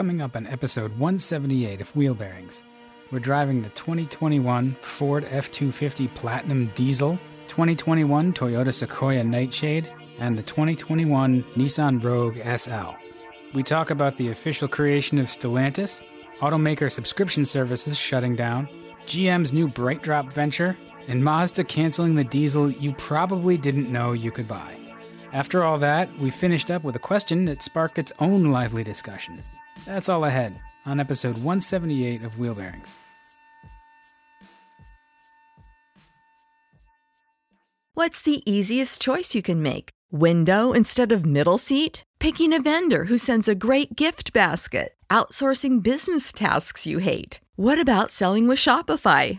coming up on episode 178 of Wheel Bearings. We're driving the 2021 Ford F 250 Platinum Diesel, 2021 Toyota Sequoia Nightshade, and the 2021 Nissan Rogue SL. We talk about the official creation of Stellantis, automaker subscription services shutting down, GM's new BrightDrop venture, and Mazda canceling the diesel you probably didn't know you could buy. After all that, we finished up with a question that sparked its own lively discussion. That's all ahead on episode 178 of Wheel Bearings. What's the easiest choice you can make? Window instead of middle seat? Picking a vendor who sends a great gift basket? Outsourcing business tasks you hate? What about selling with Shopify?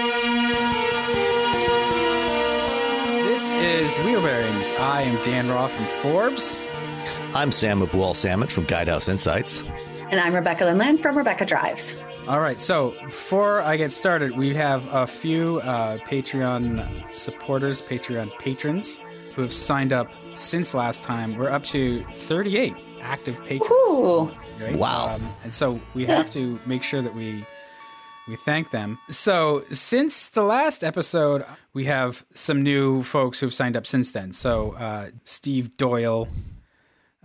This is Wheel Bearings. I am Dan Roth from Forbes. I'm Sam Abuelsamid from Guidehouse Insights. And I'm Rebecca Lindland from Rebecca Drives. All right, so before I get started, we have a few uh, Patreon supporters, Patreon patrons who have signed up since last time. We're up to 38 active patrons. Ooh. right? Wow. Um, and so we have to make sure that we we thank them. So since the last episode, we have some new folks who've signed up since then. So uh, Steve Doyle,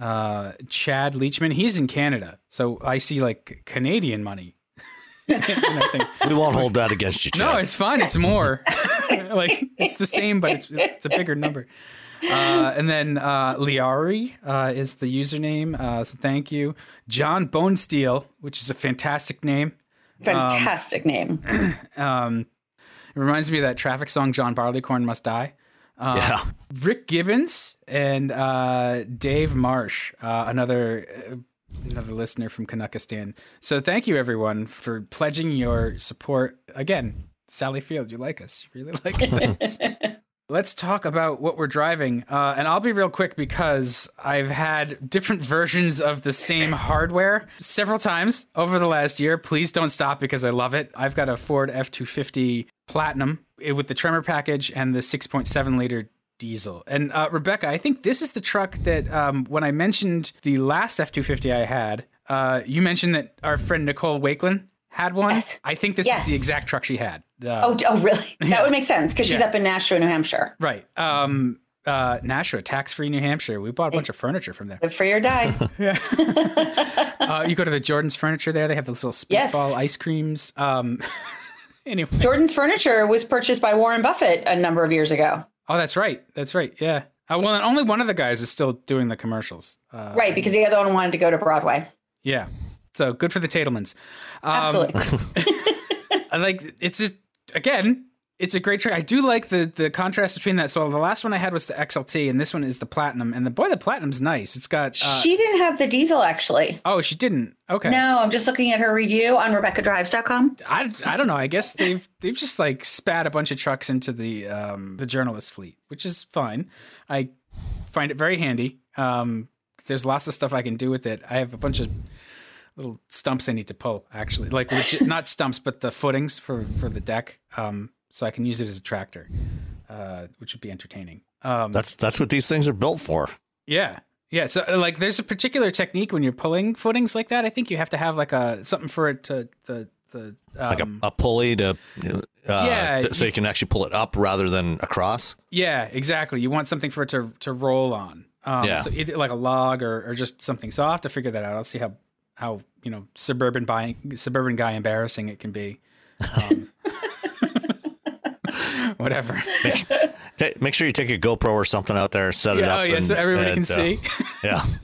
uh, Chad Leachman, he's in Canada, so I see like Canadian money. Think, We won't hold that against you, Chad. no, it's fine. It's more. like it's the same, but it's it's a bigger number. Uh, and then uh, Liari uh, is the username. Uh, so thank you, John Bonesteel, which is a fantastic name. Fantastic name. Um, it reminds me of that traffic song, "John Barleycorn Must Die." Uh, yeah. Rick Gibbons and uh, Dave Marsh, uh, another uh, another listener from Canuckistan. So thank you everyone for pledging your support. Again, Sally Field, you like us, you really like us. Let's talk about what we're driving, uh, and I'll be real quick because I've had different versions of the same hardware several times over the last year. Please don't stop because I love it. I've got a Ford F two fifty Platinum with the Tremor package and the six point seven liter diesel. And uh, Rebecca, I think this is the truck that um, when I mentioned the last F two fifty I had, uh, you mentioned that our friend Nicole Wakelin had one. Yes. I think this Yes. is the exact truck she had. Uh, Oh, oh, really? That would make sense because she's Yeah. up in Nashua, New Hampshire. Right. Um, uh, Nashua, tax free New Hampshire. We bought a bunch of furniture from there. Live free or die. Uh, you go to the Jordan's Furniture there. They have those little space Yes. ball ice creams. Um, anyway. Jordan's furniture was purchased by Warren Buffett a number of years ago. Oh, that's right. That's right. Yeah. Uh, well, and only one of the guys is still doing the commercials. Uh, Right, because the other one wanted to go to Broadway. Yeah. So good for the Tatelmans. Um, Absolutely. I like it's just again it's a great truck. I do like the the contrast between that. So the last one I had was the XLT, and this one is the Platinum. And the boy, the Platinum's nice. It's got. Uh, she didn't have the diesel actually. oh, she didn't. Okay. No, I'm just looking at her review on RebeccaDrives.com. I, I don't know. I guess they've they've just like spat a bunch of trucks into the um the journalist fleet, which is fine. I find it very handy. Um, there's lots of stuff I can do with it. I have a bunch of little stumps I need to pull, actually, like legit, not stumps, but the footings for for the deck. Um, so I can use it as a tractor, uh, which would be entertaining. Um, That's that's what these things are built for. yeah. Yeah, so uh, like there's a particular technique when you're pulling footings like that. I think you have to have like a something for it to the the um, Like a, a pulley to, uh, Yeah, th- so you- you can actually pull it up rather than across. Yeah, exactly. You want something for it to to roll on. Um, Yeah. So either like a log or, or just something. So I'll have to figure that out. I'll see how how you know suburban buying suburban guy embarrassing it can be. Um, whatever. Ta make sure you take a GoPro or something out there, set it up. oh yeah, and- so everybody can and, uh, see. Yeah,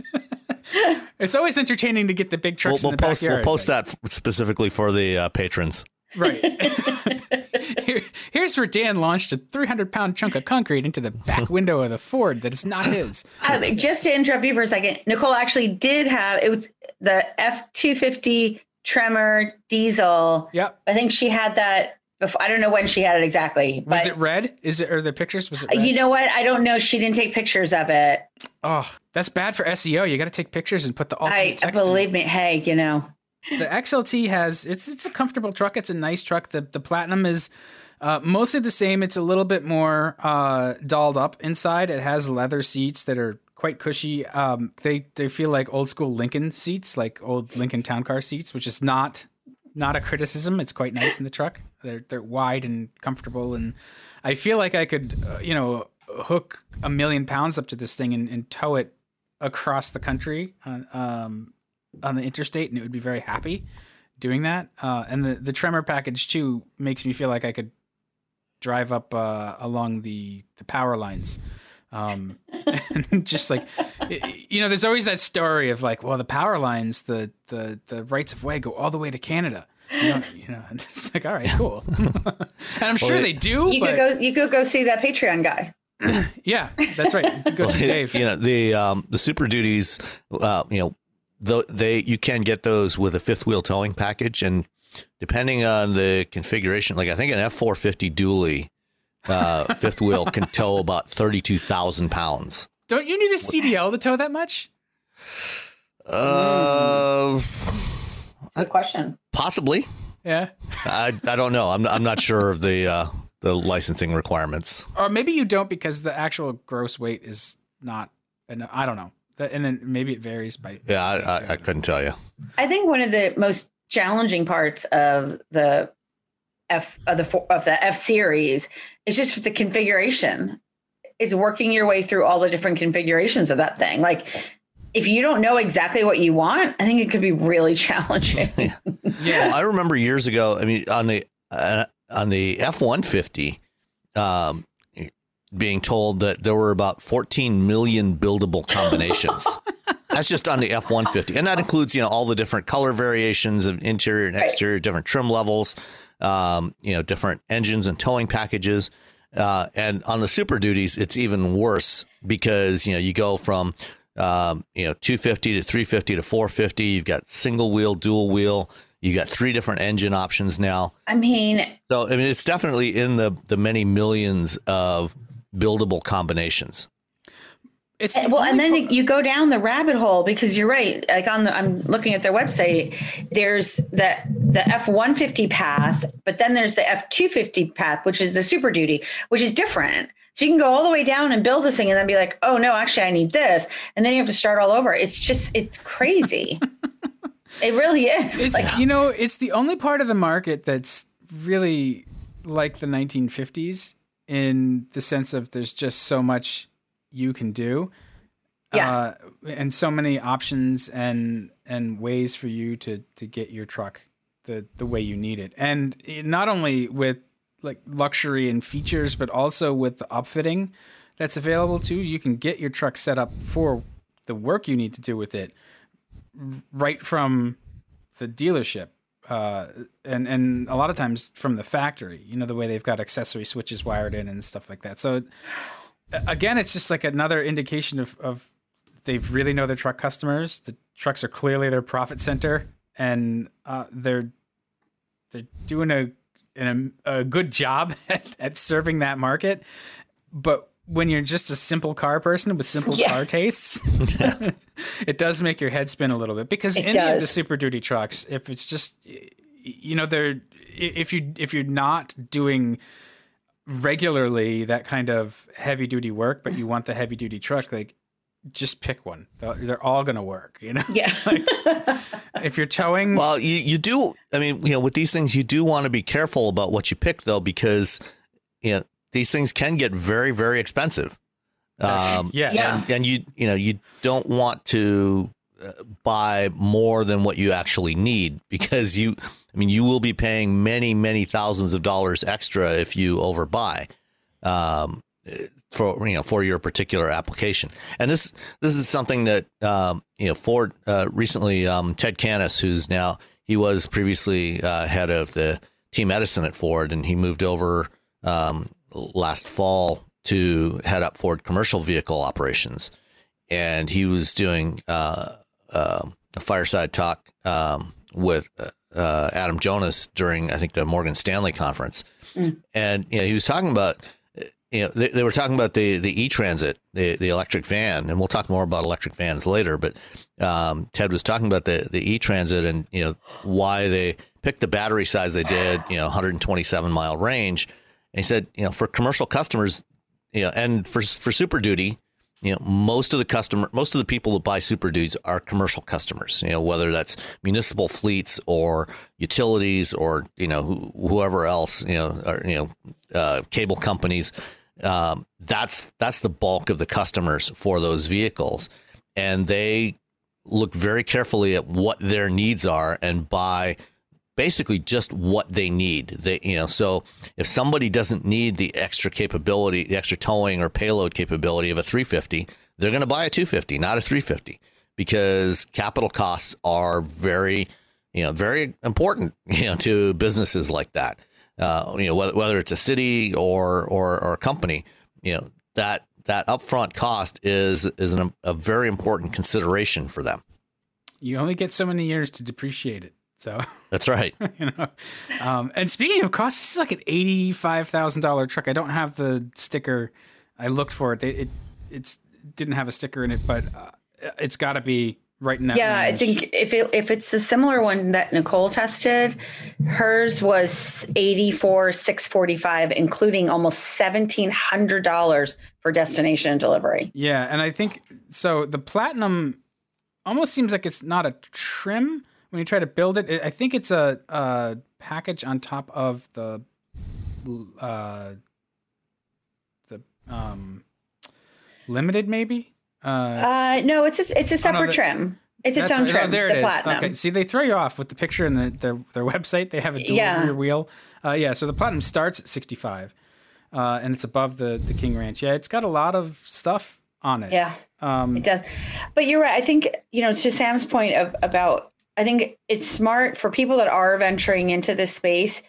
It's always entertaining to get the big we'll, trucks we'll in the post backyard. we'll post that specifically for the uh, patrons. Right. Here- Here's where Dan launched a 300 pound chunk of concrete into the back window of the Ford that is not his. Um, just to interrupt you for a second, Nicole actually did have it was the F two fifty Tremor diesel. Yep. I think she had that. Before, I don't know when she had it exactly, Was it red? Is it or the pictures? Was it red? you know what? I don't know. She didn't take pictures of it. oh, that's bad for SEO. You got to take pictures and put the alternate I text. in. believe me. Hey, you know, the XLT has it's it's a comfortable truck. It's a nice truck. The the Platinum is uh, mostly the same. It's a little bit more uh, dolled up inside. It has leather seats that are quite cushy. Um, they they feel like old school Lincoln seats, like old Lincoln Town Car seats, which is not not a criticism. It's quite nice in the truck. They're they're wide and comfortable, and I feel like I could uh, you know hook a million pounds up to this thing and, and tow it across the country. Uh, um, on the interstate and it would be very happy doing that. Uh, and the, the tremor package too makes me feel like I could drive up uh, along the, the power lines. Um, and just like, you know, there's always that story of like, well, the power lines, the, the, the rights of way go all the way to Canada. You know, you know, and it's like, all right, cool. and I'm sure they do, you but could go. You could go see that Patreon guy. yeah, that's right. Go see Dave. You know the um, the Super Duties. Uh, you know, tho- they you can get those with a fifth wheel towing package, and depending on the configuration, like I think an F four fifty dually uh, fifth wheel can tow about thirty two thousand pounds. Don't you need a CDL to tow that much? Uh, Good question. possibly. Yeah. I I don't know. I'm I'm not sure of the uh, the licensing requirements. or maybe you don't because the actual gross weight is not enough. I don't know. That- And then maybe it varies by. Yeah, I, I, I couldn't tell you. I think one of the most challenging parts of the F of the of the F series is just the configuration. Is working your way through all the different configurations of that thing. Like if you don't know exactly what you want, I think it could be really challenging. Yeah. I remember years ago. I mean, on the uh, on the F one fifty, um, being told that there were about fourteen million buildable combinations. That's just on the F one fifty, and that includes you know all the different color variations of interior and Right. exterior, different trim levels, um, you know, different engines and towing packages. Uh, and on the Super Duties, it's even worse because you know you go from um, you know 250 to 350 to 450. You've got single wheel, dual wheel. You got three different engine options now. I mean, So I mean, it's definitely in the the many millions of buildable combinations. It's eh, the well, and then you go down the rabbit hole because you're right. Like on the, I'm looking at their website. There's the the F one fifty path, but then there's the F two fifty path, which is the Super Duty, which is different. So you can go all the way down and build this thing, and then be like, oh no, actually, I need this, and then you have to start all over. It's just, it's crazy. it really is. it's Like, you know it's the only part of the market that's really like the 1950s in the sense of there's just so much you can do Yeah. uh, and so many options and and ways for you to to get your truck the the way you need it and not only with like luxury and features but also with the upfitting that's available too you can get your truck set up for the work you need to do with it right from the dealership. uh, and and a lot of times from the factory. You know the way they've got accessory switches wired in and stuff like that. So again, it's just like another indication of of they really know their truck customers. The trucks are clearly their profit center, and uh, they're they're doing a, a, a good job at, at serving that market. But when you're just a simple car person with simple yeah. car tastes, it does make your head spin a little bit because it any does. of the super duty trucks, if it's just you know they're if you if you're not doing regularly that kind of heavy duty work, but you want the heavy duty truck, like just pick one. They're all going to work, you know? Yeah. like, if you're towing. Well, you, you do, I mean, you know, with these things, you do want to be careful about what you pick, though, because, you know, these things can get very, very expensive. Um, yes. yeah. And, and, you, you know, you don't want to uh, buy more than what you actually need because you, I mean, you will be paying many, many thousands of dollars extra if you overbuy. Um, for you know for your particular application. And this this is something that um, you know Ford uh, recently um, Ted Cannis, who's now he was previously uh, head of the team Edison at Ford, and he moved over um, last fall to head up Ford commercial vehicle operations, and he was doing uh, uh a fireside talk um, with uh, Adam Jonas during I think the Morgan Stanley conference, mm. and you know he was talking about you know, they, they were talking about the the e transit, the the electric van, and we'll talk more about electric vans later. But um, Ted was talking about the the e transit and you know why they picked the battery size they did, you know, 127 mile range. And he said, you know, for commercial customers, you know, and for for Super Duty, you know, most of the customer, most of the people that buy Super Duties are commercial customers. You know, whether that's municipal fleets or utilities or you know wh- whoever else, you know, or you know, uh, cable companies um, that's that's the bulk of the customers for those vehicles, and they look very carefully at what their needs are and buy basically just what they need. They you know so if somebody doesn't need the extra capability, the extra towing or payload capability of a 350, they're going to buy a 250, not a 350, because capital costs are very you know very important you know to businesses like that uh, you know whether, whether it's a city or, or or a company, you know that that upfront cost is is an, a very important consideration for them. You only get so many years to depreciate it. So that's right. you know, um, and speaking of costs, this is like an eighty-five thousand dollar truck. I don't have the sticker. I looked for it. It, it it's didn't have a sticker in it, but uh, it's got to be right in that yeah range. i think if it, if it's the similar one that nicole tested hers was 84 645 including almost $1700 for destination and delivery yeah and i think so the platinum almost seems like it's not a trim when you try to build it i think it's a, a package on top of the uh the um limited maybe uh, uh, no, it's a, it's a separate oh, no, the, trim. It's its own right. trim. Oh, there it the is. Platinum. Okay, see, they throw you off with the picture and the, their their website. They have a dual yeah. rear wheel. Uh, yeah, so the platinum starts at 65, uh, and it's above the the King Ranch. Yeah, it's got a lot of stuff on it. Yeah, um, it does. But you're right. I think you know to Sam's point of, about. I think it's smart for people that are venturing into this space.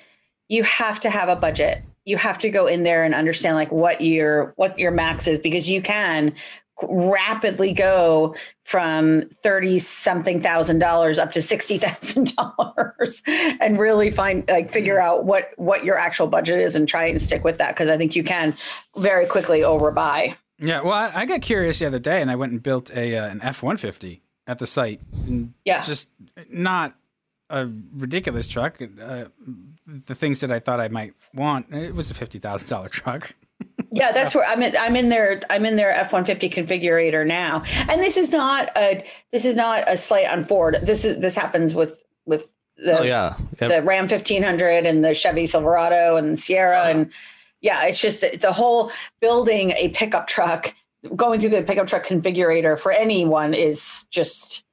You have to have a budget you have to go in there and understand like what your what your max is because you can rapidly go from 30 something thousand dollars up to sixty thousand dollars and really find like figure out what what your actual budget is and try and stick with that because I think you can very quickly overbuy. Yeah, well, I, I got curious the other day and I went and built a uh, an F one fifty at the site. And yeah, just not a ridiculous truck. Uh, the things that I thought I might want, it was a fifty thousand dollar truck. yeah, so. that's where I'm in, I'm in their I'm in their F150 configurator now. And this is not a this is not a slight on Ford. This is this happens with with the oh, yeah. Yep. the Ram 1500 and the Chevy Silverado and Sierra and yeah, it's just the whole building a pickup truck going through the pickup truck configurator for anyone is just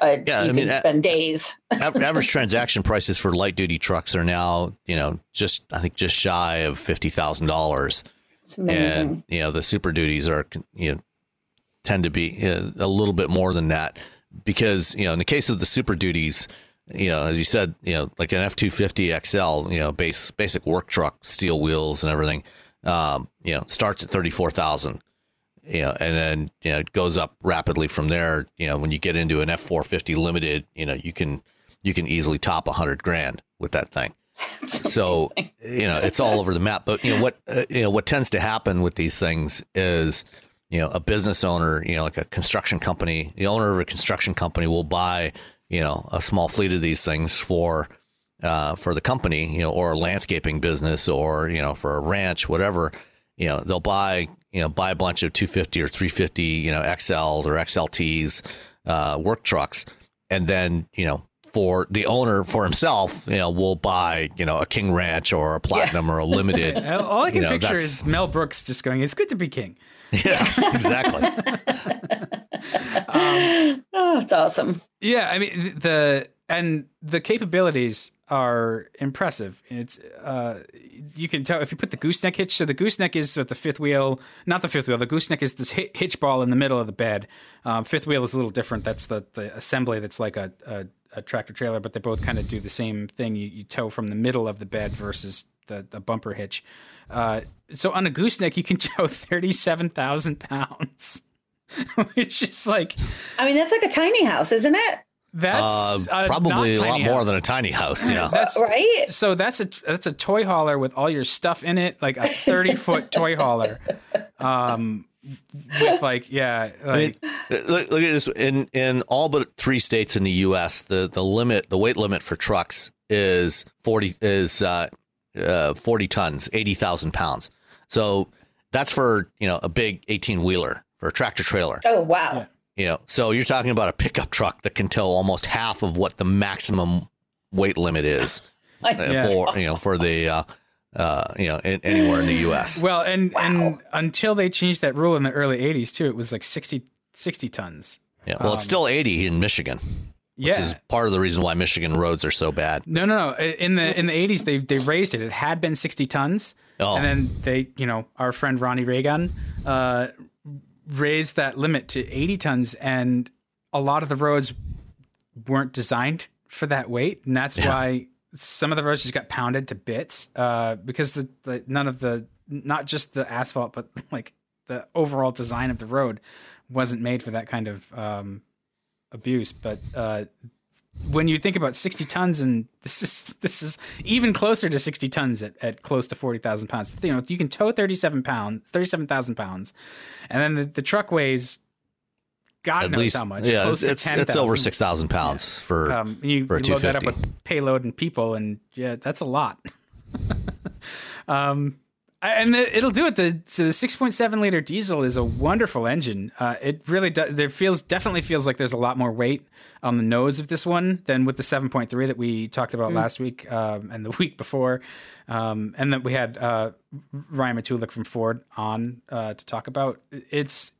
uh, yeah, you I mean, can spend days. average transaction prices for light duty trucks are now, you know, just I think just shy of fifty thousand dollars. It's amazing. And you know the super duties are you know tend to be a little bit more than that because you know in the case of the super duties, you know, as you said, you know, like an F two fifty XL, you know, base basic work truck, steel wheels and everything, um, you know, starts at thirty four thousand. You know, and then you know it goes up rapidly from there. You know, when you get into an F four fifty limited, you know, you can you can easily top a hundred grand with that thing. so you know it's all over the map. But you know what uh, you know what tends to happen with these things is you know a business owner, you know, like a construction company, the owner of a construction company will buy you know a small fleet of these things for uh, for the company, you know, or a landscaping business, or you know, for a ranch, whatever. You know, they'll buy you know buy a bunch of 250 or 350 you know XLs or XLTs uh, work trucks, and then you know for the owner for himself, you know, will buy, you know, a King Ranch or a Platinum yeah. or a Limited. All I can you know, picture is Mel Brooks just going, "It's good to be king." Yeah, exactly. um, oh, it's awesome. Yeah, I mean the and the capabilities are impressive. It's uh, you can tell if you put the gooseneck hitch. So the gooseneck is with the fifth wheel, not the fifth wheel. The gooseneck is this hitch ball in the middle of the bed. Um, fifth wheel is a little different. That's the the assembly. That's like a, a, a tractor trailer, but they both kind of do the same thing. You, you tow from the middle of the bed versus the the bumper hitch. Uh, so on a gooseneck, you can tow thirty-seven thousand pounds, which is like, I mean, that's like a tiny house, isn't it? That's uh, probably a lot house. more than a tiny house. Yeah, that's right. So that's a that's a toy hauler with all your stuff in it, like a thirty foot toy hauler. Um, with like yeah, like I mean, look, look at this in in all but three states in the U.S. the the limit the weight limit for trucks is forty is uh, uh, 40 tons, 80,000 pounds. So that's for, you know, a big 18 wheeler for a tractor trailer. Oh, wow. Yeah. You know, so you're talking about a pickup truck that can tow almost half of what the maximum weight limit is yeah. for, you know, for the, uh, uh, you know, in, anywhere in the U.S. Well, and wow. and until they changed that rule in the early '80s too, it was like 60, 60 tons. Yeah, well, um, it's still 80 in Michigan which yeah. is part of the reason why Michigan roads are so bad. No, no, no. In the in the eighties, they they raised it. It had been sixty tons, oh. and then they, you know, our friend Ronnie Reagan uh, raised that limit to eighty tons, and a lot of the roads weren't designed for that weight, and that's yeah. why some of the roads just got pounded to bits uh, because the, the none of the not just the asphalt, but like the overall design of the road wasn't made for that kind of um, abuse, but uh, when you think about 60 tons, and this is this is even closer to 60 tons at, at close to 40,000 pounds. You know, you can tow 37 pounds, 37,000 pounds, and then the, the truck weighs God At knows least, how much. Yeah, Close it's, to 10, it's over six thousand pounds yeah. for um, you, for you load that up with payload and people, and yeah, that's a lot. um, and the, it'll do it. The so the 6.7 liter diesel is a wonderful engine. Uh, it really does. There feels definitely feels like there's a lot more weight on the nose of this one than with the 7.3 that we talked about mm. last week um, and the week before, um, and that we had uh, Ryan Matulik from Ford on uh, to talk about. It's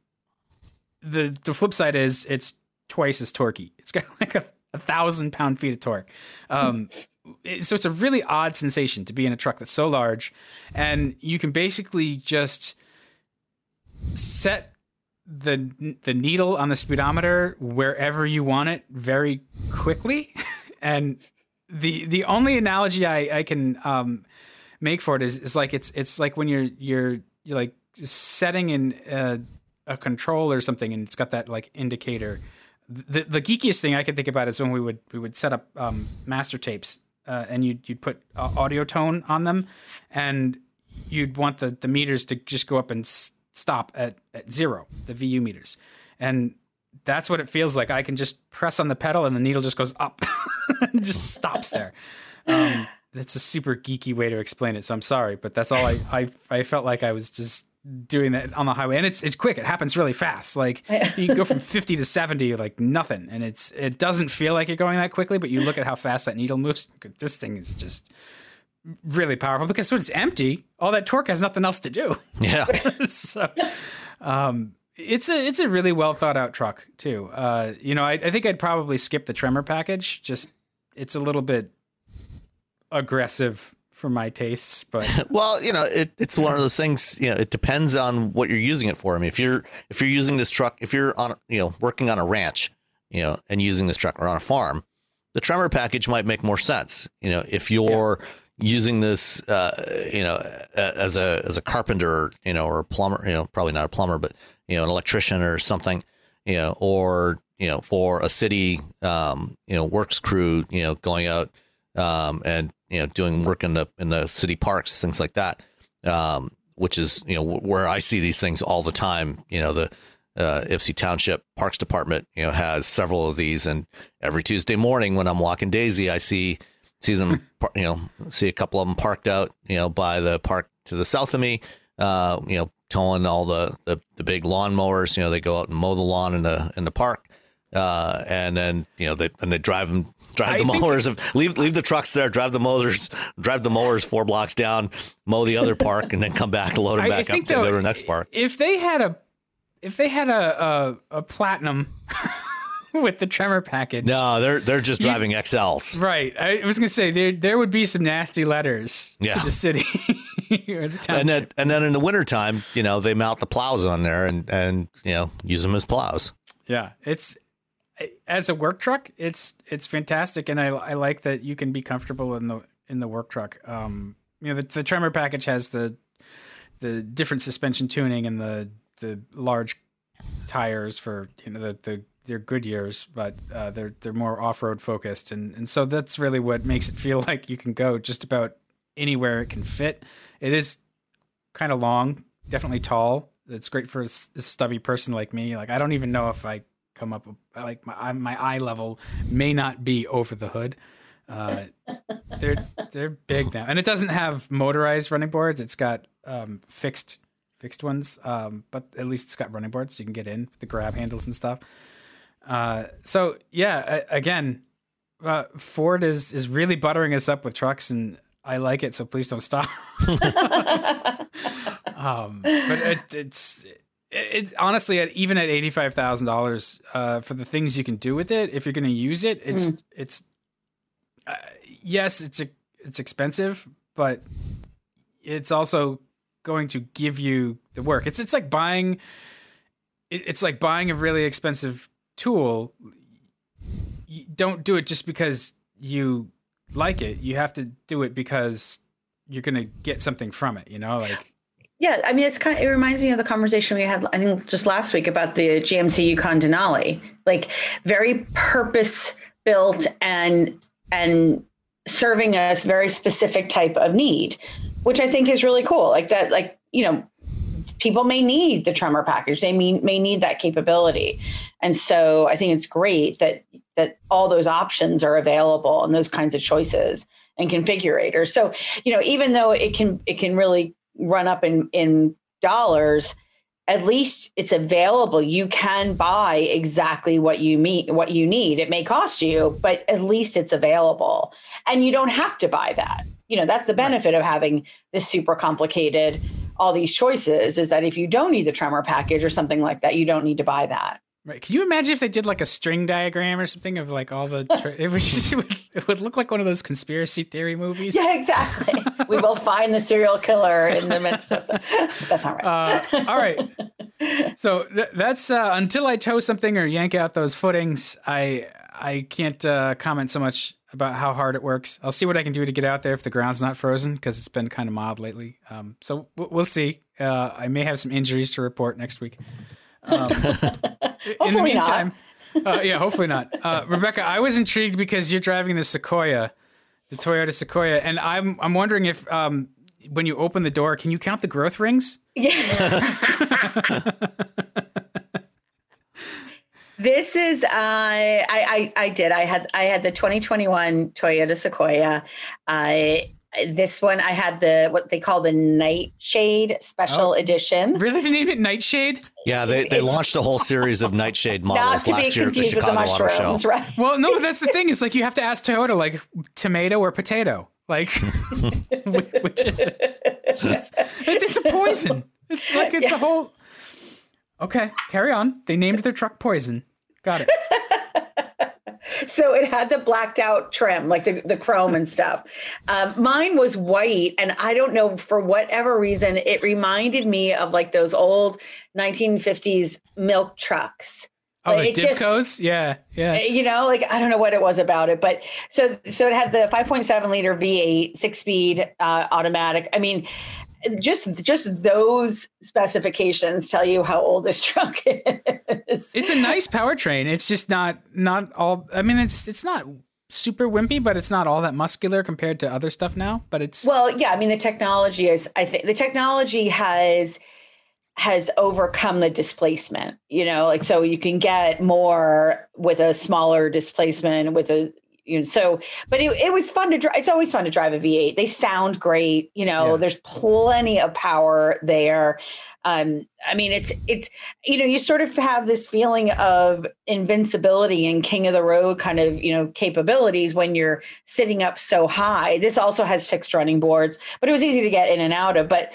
the the flip side is it's twice as torquey. It's got like a, a thousand pound feet of torque. Um, so it's a really odd sensation to be in a truck that's so large and you can basically just set the the needle on the speedometer wherever you want it very quickly. And the the only analogy I, I can um, make for it is, is like it's it's like when you're you're you're like setting in a, a control or something and it's got that like indicator. The the geekiest thing I can think about is when we would we would set up um, master tapes uh, and you'd you'd put uh, audio tone on them, and you'd want the the meters to just go up and s- stop at at zero, the VU meters, and that's what it feels like. I can just press on the pedal and the needle just goes up, and just stops there. Um, that's a super geeky way to explain it. So I'm sorry, but that's all I I, I felt like I was just doing that on the highway and it's it's quick. It happens really fast. Like you go from 50 to 70 like nothing. And it's it doesn't feel like you're going that quickly but you look at how fast that needle moves. This thing is just really powerful because when it's empty all that torque has nothing else to do. Yeah. So um it's a it's a really well thought out truck too. Uh you know I, I think i'd probably skip the tremor package. Just it's a little bit aggressive for my tastes, but well, you know, it, it's one of those things. You know, it depends on what you're using it for. I mean, if you're if you're using this truck, if you're on, you know, working on a ranch, you know, and using this truck or on a farm, the tremor package might make more sense. You know, if you're using this, uh, you know, as a as a carpenter, you know, or a plumber, you know, probably not a plumber, but you know, an electrician or something, you know, or you know, for a city, um, you know, works crew, you know, going out um, and you know, doing work in the in the city parks, things like that. Um, which is you know where I see these things all the time. You know, the uh, Ypsi Township Parks Department, you know, has several of these, and every Tuesday morning when I'm walking Daisy, I see see them, you know, see a couple of them parked out, you know, by the park to the south of me, uh, you know, towing all the, the the big lawn mowers. You know, they go out and mow the lawn in the in the park, uh, and then you know they and they drive them drive the mowers leave leave the trucks there drive the mowers drive the mowers four blocks down mow the other park and then come back and load them back up to go to the next park if they had a if they had a a, a platinum with the tremor package. No, they're they're just driving you, XLs. Right. I was gonna say there there would be some nasty letters yeah. to the city. the and then and then in the wintertime, you know, they mount the plows on there and and you know use them as plows. Yeah, it's as a work truck, it's it's fantastic, and I I like that you can be comfortable in the in the work truck. Um, you know, the, the tremor package has the the different suspension tuning and the the large tires for you know the the they're Goodyears, but uh, they're they're more off road focused, and and so that's really what makes it feel like you can go just about anywhere it can fit. It is kind of long, definitely tall. It's great for a, a, stubby person like me. Like I don't even know if I come up like my my eye level may not be over the hood. Uh, they're they're big now, and it doesn't have motorized running boards. It's got um, fixed fixed ones, um, but at least it's got running boards, so you can get in with the grab handles and stuff. Uh, so yeah, again, uh, Ford is is really buttering us up with trucks, and I like it. So please don't stop. um, but it, it's it, it, honestly at even at eighty five thousand uh, dollars for the things you can do with it. If you're going to use it, it's mm. it's uh, yes, it's a, it's expensive, but it's also going to give you the work. It's it's like buying. it's like buying a really expensive tool, you don't do it just because you like it. You have to do it because you're going to get something from it, you know, like yeah, I mean, it's kind of, it reminds me of the conversation we had, I think just last week about the GMC Yukon Denali, like very purpose built and, and serving a very specific type of need, which I think is really cool. Like that, like, you know, people may need the tremor package. They may, may need that capability. And so i think it's great that that all those options are available and those kinds of choices and configurators. So you know even though it can it can really run up in in dollars at least it's available. You can buy exactly what you meet what you need. It may cost you but at least it's available. And you don't have to buy that. You know that's the benefit of having this super complicated all these choices is that if you don't need the tremor package or something like that, you don't need to buy that. Right. Can you imagine if they did like a string diagram or something of like all the? Tra- it, would, it, would, it would look like one of those conspiracy theory movies. Yeah, exactly. we will find the serial killer in the midst of. The- that's not right. Uh, all right. So th- that's uh, until I tow something or yank out those footings. I I can't uh, comment so much about how hard it works. I'll see what I can do to get out there if the ground's not frozen because it's been kind of mild lately. Um, so we'll see. Uh, I may have some injuries to report next week. Um, in the meantime, uh, yeah, hopefully not. Uh, Rebecca, I was intrigued because you're driving the Sequoia, the Toyota Sequoia, and I'm I'm wondering if um, when you open the door, can you count the growth rings? Yeah. This is uh, I, I I did. I had I had the 2021 Toyota Sequoia. I this one I had the what they call the Nightshade Special oh, Edition. Really, they named it Nightshade? Yeah, they, they launched a whole series of Nightshade models last year at the Chicago the Auto Show. Right? Well, no, that's the thing. Is like you have to ask Toyota like tomato or potato, like which is it's, just, it's a poison. It's like it's yeah. a whole. Okay, carry on. They named their truck Poison. Got it. So it had the blacked out trim, like the, the chrome and stuff. Um, mine was white, and I don't know for whatever reason, it reminded me of like those old 1950s milk trucks. Oh, Like, the it just- Divcos? yeah, yeah. you know like i don't know what it was about it but so so it had the 5.7 liter v8 six speed uh, automatic i mean just just those specifications tell you how old this truck is It's a nice powertrain. It's just not not all. I mean, it's it's not super wimpy, but it's not all that muscular compared to other stuff now. But it's well yeah i mean the technology is i think the technology has has overcome the displacement you know like so you can get more with a smaller displacement with a you know so but it, it was fun to drive it's always fun to drive a v8 they sound great you know Yeah. there's plenty of power there. Um i mean it's it's you know you sort of have this feeling of invincibility and king of the road kind of you know capabilities when you're sitting up so high. This also has fixed running boards but it was easy to get in and out of but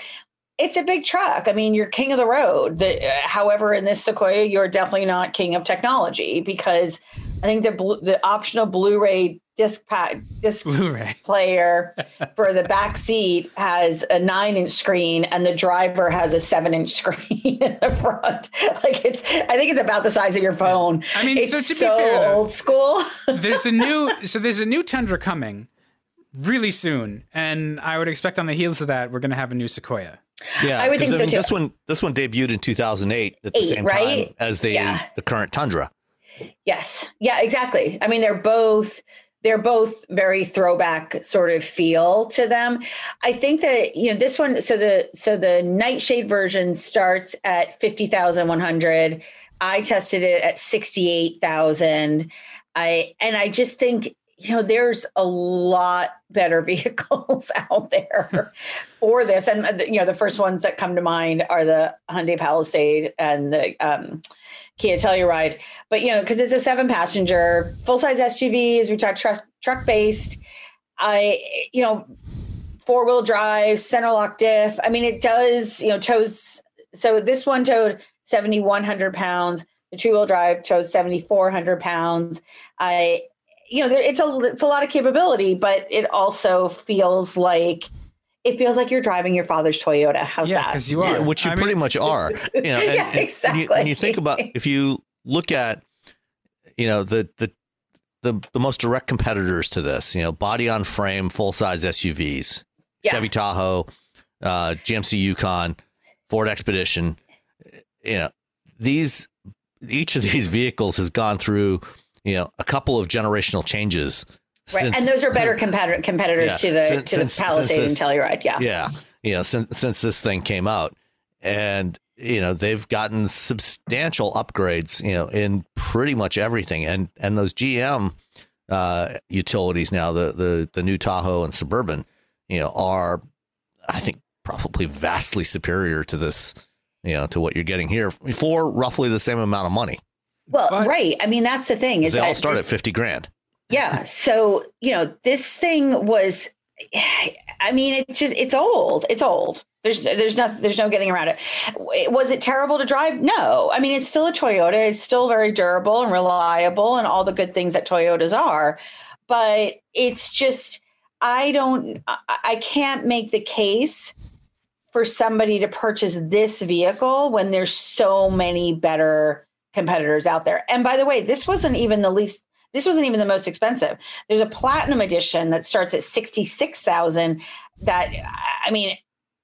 it's a big truck. I mean, you're king of the road. The, uh, however, in this Sequoia, you're definitely not king of technology because I think the the optional Blu-ray disc pack disc Blu-ray. player for the back seat has a nine inch screen and the driver has a seven inch screen in the front. Like it's, I think it's about the size of your phone. I mean, it's so to be fair, though- old school. there's a new so there's a new Tundra coming really soon, and I would expect on the heels of that we're going to have a new Sequoia. Yeah, I would think so, mean, too. This one, this one debuted in 2008 at the Eight, same right? time as the Yeah. the current Tundra. Yes. Yeah, exactly. I mean, they're both they're both very throwback sort of feel to them. I think that, you know, this one so the so the Nightshade version starts at 50,100. I tested it at 68,000. I and I just think you know there's a lot better vehicles out there for this. And uh, you know the first ones that come to mind are the Hyundai Palisade and the um Kia Telluride. But you know because it's a seven passenger full size SUV as we talked truck truck based. I you know four wheel drive center lock diff. I mean it does you know tows so this one towed 7100 pounds. The two wheel drive towed 7400 pounds. I you know there, it's a it's a lot of capability but it also feels like it feels like you're driving your father's Toyota how's yeah, that because you are, Yeah, which you I pretty mean, much are. You know, and, Yeah, and- and you, when you think about if you look at you know the the the, the most direct competitors to this, you know, body on frame, full size SUVs, Yeah. Chevy Tahoe, uh, GMC Yukon, Ford Expedition. You know, these each of these vehicles has gone through you know a couple of generational changes. right since- and those are better competitor competitors Yeah. to the Since- to the Palisade and Telluride yeah yeah you know since since this thing came out and you know they've gotten substantial upgrades you know in pretty much everything and and those gm uh utilities now the the the new tahoe and suburban you know are i think probably vastly superior to this you know to what you're getting here for roughly the same amount of money well But- right. I mean that's the thing is they all start at 50 grand. Yeah. So you know this thing was i mean it just it's old. It's old. There's there's no there's no getting around it. Was it terrible to drive? No. I mean it's still a toyota. It's still very durable and reliable and all the good things that toyotas are. But it's just i don't i, I can't make the case for somebody to purchase this vehicle when there's so many better competitors out there and by the way this wasn't even the least this wasn't even the most expensive. There's a platinum edition that starts at 66,000 that I mean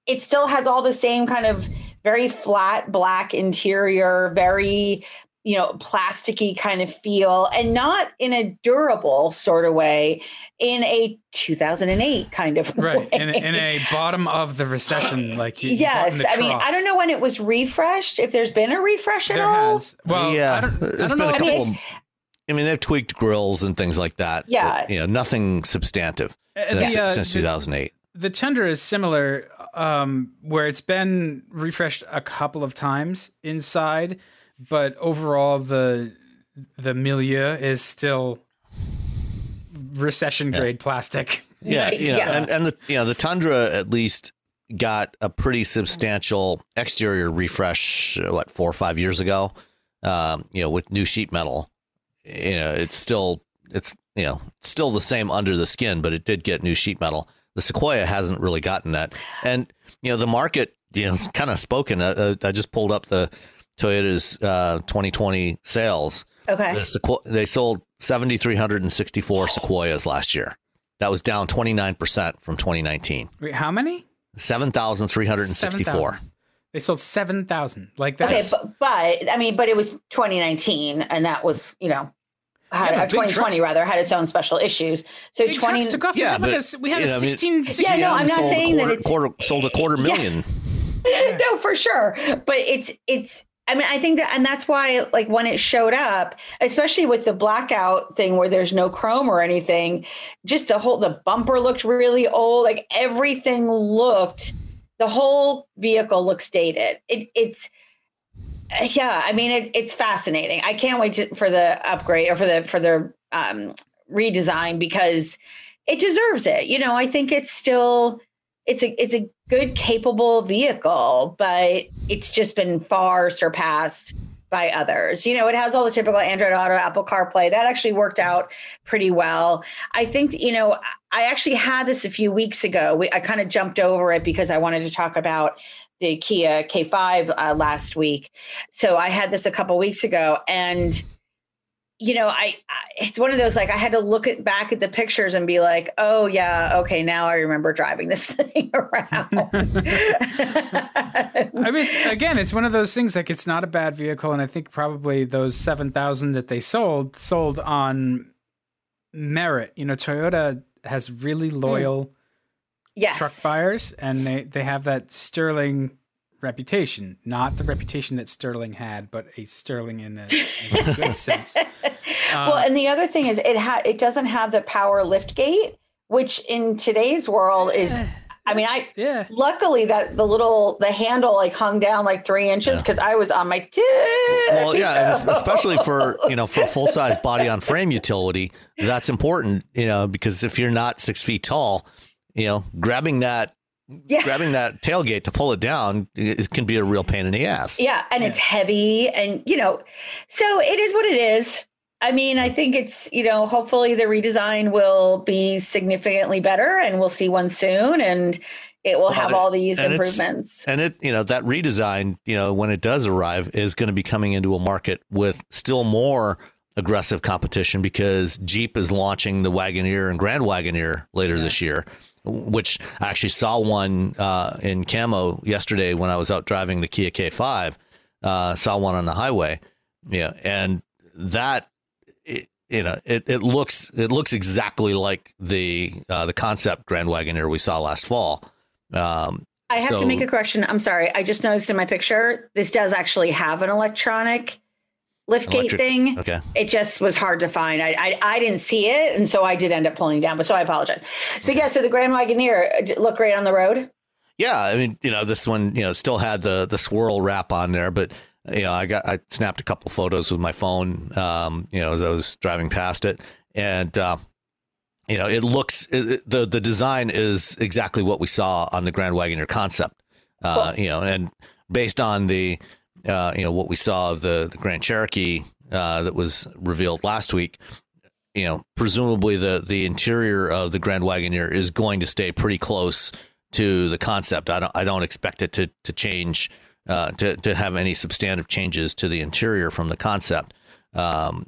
it still has all the same kind of very flat black interior, very you know, plasticky kind of feel and not in a durable sort of way in a 2008 kind of right way. in, a- in a bottom of the recession, like you, you bought in yes, the I mean. I don't know when it was refreshed. If there's been a refresh at There all, has well, Yeah, I don't, I don't know. I mean, couple it's- it's- I mean, they've tweaked grills and things like that. but, Yeah. you know, nothing substantive Uh, since, the, uh, since 2008. the Tundra is similar, um, where it's been refreshed a couple of times inside, but overall the the milieu is still recession grade plastic. Yeah, you know, Yeah. and and the you know the Tundra at least got a pretty substantial exterior refresh. uh, What four or five years ago, um, you know, with new sheet metal. You know, it's still it's you know still the same under the skin, but it did get new sheet metal. The Sequoia hasn't really gotten that, and you know the market you know kind of spoken. Uh, uh, I just pulled up the Toyota's uh, 2020 sales, Okay. the Sequo- they sold 7,364 Sequoias last year. That was down 29% from 2019. Wait, how many? 7,364. 7,000. They sold seven thousand. Like that. Okay, but, but I mean, but it was 2019, and that was you know, had, Yeah, uh, 2020 trucks- rather had its own special issues. So big 20 took off. Yeah, we had, like but, a, we had you a know, I mean, 16, 16 Yeah, no, I'm not sold a saying that quarter, it's- quarter sold a quarter Yeah. million. no, for sure. But it's it's. I mean, I think that, and that's why, like, when it showed up, especially with the blackout thing where there's no chrome or anything, just the whole the bumper looked really old. Like everything looked, the whole vehicle looks dated. It, it's, yeah. I mean, it, it's fascinating. I can't wait to, for the upgrade or for the for the um, redesign because it deserves it. You know, I think it's still it's a it's a good capable vehicle but it's just been far surpassed by others. You know it has all the typical android auto apple carplay. That actually worked out pretty well. I think you know i actually had this a few weeks ago. We, i kind of jumped over it because i wanted to talk about the kia k5 uh, last week. So i had this a couple weeks ago and you know, I, I it's one of those like I had to look at back at the pictures and be like, oh yeah, okay, now I remember driving this thing around. I mean, it's, again, it's one of those things. Like, it's not a bad vehicle, and I think probably those seven thousand that they sold sold on merit. You know, Toyota has really hmm. loyal yes. truck buyers, and they they have that sterling reputation. Not the reputation that Sterling had, but a sterling in a, in a good sense. Um, well, and the other thing is it ha- it doesn't have the power lift gate, which in today's world is I mean, I Yeah. luckily that the little the handle like hung down like three inches because I was on my tip. Well, yeah, and especially for you know for full size body on frame utility, that's important. You know, because if you're not six feet tall, you know, grabbing that yeah. grabbing that tailgate to pull it down it can be a real pain in the ass. Yeah, and it's heavy, and you know, so it is what it is. I mean, I think it's you know, hopefully the redesign will be significantly better, and we'll see one soon, and it will have Well, all these and improvements. And it, you know, that redesign, you know, when it does arrive, is going to be coming into a market with still more aggressive competition because Jeep is launching the Wagoneer and Grand Wagoneer later this year, which I actually saw one uh, in camo yesterday when I was out driving the Kia K5. Uh, saw one on the highway, yeah, and that. It, you know, it, it looks it looks exactly like the uh, the concept Grand Wagoneer we saw last fall. Um, I have so- to make a correction. I'm sorry. I just noticed in my picture this does actually have an electronic lift gate Electric- thing. okay. It just was hard to find. I, I I didn't see it, and so I did end up pulling down. But so I apologize. So yeah, so the Grand Wagoneer uh, d- look great on the road. Yeah, I mean, you know, this one, you know, still had the the swirl wrap on there, but you know, I got I snapped a couple photos with my phone, um, you know, as I was driving past it, and uh, you know, it looks it, the the design is exactly what we saw on the Grand Wagoneer concept, uh, you know, and based on the uh, you know what we saw of the the Grand Cherokee uh, that was revealed last week. You know, presumably the the interior of the Grand Wagoneer is going to stay pretty close to the concept. I don't I don't expect it to to change uh, to to have any substantive changes to the interior from the concept. Um,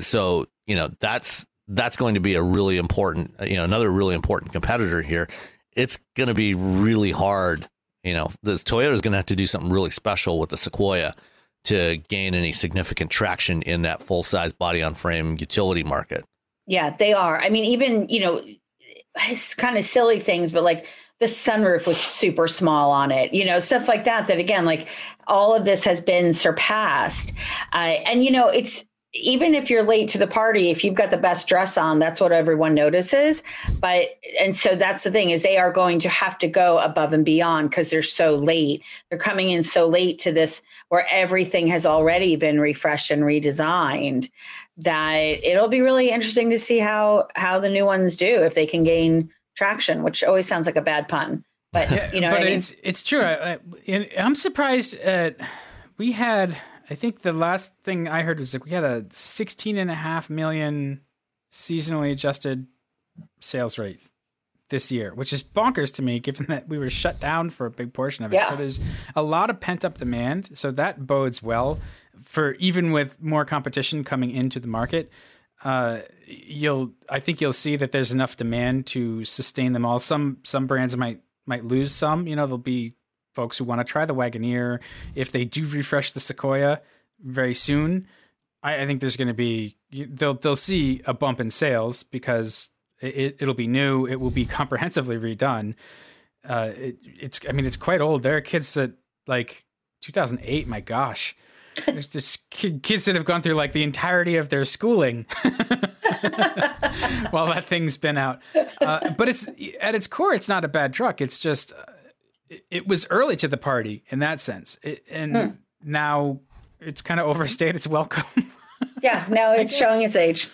so you know that's that's going to be a really important you know another really important competitor here. It's going to be really hard. You know, this Toyota is going to have to do something really special with the Sequoia to gain any significant traction in that full size body on frame utility market. Yeah, they are. I mean, even you know, it's kind of silly things, but like the sunroof was super small on it. You know, stuff like that. That again, like all of this has been surpassed. Uh, and you know, it's even if you're late to the party, if you've got the best dress on, that's what everyone notices. But and so that's the thing is they are going to have to go above and beyond because they're so late. They're coming in so late to this where everything has already been refreshed and redesigned that it'll be really interesting to see how how the new ones do if they can gain traction, which always sounds like a bad pun. But you know, but what I mean? it's it's true. I, i'm surprised at we had. I think the last thing I heard was like we had a 16 and a half million seasonally adjusted sales rate this year, which is bonkers to me, given that we were shut down for a big portion of it. Yeah. So there's a lot of pent up demand. So that bodes well for even with more competition coming into the market. Uh, you'll, I think you'll see that there's enough demand to sustain them all. Some some brands might might lose some. You know, there'll be folks who want to try the Wagoneer if they do refresh the Sequoia very soon. I, I think there's going to be they'll they'll see a bump in sales because it, it'll be new. It will be comprehensively redone. Uh, it, it's I mean it's quite old. There are kids that like 2008. My gosh, there's just kids that have gone through like the entirety of their schooling while that thing's been out. Uh, but it's at its core, it's not a bad truck. It's just uh, it, it was early to the party in that sense, it, and now it's kind of overstayed its welcome. Yeah, now it's showing its age.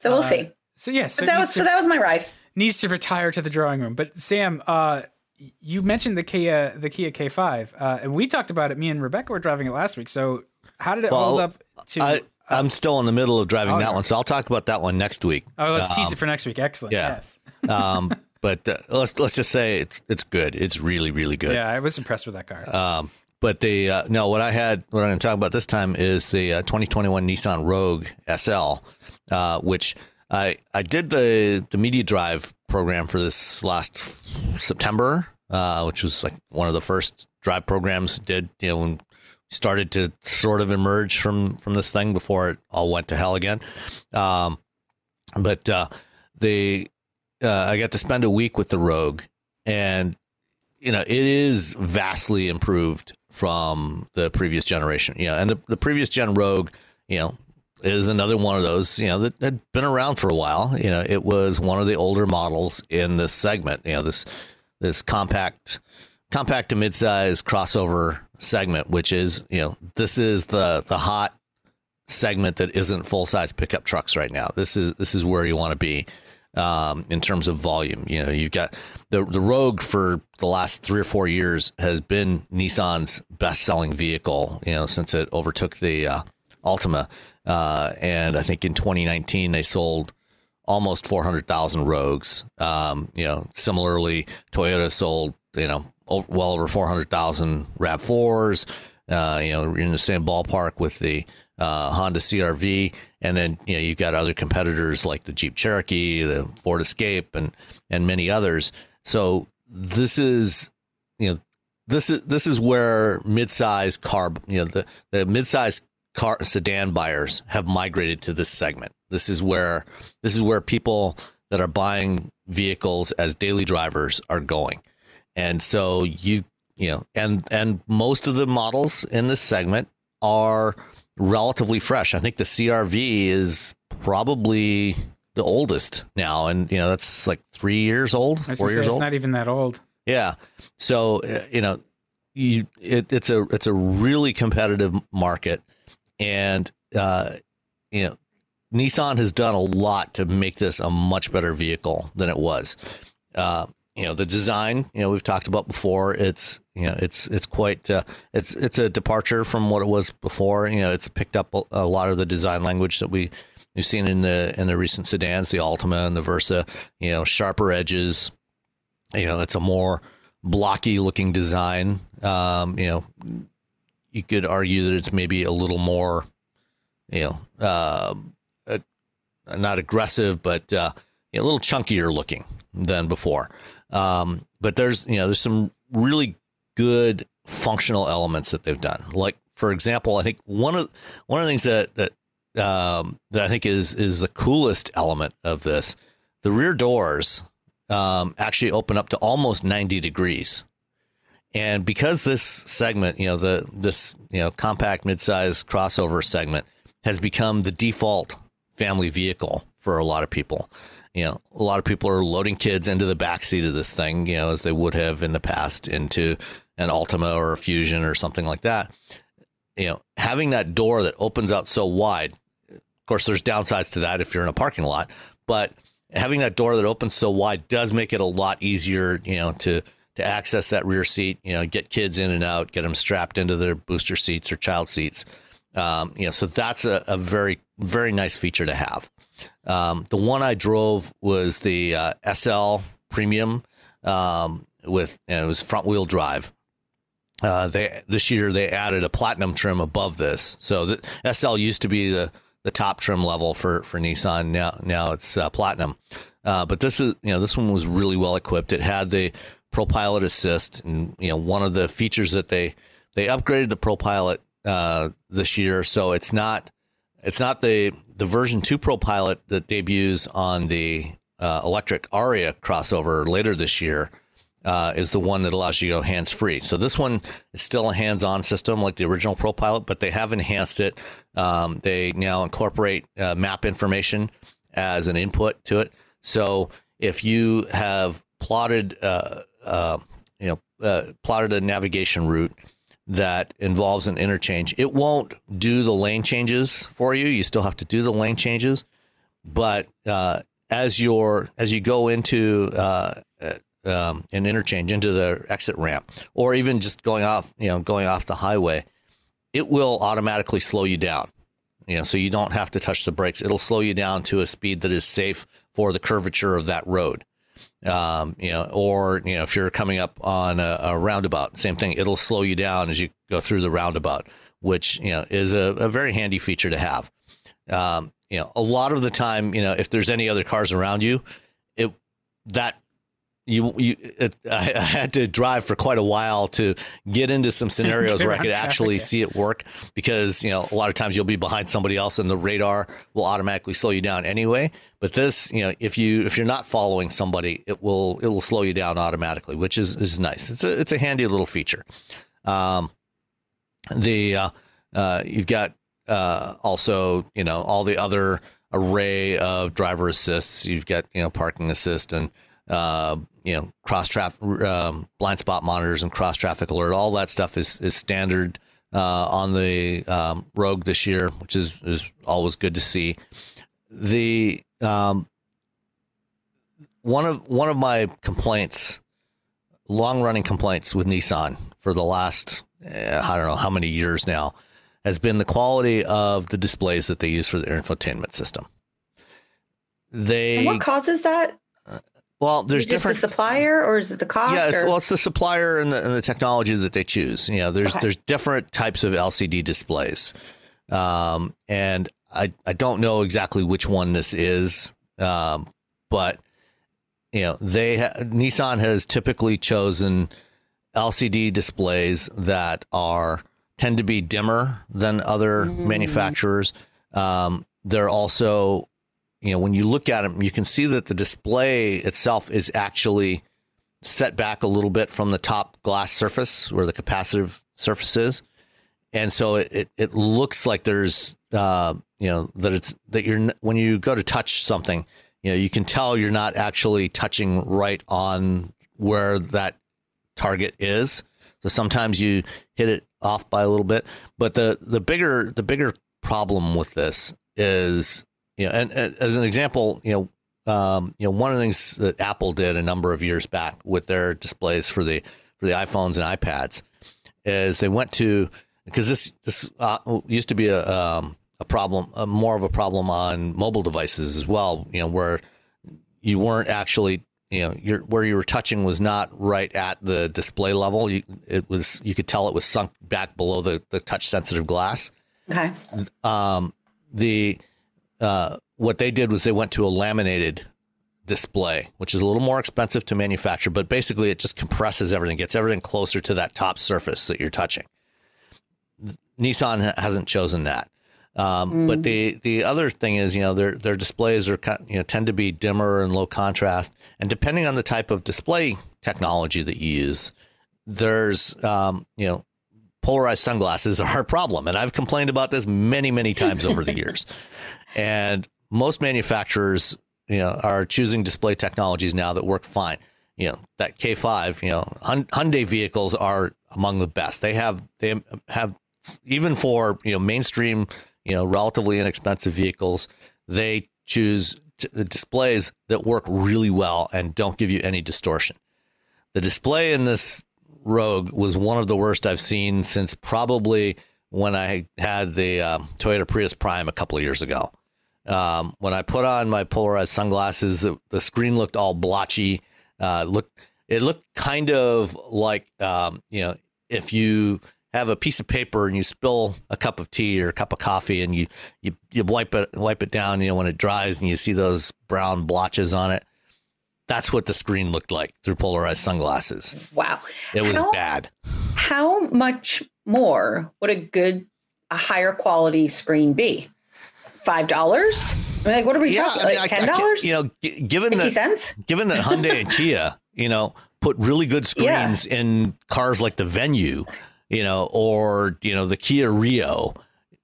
So we'll see. so yes, But that was so that was my ride. needs to retire to the drawing room. But Sam, uh, you mentioned the Kia, the Kia K5, uh, and we talked about it. Me and Rebecca were driving it last week. So how did it Well, hold up to? I, I'm still in the middle of driving Oh, that you're- one, so I'll talk about that one next week. oh, let's tease it for next week. Excellent. yeah. Yes. Um, but uh, let's let's just say it's it's good. It's really really good. Yeah, I was impressed with that car. Um, but the uh, no, what I had, what I'm going to talk about this time is the uh, 2021 Nissan Rogue SL, uh, which I I did the the media drive program for this last September, uh, which was like one of the first drive programs did. You know, when we started to sort of emerge from from this thing before it all went to hell again. Um, but uh, the uh, I got to spend a week with the Rogue, and you know it is vastly improved from the previous generation. You know, and the, the previous gen Rogue, you know, is another one of those you know that had been around for a while. You know, it was one of the older models in this segment. You know, this this compact compact to midsize crossover segment, which is you know this is the the hot segment that isn't full size pickup trucks right now. This is this is where you want to be um, in terms of volume. You know, you've got the the Rogue for the last three or four years has been Nissan's best selling vehicle. You know, since it overtook the uh, Altima, uh, and I think in 2019 they sold almost 400,000 Rogues. Um, you know, similarly, Toyota sold you know well over 400,000 RAV4s. Uh, you know, in the same ballpark with the uh, Honda CRV, and then you know you've got other competitors like the Jeep Cherokee, the Ford Escape, and and many others. So this is you know this is this is where midsize car you know the the midsize car sedan buyers have migrated to this segment. This is where this is where people that are buying vehicles as daily drivers are going. And so you you know and and most of the models in this segment are relatively fresh. I think the CRV is probably the oldest now and you know that's like 3 years old, I 4 gonna say, years it's old. not even that old. Yeah. So uh, you know, you it, it's a it's a really competitive market, and uh, you know, Nissan has done a lot to make this a much better vehicle than it was. Uh, you know, the design. You know, we've talked about before. It's you know, it's it's quite uh, it's it's a departure from what it was before. You know, it's picked up a, a lot of the design language that we. We've seen in the in the recent sedans, the Altima and the Versa, you know, sharper edges, you know it's a more blocky looking design um you know you could argue that it's maybe a little more you know uh, uh not aggressive but uh a little chunkier looking than before um but there's you know there's some really good functional elements that they've done like for example i think one of one of the things that that um that i think is is the coolest element of this the rear doors um, actually open up to almost 90 degrees. And because this segment, you know, the this you know compact midsize crossover segment has become the default family vehicle for a lot of people. You know, a lot of people are loading kids into the back seat of this thing, you know, as they would have in the past into an Altima or a Fusion or something like that. You know, having that door that opens out so wide. Of course, there's downsides to that if you're in a parking lot, but having that door that opens so wide does make it a lot easier, you know, to to access that rear seat, you know, get kids in and out, get them strapped into their booster seats or child seats. Um, you know, so that's a, a very very nice feature to have. Um, the one I drove was the uh, SL premium um, with and it was front wheel drive. Uh, they this year they added a platinum trim above this. So the SL used to be the the top trim level for for Nissan. Now now it's uh, platinum. Uh, but this is you know this one was really well equipped. It had the ProPilot Assist, and you know one of the features that they they upgraded the ProPilot uh, this year, so it's not it's not the the version two Pro Pilot that debuts on the uh, electric Ariya crossover later this year. Uh, is the one that allows you to go hands free. So this one is still a hands on system like the original Pro Pilot, but they have enhanced it. Um, they now incorporate uh, map information as an input to it. So if you have plotted, uh, uh, you know, uh, plotted a navigation route that involves an interchange, it won't do the lane changes for you. You still have to do the lane changes, but uh, as your as you go into uh, uh, um, an interchange into the exit ramp, or even just going off, you know, going off the highway, it will automatically slow you down. You know, so you don't have to touch the brakes. It'll slow you down to a speed that is safe for the curvature of that road. Um, you know, or you know, if you're coming up on a, a, roundabout, same thing. It'll slow you down as you go through the roundabout, which you know is a, a very handy feature to have. Um, you know, a lot of the time, you know, if there's any other cars around you, it that you you it, I, I, had to drive for quite a while to get into some scenarios where I could actually see it work because you know a lot of times you'll be behind somebody else and the radar will automatically slow you down anyway. But this you know if you if you're not following somebody it will it will slow you down automatically which is is nice. It's a it's a handy little feature. Um the uh, uh you've got uh also you know all the other array of driver assists. You've got you know parking assist and uh, you know, cross traffic, um, blind spot monitors and cross traffic alert. All that stuff is is standard uh, on the um, Rogue this year, which is is always good to see. The um, one of one of my complaints, long running complaints with Nissan for the last eh, I don't know how many years now, has been the quality of the displays that they use for their infotainment system. They and what causes that? Well, there's different the supplier, or is it the cost? Yeah, it's, well, it's the supplier and the, and the technology that they choose. You know, there's okay. there's different types of LCD displays, um, and I I don't know exactly which one this is, um, but you know, they ha- Nissan has typically chosen LCD displays that are tend to be dimmer than other mm. manufacturers. Um, they're also you know, when you look at them, you can see that the display itself is actually set back a little bit from the top glass surface where the capacitive surface is. And so it, it, it looks like there's, uh, you know, that it's, that you're, when you go to touch something, you know, you can tell you're not actually touching right on where that target is. So sometimes you hit it off by a little bit, but the, the bigger, the bigger problem with this is you know, and, and as an example, you know, um, you know, one of the things that Apple did a number of years back with their displays for the for the iPhones and iPads is they went to because this this uh, used to be a um, a problem, a more of a problem on mobile devices as well. You know, where you weren't actually you know your where you were touching was not right at the display level. You, it was you could tell it was sunk back below the the touch sensitive glass. Okay. Um, the uh, what they did was they went to a laminated display, which is a little more expensive to manufacture, but basically it just compresses everything, gets everything closer to that top surface that you're touching. Nissan hasn't chosen that. Um, mm. But the the other thing is, you know, their their displays are you know tend to be dimmer and low contrast, and depending on the type of display technology that you use, there's um, you know polarized sunglasses are a problem, and I've complained about this many many times over the years. And most manufacturers, you know, are choosing display technologies now that work fine. You know, that K5, you know, Hyundai vehicles are among the best. They have they have even for, you know, mainstream, you know, relatively inexpensive vehicles, they choose t- displays that work really well and don't give you any distortion. The display in this Rogue was one of the worst I've seen since probably when I had the uh, Toyota Prius Prime a couple of years ago. Um, when I put on my polarized sunglasses, the, the screen looked all blotchy. Uh, look, it looked kind of like um, you know if you have a piece of paper and you spill a cup of tea or a cup of coffee and you you, you wipe it wipe it down you know when it dries and you see those brown blotches on it that's what the screen looked like through polarized sunglasses Wow. it was How- bad How much more would a good, a higher quality screen be? Five dollars? I mean, like, what are we talking? I mean, like I- I ten dollars? you know g- given Fifty that cents? given that Hyundai and Kia you know put really good Yeah. screens in cars like the Venue you know or you know the Kia Rio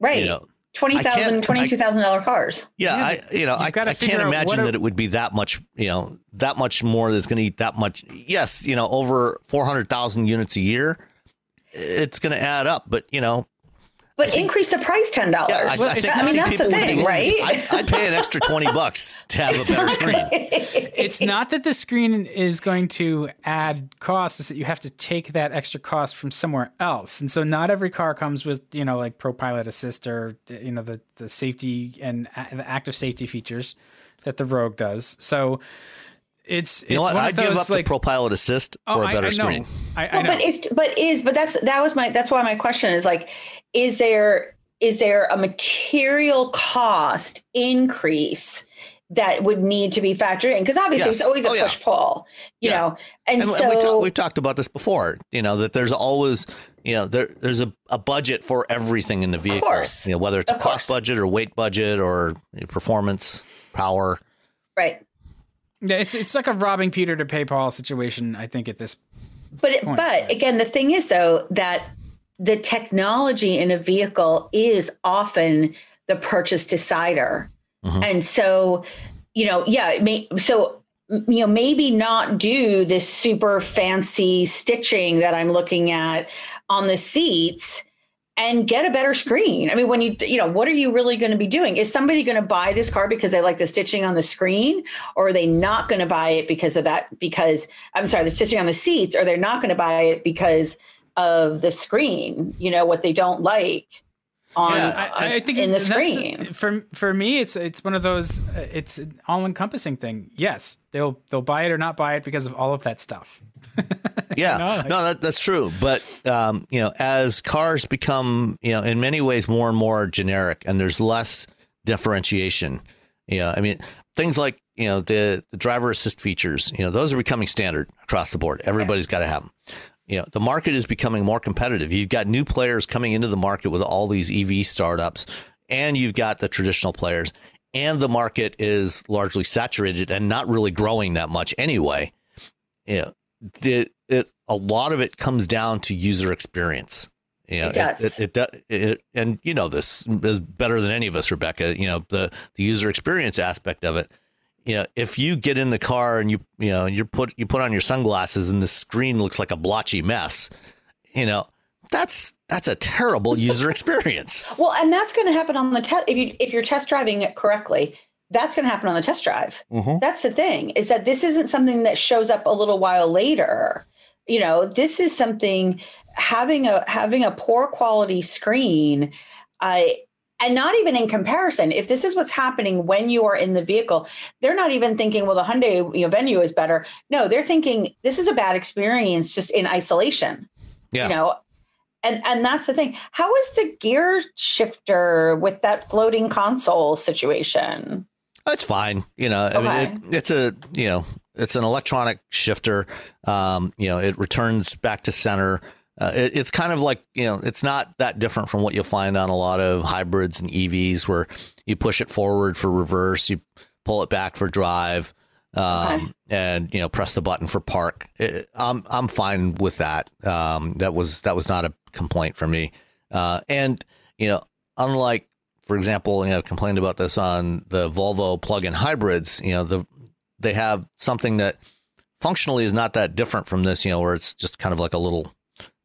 Right. you know Twenty I can't- thousand, twenty-two thousand dollar cars. Yeah, Yeah, I you know I, I can't imagine are- that it would be that much you know that much more that's going to eat that much. Yes, you know over four hundred thousand units a year, it's going to add up. But you know, But increase the price ten dollars. yeah, I, Well, I, think, I mean, think that's the people would thing, be- right? I'd, I'd pay an extra twenty bucks to have a better screen. it's not that the screen is going to add costs; is that you have to take that extra cost from somewhere else. And so, not every car comes with you know like ProPilot Assist or you know the the safety and a- the active safety features that the Rogue does. So. It's it's You know what? one I'd of those give up like the Pro Pilot Assist oh, for a better I, know. screen. I, I Well, know. but is but is but that's that was my that's why my question is like, is there is there a material cost increase that would need to be factored in? Because obviously Yes. it's always a Oh, yeah. push pull, you Yeah. know. And, And, so and we talk, we've talked about this before. You know that there's always you know there there's a, a budget for everything in the vehicle. course. You know whether it's a cost course. budget or weight budget or performance power. right. Yeah, it's it's like a robbing Peter to pay Paul situation. I think at this But it, point, but again, the thing is though that the technology in a vehicle is often the purchase decider, Mhm. and so you know, yeah, it may, so you know maybe not do this super fancy stitching that I'm looking at on the seats and get a better screen. I mean, when you you know, what are you really going to be doing? Is somebody going to buy this car because they like the stitching on the screen, or are they not going to buy it because of that? Because I'm sorry, the stitching on the seats, or they're not going to buy it because of the screen. You know what they don't like on Yeah, I, I think in the screen. for for me, it's it's one of those. uh, It's an all encompassing thing. Yes, they'll they'll buy it or not buy it because of all of that stuff. Yeah, know, like- no, that, that's true. But um, you know, as cars become, you know, in many ways more and more generic, and there's less differentiation. You know, I mean, things like you know the the driver assist features. You know, those are becoming standard across the board. Everybody's got to have them. You know, the market is becoming more competitive. You've got new players coming into the market with all these EV startups, and you've got the traditional players. And the market is largely saturated and not really growing that much anyway. You know, the, it a lot of it comes down to user experience. You know, It does. It, it, it, it- and you know this is better than any of us, Rebecca. You know the the user experience aspect of it. You know, if you get in the car and you you know you put you put on your sunglasses and the screen looks like a blotchy mess, you know that's that's a terrible user experience. Well, and that's going to happen on the test if you if you're test driving it correctly. That's going to happen on the test drive. Mm-hmm. That's the thing is that this isn't something that shows up a little while later. You know, this is something having a having a poor quality screen. I and not even in comparison. If this is what's happening when you are in the vehicle, they're not even thinking, well, the Hyundai you know, Venue is better. No, they're thinking this is a bad experience just in isolation Yeah. you know and and that's the thing how is the gear shifter with that floating console situation it's fine. You know, I mean, it, it's a you know, it's an electronic shifter. Um, you know, it returns back to center. Uh, it, it's kind of like you know, it's not that different from what you'll find on a lot of hybrids and EVs, where you push it forward for reverse, you pull it back for drive, um, Okay. and you know, press the button for park. It, I'm I'm fine with that. Um, that was that was not a complaint for me. Uh, and you know, unlike for example, you know, complained about this on the Volvo plug-in hybrids. You know, the they have something that functionally is not that different from this. You know, where it's just kind of like a little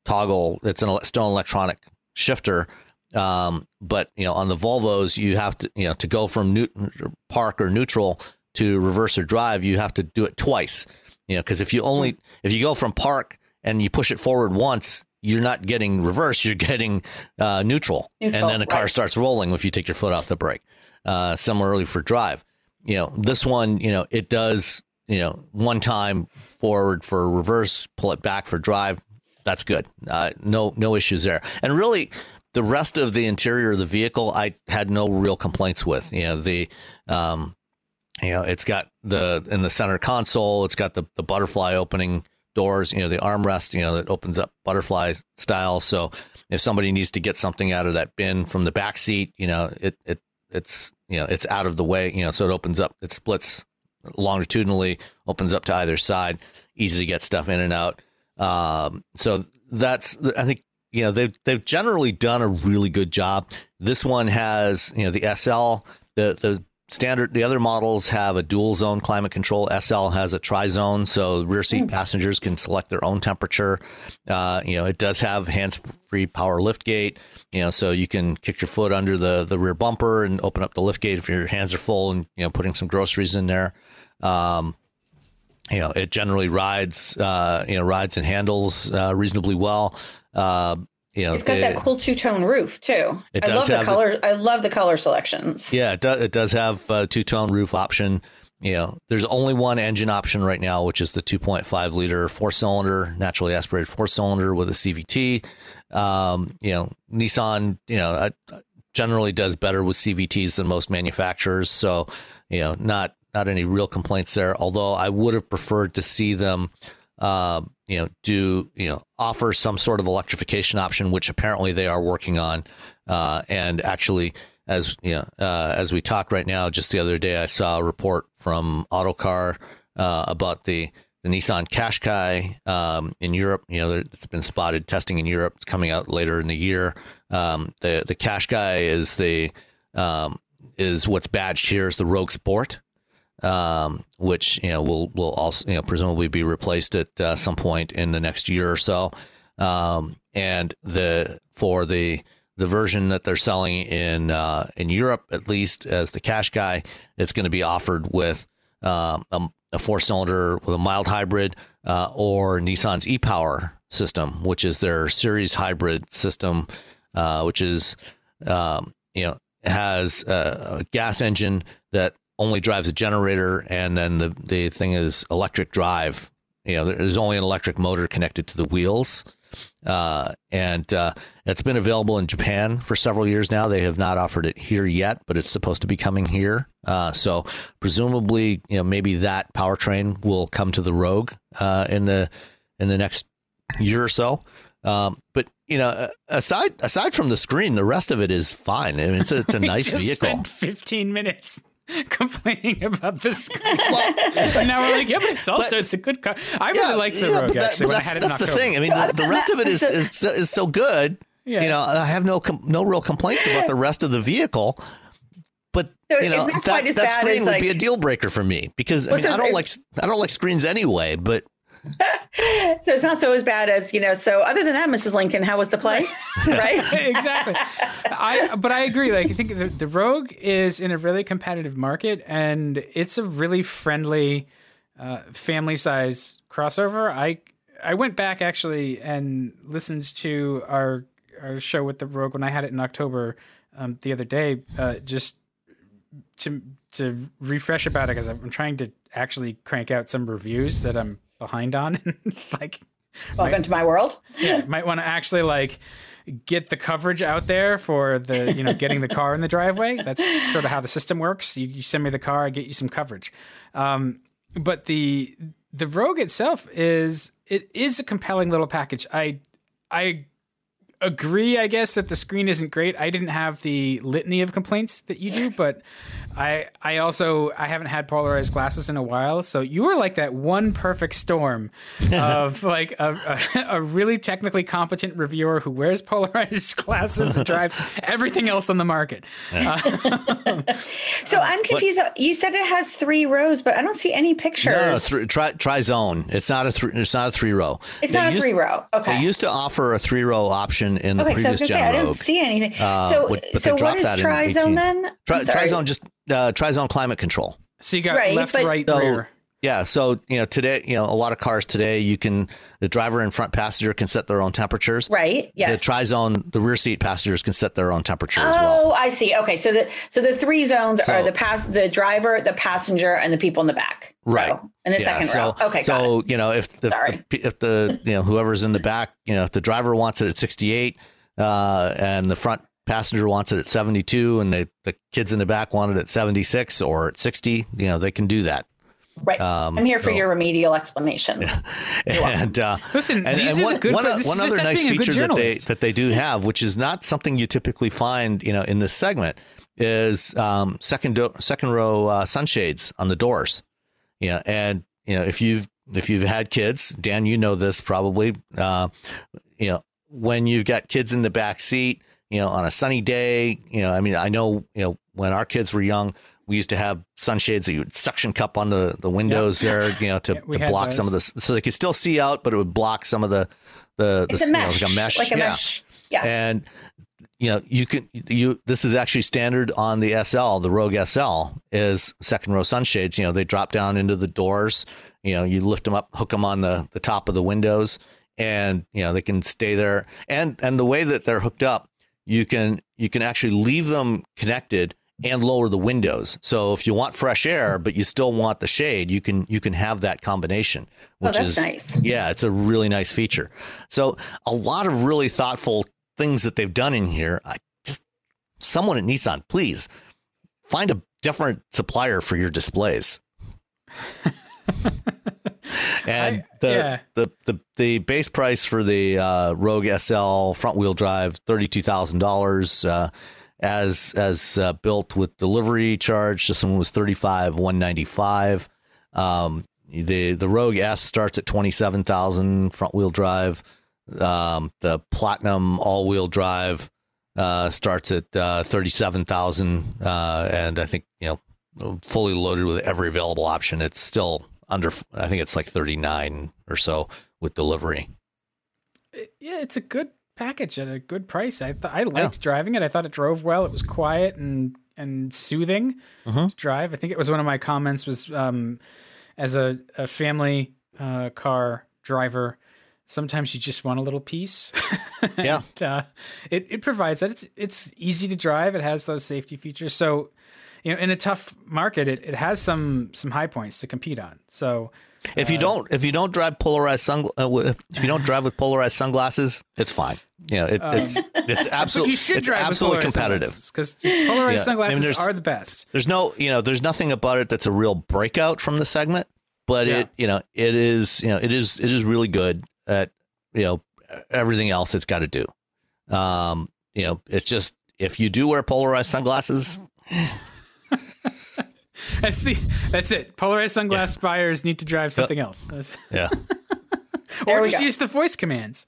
toggle. It's an an electronic shifter, um, but you know, on the Volvos, you have to you know to go from new, park or neutral to reverse or drive, you have to do it twice. You know, because if you only if you go from park and you push it forward once, you're not getting reverse, you're getting uh, neutral, Neutral, and then the car right. starts rolling if you take your foot off the brake. Uh, similarly for drive, you know, this one, you know, it does you know, one time forward for reverse, pull it back for drive. That's good. Uh, no, no issues there. And really, the rest of the interior of the vehicle, I had no real complaints with. You know, the, um, you know, it's got the in the center console, it's got the the butterfly opening doors. You know, the armrest, you know, that opens up butterfly style. So if somebody needs to get something out of that bin from the back seat, you know, it it it's you know it's out of the way. You know, so it opens up, it splits longitudinally, opens up to either side, easy to get stuff in and out. Um, so that's I think you know they've they've generally done a really good job. This one has you know the SL the the standard the other models have a dual zone climate control sl has a tri zone so rear seat mm. passengers can select their own temperature uh, you know it does have hands free power lift gate you know so you can kick your foot under the the rear bumper and open up the lift gate if your hands are full and you know putting some groceries in there um, you know, it generally rides, uh, you know, rides and handles uh, reasonably well. Uh, you know, it's got that cool two tone roof too. It I love the color. I love the color selections. Yeah, it does. It does have a two tone roof option. You know, there's only one engine option right now, which is the 2.5 liter four cylinder, naturally aspirated four cylinder with a CVT. Um, you know, Nissan, you know, generally does better with CVTs than most manufacturers. So, you know, not not any real complaints there. Although I would have preferred to see them, uh, you know, do you know offer some sort of electrification option, which apparently they are working on. Uh, and actually, as you know, uh, as we talk right now, just the other day I saw a report from Autocar uh, about the the Nissan Qashqai um, in Europe. You know, it's been spotted testing in Europe. It's coming out later in the year. Um, the the Qashqai is the um, is what's badged here as the Rogue Sport um, which you know will will also you know presumably be replaced at uh, some point in the next year or so. Um, and the for the the version that they're selling in uh, in Europe, at least as the Qashqai, it's going to be offered with um, a, a four cylinder with a mild hybrid uh, or Nissan's e-Power system, which is their series hybrid system, uh, which is um, you know has a gas engine that only drives a generator, and then the the thing is electric drive. You know, there's only an electric motor connected to the wheels, uh, and uh, it's been available in Japan for several years now. They have not offered it here yet, but it's supposed to be coming here. Uh, so presumably, you know, maybe that powertrain will come to the Rogue uh, in the in the next year or so. Um, but you know, aside aside from the screen, the rest of it is fine. I mean, it's a, it's a nice vehicle. Fifteen minutes complaining about the screen. Well, and now we're like, yeah, but it's also but, it's a good car. I yeah, really like the yeah, Rogue that, actually when I had it in October. That's the thing. I mean, the, the rest of it is, is is so good. Yeah. You know, I have no no real complaints about the rest of the vehicle. But so you know that, that screen would like, be a deal breaker for me because I mean I don't like I don't like screens anyway. But so it's not so as bad as you know. So other than that, Mrs. Lincoln, how was the play? right? exactly. I but I agree. Like I think the, the Rogue is in a really competitive market, and it's a really friendly, uh, family size crossover. I I went back actually and listened to our our show with the Rogue when I had it in October um, the other day, uh, just to to refresh about it because I'm trying to actually crank out some reviews that I'm behind on. like, welcome might, to my world. yeah, might want to actually like get the coverage out there for the you know getting the car in the driveway. That's sort of how the system works. You, you send me the car, I get you some coverage. Um, but the the Rogue itself is it is a compelling little package. I I agree, I guess, that the screen isn't great. I didn't have the litany of complaints that you do, but I I also I haven't had polarized glasses in a while. So you were like that one perfect storm of like a, a, a, really technically competent reviewer who wears polarized glasses and drives everything else on the market. Uh, so I'm confused. But, you said it has three rows, but I don't see any pictures. No, th- try try zone. It's not a three. It's not a three row. It's they not used, a three row. Okay. They used to offer a three row option in the okay, previous so Gen say, I didn't see anything. Uh, so, but so what is Trizone then? Tri- Trizone just uh, Trizone climate control. So you got right, left, but, right, so, rear. Yeah. So, you know, today, you know, a lot of cars today, you can, the driver and front passenger can set their own temperatures. Right. Yeah. The tri-zone, the rear seat passengers can set their own temperature as Oh. I see. Okay, so the so the three zones So- are the pass, the driver, the passenger, and the people in the back. Right. row, in the Yeah, second so, row. Okay, So, you know, if the, Sorry. the- if the, you know, whoever's in the back, you know, if the driver wants it at 68 uh, and the front passenger wants it at 72 and the, the kids in the back want it at 76 or at 60, you know, they can do that. Right. um, I'm here for so- your remedial explanations. And uh, Listen, and, these and are one, the good one, parts. This one is just other nice a good feature that they that they do have, which is not something you typically find, you know, in this segment, is um, second do- second row uh, sunshades on the doors. You know, and you know if you've if you've had kids, Dan, you know this probably. Uh, you know, when you've got kids in the back seat, you know, on a sunny day, you know, I mean, I know, you know, when our kids were young, we used to have sunshades that you would suction cup on the, the windows there, you know, to, Yeah, to had block some of the, so they could still see out, but it would block some of the, the, the it's a you know, mesh, like a mesh. like a yeah. mesh. Yeah. And, you know, you can, you, this is actually standard on the SL, the Rogue SL is second row sunshades. You know, they drop down into the doors, you know, you lift them up, hook them on the, the top of the windows and, you know, they can stay there. And, and the way that they're hooked up, you can, you can actually leave them connected and lower the windows. So if you want fresh air, but you still want the shade, you can, you can have that combination, Oh, which that's is nice. yeah, it's a really nice feature. So a lot of really thoughtful things that they've done in here. I just someone at Nissan, please find a different supplier for your displays. and I- the, yeah. the the the base price for the uh, Rogue SL front wheel drive thirty two thousand dollars. As as uh, built with delivery charge, this one was thirty five one ninety five. Um, the the Rogue S starts at twenty seven thousand front wheel drive. Um, the Platinum all wheel drive uh, starts at uh, thirty seven thousand, uh, and I think you know fully loaded with every available option. It's still under. I think it's like thirty nine or so with delivery. yeah, it's a good package at a good price. I th- I liked driving it. I thought it drove well. It was quiet and and soothing to drive. I think it was one of my comments was um, as a, a family uh, car driver. Sometimes you just want a little peace. Yeah. and, uh, it it provides that. It's it's easy to drive. It has those safety features. So, you know, in a tough market, it, it has some some high points to compete on. So, If you don't, if you don't drive polarized sun, uh, if you don't drive with polarized sunglasses, it's fine. You know, it, it's it's absolutely you should it's drive absolutely competitive. because polarized Yeah. I mean, sunglasses are the best. There's no, you know, there's nothing about it that's a real breakout from the segment, but Yeah. it, you know, it is, you know, it is, it is really good at, you know, everything else it's got to do. Um, you know, it's just if you do wear polarized sunglasses, That's the that's it. Polarized sunglass buyers need to drive something else, That's- yeah, or just go. use the voice commands.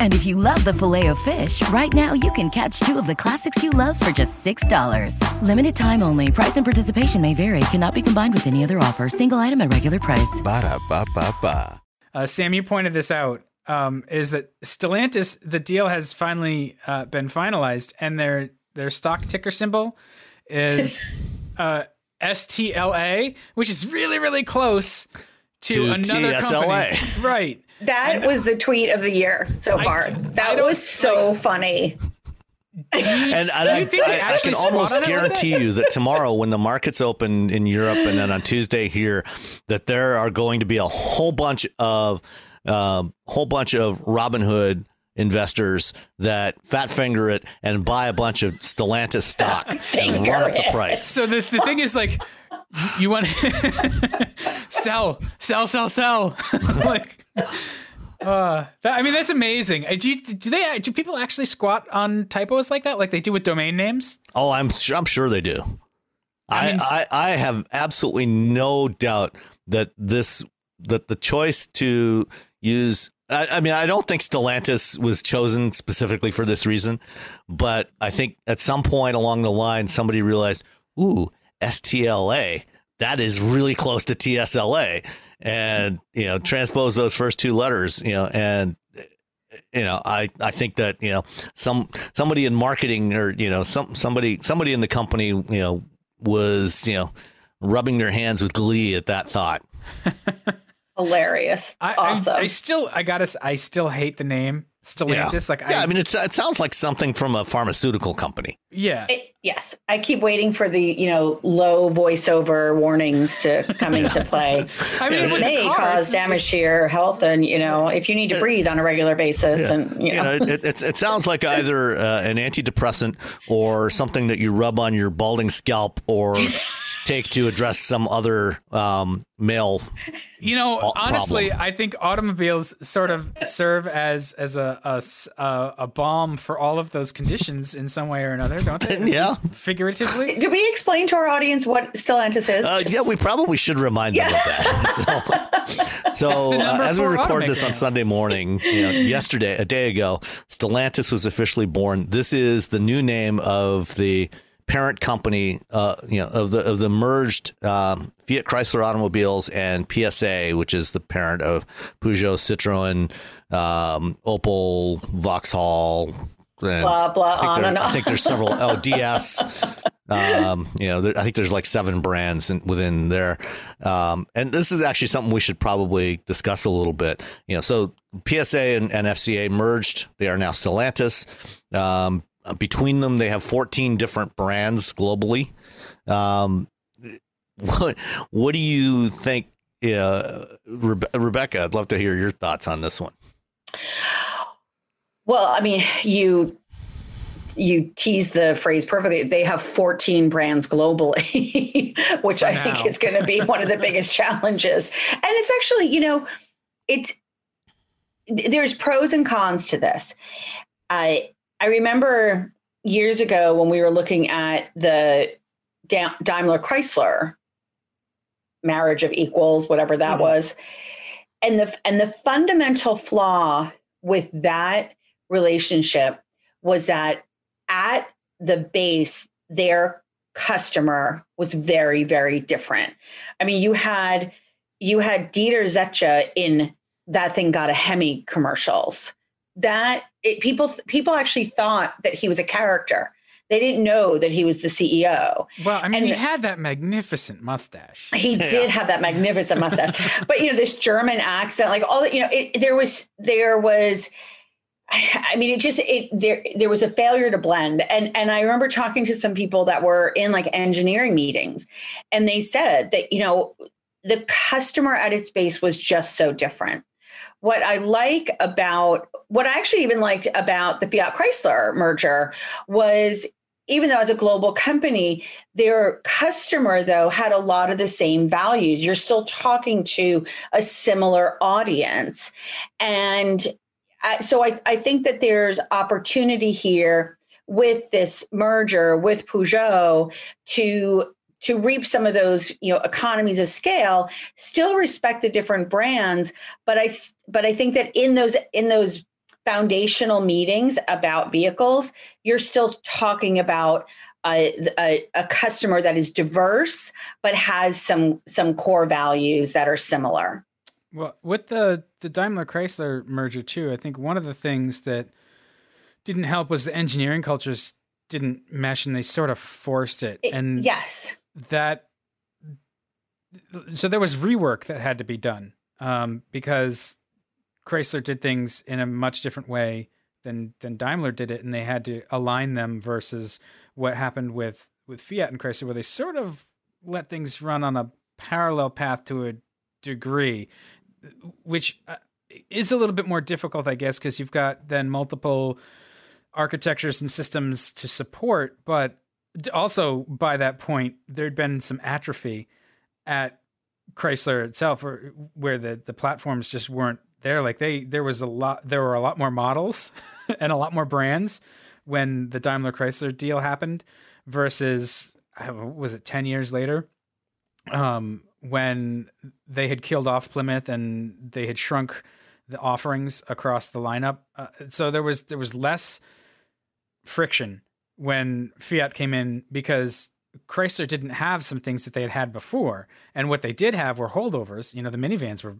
And if you love the filet of fish, right now you can catch two of the classics you love for just $6. Limited time only. Price and participation may vary. Cannot be combined with any other offer. Single item at regular price. Ba-da-ba-ba-ba. Uh, Sam, you pointed this out. Um, is that Stellantis? The deal has finally uh, been finalized, and their their stock ticker symbol is uh, STLA, which is really really close to, To another TSLA. company. Right. That was the tweet of the year so far. I that don't- was so funny. and, and I, you think they I, I can almost on like guarantee that? you that tomorrow, when the markets open in Europe and then on Tuesday here, that there are going to be a whole bunch of um, whole bunch of Robinhood investors that fat finger it and buy a bunch of Stellantis stock and run up the price. So the, the thing is like you- want to sell, sell, sell, sell. like, uh, that, I mean, that's amazing. Uh, Do, you, do they? Do people actually squat on typos like that, like they do with domain names? Oh, I'm sure, I'm sure they do. I I, I, I have absolutely no doubt that this that the choice to use I, I mean, I don't think Stellantis was chosen specifically for this reason, but I think at some point along the line, somebody realized, ooh, STLA, that is really close to TSLA, and you know, transpose those first two letters, you know, and you know, I, I think that you know some somebody in marketing or you know some somebody somebody in the company you know was you know rubbing their hands with glee at that thought. Hilarious. I, awesome. I, I still, I gotta, I still hate the name Stellantis. Like, yeah, I, I mean, it's, it sounds like something from a pharmaceutical company. yeah, It- yes, I keep waiting for the you know low voiceover warnings to come into play. I mean, Yeah, it's, This may cause damage to your health, and you know if you need to breathe on a regular basis, and you You know, know, it, it sounds like either uh, an antidepressant or something that you rub on your balding scalp or take to address some other um, male. You know, Al- honestly. I think automobiles sort of serve as as a a bomb for all of those conditions in some way or another, don't they? Yeah. Figuratively. do we explain to our audience what Stellantis is? Uh, Just- yeah, we probably should remind them of that. So, so uh, as we four record this on. Sunday morning, you know, yesterday, a day ago, Stellantis was officially born. This is the new name of the parent company, uh, you know, of the of the merged um, Fiat Chrysler Automobiles and PSA, which is the parent of Peugeot, Citroën, um, Opel, Vauxhall. and Blah, blah, I think on there- and I think there's several. LDS. Um, you know, there, I think there's like seven brands in, within there. Um, and this is actually something we should probably discuss a little bit. You know, so PSA and, and FCA merged. They are now Stellantis. Um, between them, they have 14 different brands globally. Um, what what do you think, uh, Rebe- Rebecca? I'd love to hear your thoughts on this one. Well, I mean, you you tease the phrase perfectly. They have 14 brands globally, which For I now. think is going to be one of the biggest challenges. And it's actually, you know, it's there's pros and cons to this. I I remember years ago when we were looking at the Da- Daimler Chrysler marriage of equals, whatever that Mhm. was, and the and the fundamental flaw with that relationship was that at the base, their customer was very, very different. I mean, you had you had Dieter Zetsche in that thing got a Hemi commercials. That it, people people actually thought that he was a character. They didn't know that he was the CEO. Well, I mean, And- he had that magnificent mustache. He did have that magnificent mustache, but you know this German accent, like all that. You know, it, there was there was. I I mean, it just it there there was a failure to blend, and and I remember talking to some people that were in like engineering meetings, and they said that you know the customer at its base was just so different. What I like about what I actually even liked about the Fiat Chrysler merger was even though it's a global company, their customer though had a lot of the same values. You're still talking to a similar audience. And so I, I think that there's opportunity here with this merger with Peugeot to to reap some of those you know economies of scale still respect the different brands but i but i think that in those in those foundational meetings about vehicles you're still talking about a, a, a customer that is diverse but has some some core values that are similar Well, with the the Daimler Chrysler merger too, I think one of the things that didn't help was the engineering cultures didn't mesh, and they sort of forced it. It- And yes that so there was rework that had to be done um, because Chrysler did things in a much different way than than Daimler did it, and they had to align them versus what happened with with Fiat and Chrysler, where they sort of let things run on a parallel path to a degree, which uh, is a little bit more difficult, I guess, because you've got then multiple architectures and systems to support, but also by that point there'd been some atrophy at Chrysler itself or where the the platforms just weren't there like they there was a lot there were a lot more models and a lot more brands when the Daimler Chrysler deal happened versus was it 10 years later um when they had killed off Plymouth and they had shrunk the offerings across the lineup. Uh, so there was there was less friction when Fiat came in because Chrysler didn't have some things that they had had before, and what they did have were holdovers. You know, the minivans were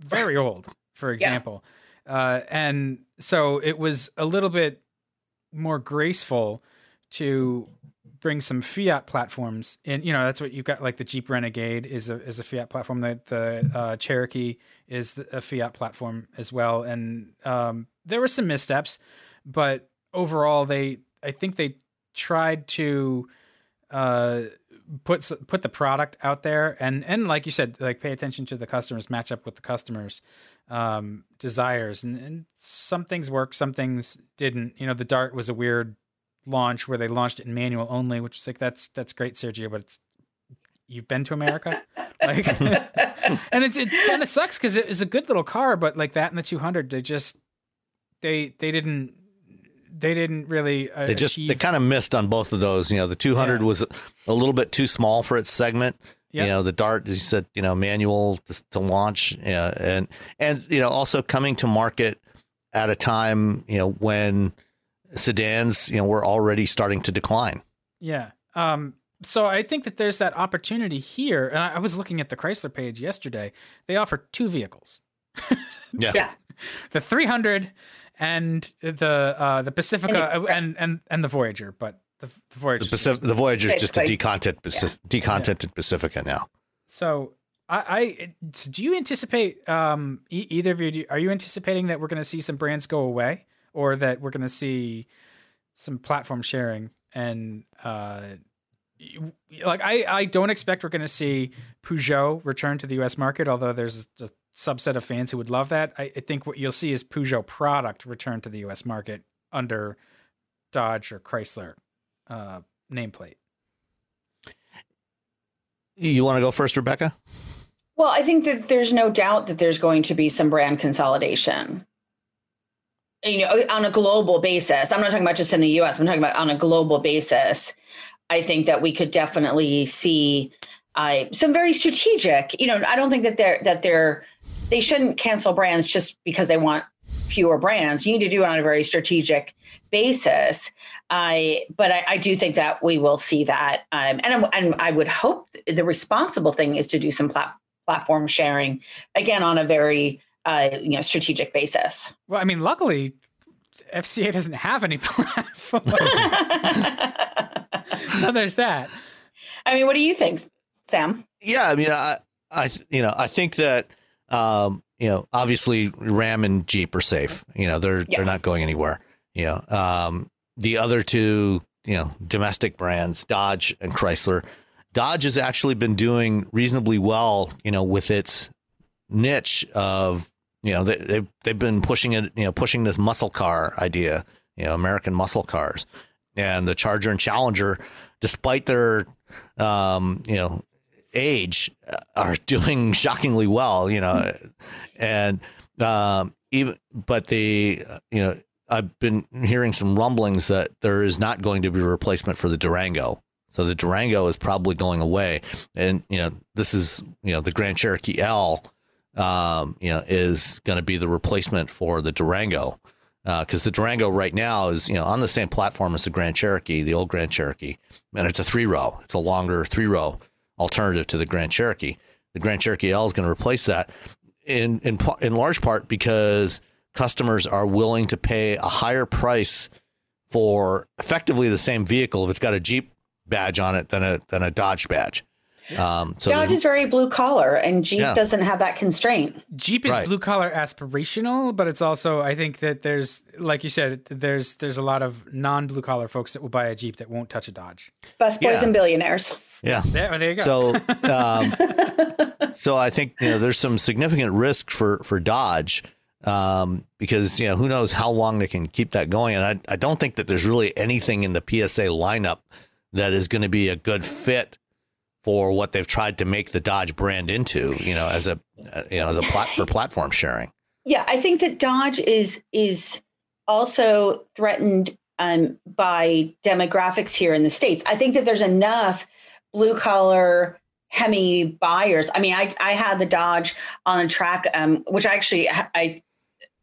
very old, for example, yeah. uh, and so it was a little bit more graceful to bring some Fiat platforms in. You know, that's what you've got. Like the Jeep Renegade is a is a Fiat platform. The the uh, Cherokee is a Fiat platform as well. And um, there were some missteps, but overall, they I think they tried to uh, put put the product out there and and like you said, like pay attention to the customers, match up with the customers' um, desires. And, and some things worked, some things didn't. You know, the Dart was a weird launch where they launched it in manual only, which is like that's that's great, Sergio, but it's you've been to America, like, and it's it kind of sucks because it was a good little car, but like that and the 200, they just they they didn't they didn't really uh, they just achieve... they kind of missed on both of those. You know, the 200 yeah. was a little bit too small for its segment. Yep. You know, the Dart, as you said, you know, manual to, to launch, yeah, and and you know, also coming to market at a time, you know, when sedans, you know, were already starting to decline. Yeah. Um, so I think that there's that opportunity here. And I, was looking at the Chrysler page yesterday. They offer two vehicles. yeah. yeah. The 300 and the uh, the Pacifica and, it, and and and the Voyager, but the, the Voyager. The, Pacif- the Voyager is just a decontent Pacif- yeah. decontented yeah. Pacifica now. So I, I so do you anticipate um, e- either of you? Are you anticipating that we're going to see some brands go away? or that we're going to see some platform sharing and uh, like I, I don't expect we're going to see Peugeot return to the U.S. market, although there's a subset of fans who would love that. I, I think what you'll see is Peugeot product return to the U.S. market under Dodge or Chrysler uh, nameplate. You want to go first, Rebecca? Well, I think that there's no doubt that there's going to be some brand consolidation you know, on a global basis. I'm not talking about just in the US, I'm talking about on a global basis. I think that we could definitely see uh, some very strategic, you know, I don't think that they're, that they're, they shouldn't cancel brands just because they want fewer brands. You need to do it on a very strategic basis. I, but I, I do think that we will see that. Um, and, and I would hope the responsible thing is to do some plat- platform sharing again on a very uh, you know strategic basis. Well, I mean, luckily, FCA doesn't have any platform, so there's that. I mean, what do you think, Sam? Yeah, I mean, I, I, you know, I think that, um, you know, obviously Ram and Jeep are safe. You know, they're yeah. they're not going anywhere. You know, um, the other two, you know, domestic brands, Dodge and Chrysler. Dodge has actually been doing reasonably well, you know, with its niche of you know, they, they've, they've been pushing it, you know, pushing this muscle car idea, you know, American muscle cars. And the Charger and Challenger, despite their, um, you know, age, uh, are doing shockingly well, you know, and um, even, but the, you know, I've been hearing some rumblings that there is not going to be a replacement for the Durango. So the Durango is probably going away. And, you know, this is, you know, the Grand Cherokee L um, you know, is going to be the replacement for the Durango. Because uh, the Durango right now is, you know, on the same platform as the Grand Cherokee, the old Grand Cherokee, and it's a three row. It's a longer three row alternative to the Grand Cherokee. The Grand Cherokee L is going to replace that in in in large part because customers are willing to pay a higher price for effectively the same vehicle if it's got a Jeep badge on it than a than a Dodge badge. Um, so Dodge is very blue collar, and Jeep yeah. doesn't have that constraint. Jeep is right. blue collar aspirational, but it's also I think that there's, like you said, there's there's a lot of non blue collar folks that will buy a Jeep that won't touch a Dodge. Bus boys yeah. and billionaires. Yeah, there, there you go. So, um, so I think you know there's some significant risk for for Dodge um, because you know who knows how long they can keep that going, and I I don't think that there's really anything in the PSA lineup that is going to be a good fit for what they've tried to make the Dodge brand into, you know, as a you know, as a plat for platform sharing. Yeah, I think that Dodge is is also threatened um, by demographics here in the states. I think that there's enough blue collar Hemi buyers. I mean, I I had the Dodge on a track, um, which actually I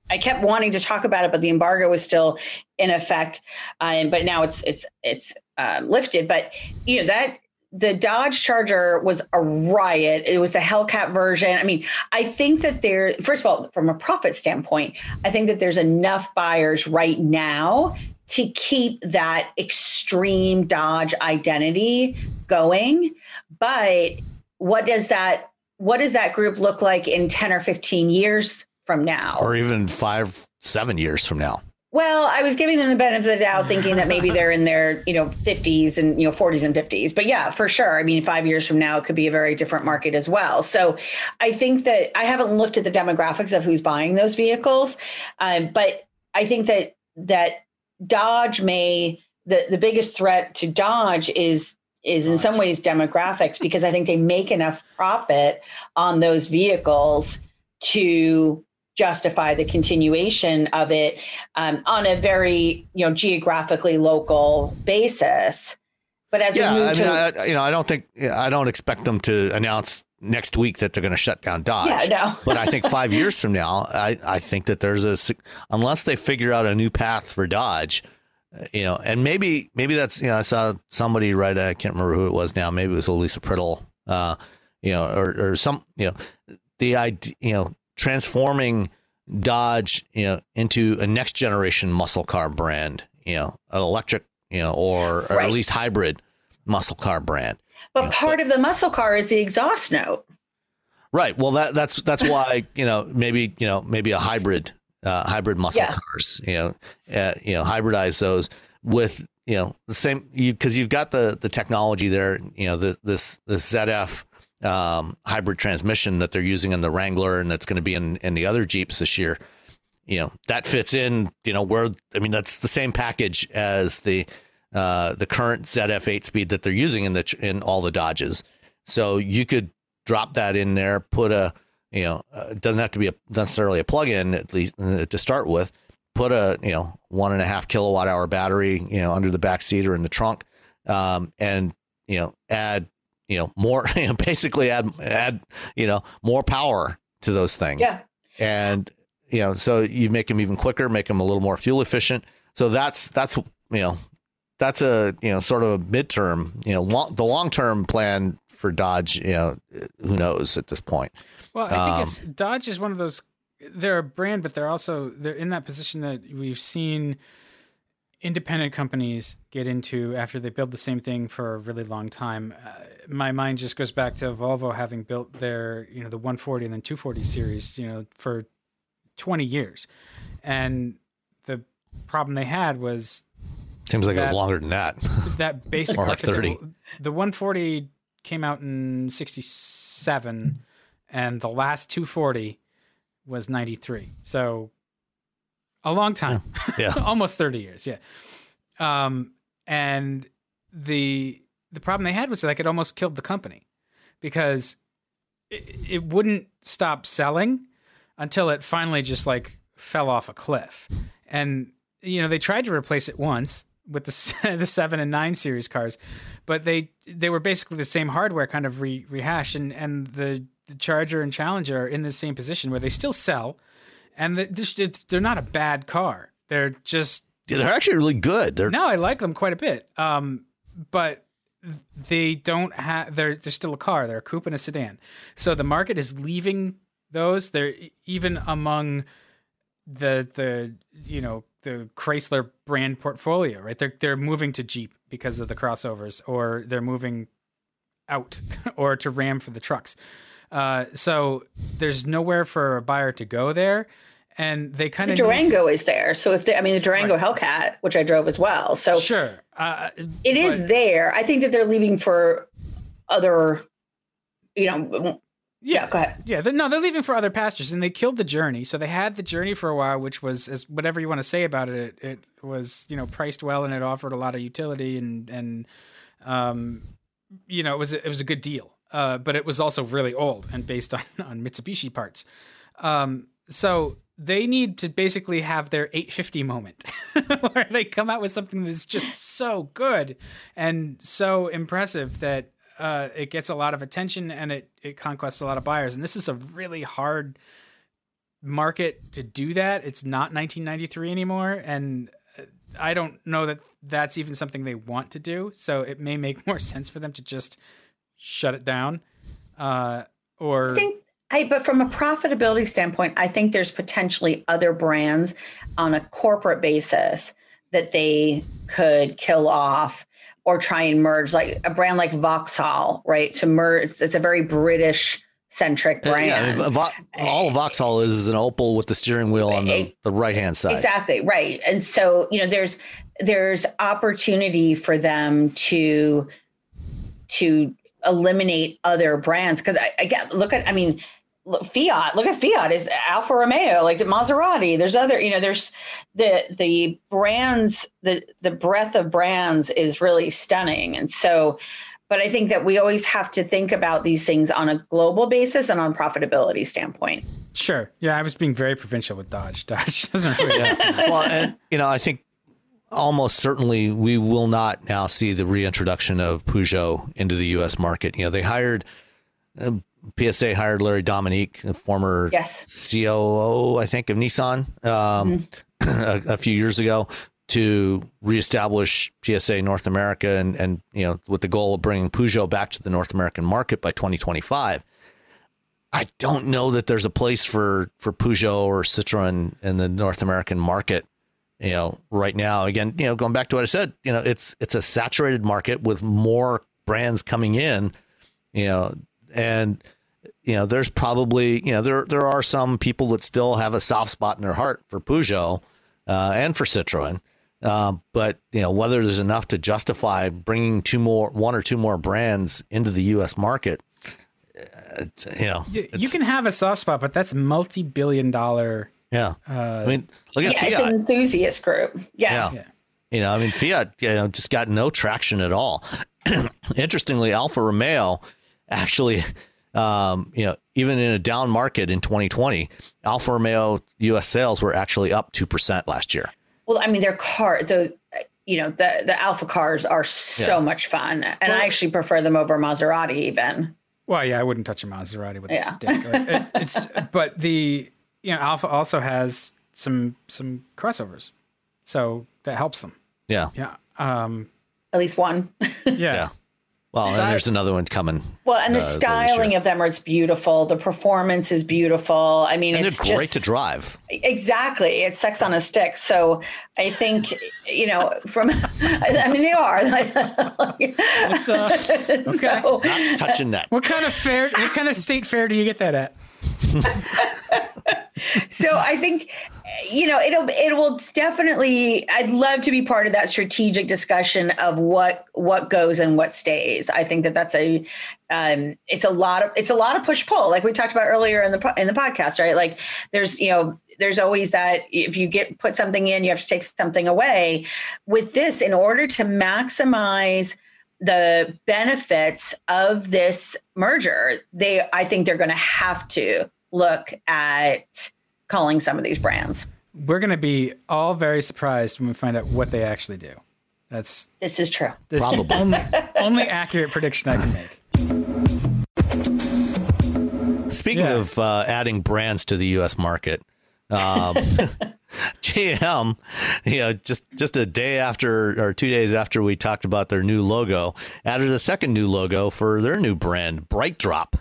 I kept wanting to talk about it, but the embargo was still in effect. Um, but now it's it's it's uh, lifted. But you know that the Dodge Charger was a riot. It was the Hellcat version. I mean, I think that there, first of all, from a profit standpoint, I think that there's enough buyers right now to keep that extreme Dodge identity going. But what does that what does that group look like in 10 or 15 years from now? Or even five, seven years from now. Well, I was giving them the benefit of the doubt, thinking that maybe they're in their, you know, 50s and, you know, 40s and 50s. But yeah, for sure. I mean, five years from now, it could be a very different market as well. So I think that I haven't looked at the demographics of who's buying those vehicles. Um, but I think that, that Dodge may, the, the biggest threat to Dodge is is in some ways demographics because I think they make enough profit on those vehicles to justify the continuation of it um, on a very you know geographically local basis. But as yeah, we move I mean, to I, you know, I don't think I don't expect them to announce next week that they're going to shut down Dodge. Yeah, no. but I think five years from now, I, I think that there's a unless they figure out a new path for Dodge, uh, you know, and maybe maybe that's you know I saw somebody write I can't remember who it was now maybe it was Alisa Priddle, uh, you know, or or some you know the idea you know transforming Dodge, you know, into a next generation muscle car brand, you know, an electric, you know, or, or Right. at least hybrid muscle car brand. But part of the muscle car is the exhaust note. Right. Well, that that's that's why you know maybe you know maybe a hybrid uh, hybrid muscle Yeah. cars. You know, uh, you know, hybridize those with you know the same because you, have got the the technology there. You know, the, this this ZF um, hybrid transmission that they're using in the Wrangler and that's going to be in in the other Jeeps this year. You know, that fits in. You know, where I mean that's the same package as the uh, the current ZF eight speed that they're using in the in all the Dodges. So you could drop that in there, put a you know, uh, it doesn't have to be a, necessarily a plug-in at least uh, to start with. Put a you know one and a half kilowatt hour battery you know under the back seat or in the trunk, um, and you know add you know more you know, basically add add you know more power to those things. Yeah. and you know so you make them even quicker, make them a little more fuel efficient. So that's that's you know that's a you know sort of a midterm you know long, the long term plan for Dodge. You know who knows at this point. Well, I think Um, it's Dodge is one of those. They're a brand, but they're also they're in that position that we've seen independent companies get into after they build the same thing for a really long time. Uh, my mind just goes back to Volvo having built their you know the 140 and then 240 series you know for 20 years, and the problem they had was Seems like it was longer than that. that basic like architectural- The 140 came out in 67 and the last 240 was 93. So a long time. yeah. Almost 30 years, yeah. Um and the the problem they had was like it almost killed the company because it, it wouldn't stop selling until it finally just like fell off a cliff. And you know, they tried to replace it once with the the 7 and 9 series cars, but they they were basically the same hardware kind of re, rehashed and and the, the Charger and Challenger are in the same position where they still sell and the, they're not a bad car. They're just They're actually really good. They're no, I like them quite a bit. Um, but they don't have. They're they're still a car. They're a coupe and a sedan. So the market is leaving those. They're even among the the you know the Chrysler brand portfolio, right? They're they're moving to Jeep because of the crossovers, or they're moving out, or to Ram for the trucks. Uh, so there's nowhere for a buyer to go there, and they kind of The Durango is there, so if they, I mean the Durango Hellcat, which I drove as well, so Sure, uh, it is there. I think that they're leaving for other, you know. Yeah, go ahead. Yeah, they, no, they're leaving for other pastures, and they killed the journey. So they had the journey for a while, which was, as whatever you want to say about it, it, it was you know priced well and it offered a lot of utility and and um, you know it was it was a good deal. Uh, but it was also really old and based on on Mitsubishi parts. Um, so they need to basically have their 850 moment where they come out with something that's just so good and so impressive that uh, it gets a lot of attention and it, it conquests a lot of buyers. And this is a really hard market to do that. It's not 1993 anymore, and uh, I don't know that that's even something they want to do. So it may make more sense for them to just shut it down. Uh, or I think I, but from a profitability standpoint, I think there's potentially other brands on a corporate basis that they could kill off or try and merge, like a brand like Vauxhall, right? To merge, it's a very British centric Uh, brand. Yeah, mean, Vo- all Vauxhall is is an Opel with the steering wheel on the, the right hand side. Exactly right, and so you know, there's there's opportunity for them to to eliminate other brands because I, I get look at I mean look, Fiat look at Fiat is Alfa Romeo like the Maserati there's other you know there's the the brands the the breadth of brands is really stunning and so but I think that we always have to think about these things on a global basis and on profitability standpoint. sure, yeah, I was being very provincial with Dodge. Dodge doesn't really. well, and you know, I think almost certainly we will not now see the reintroduction of Peugeot into the U.S. market. You know, they hired um, PSA hired Larry Dominique, the former Yes. COO, I think, of Nissan, um, a, a few years ago, to reestablish PSA North America, and and you know, with the goal of bringing Peugeot back to the North American market by 2025. I don't know that there's a place for for Peugeot or Citroen in the North American market. You know, right now, again, you know, going back to what I said, you know, it's it's a saturated market with more brands coming in. You know, and you know, there's probably you know there there are some people that still have a soft spot in their heart for Peugeot uh, and for Citroen. Uh, but you know whether there's enough to justify bringing two more, one or two more brands into the U.S. market, uh, it's, you know, You, you can have a soft spot, but that's multi-billion-dollar. Yeah. I mean, look at Yeah, it's Fiat. an enthusiast group. Yeah. yeah. Yeah. You know, I mean, Fiat, you know, just got no traction at all. Interestingly, Alfa Romeo actually, um, you know, even in a down market in 2020, Alfa Romeo U.S. sales were actually up 2% last year. Well, I mean, their car, the you know, the the Alfa cars are so Yeah. much fun, and I actually prefer them over Maserati even. Well, yeah, I wouldn't touch a Maserati with a stick. It, it's but the you know Alfa also has some some crossovers, so that helps them. Yeah. Yeah. Um. At least one. Yeah. Yeah. Well, and there's another one coming. well, and the Uh, styling of them, it's beautiful. The performance is beautiful. I mean, And they're it's great just, to drive. Exactly, it's sex on a stick. So I think you know, from I mean, they are. It's, uh, okay. So- Not touching that. What kind of fair? What kind of state fair do you get that at? so I think you know it'll it will definitely I'd love to be part of that strategic discussion of what what goes and what stays. I think that that's a um it's a lot of it's a lot of push pull like we talked about earlier in the in the podcast, right? Like there's you know there's always that if you get put something in you have to take something away. With this in order to maximize the benefits of this merger, they I think they're going to have to look at calling some of these brands. We're going to be all very surprised when we find out what they actually do. That's This is true. this is the Probably. only, only accurate prediction I can make. Speaking Yeah. of uh, adding brands to the U.S. market, um, GM, you know, just just a day after or two days after we talked about their new logo, added a second new logo for their new brand, BrightDrop.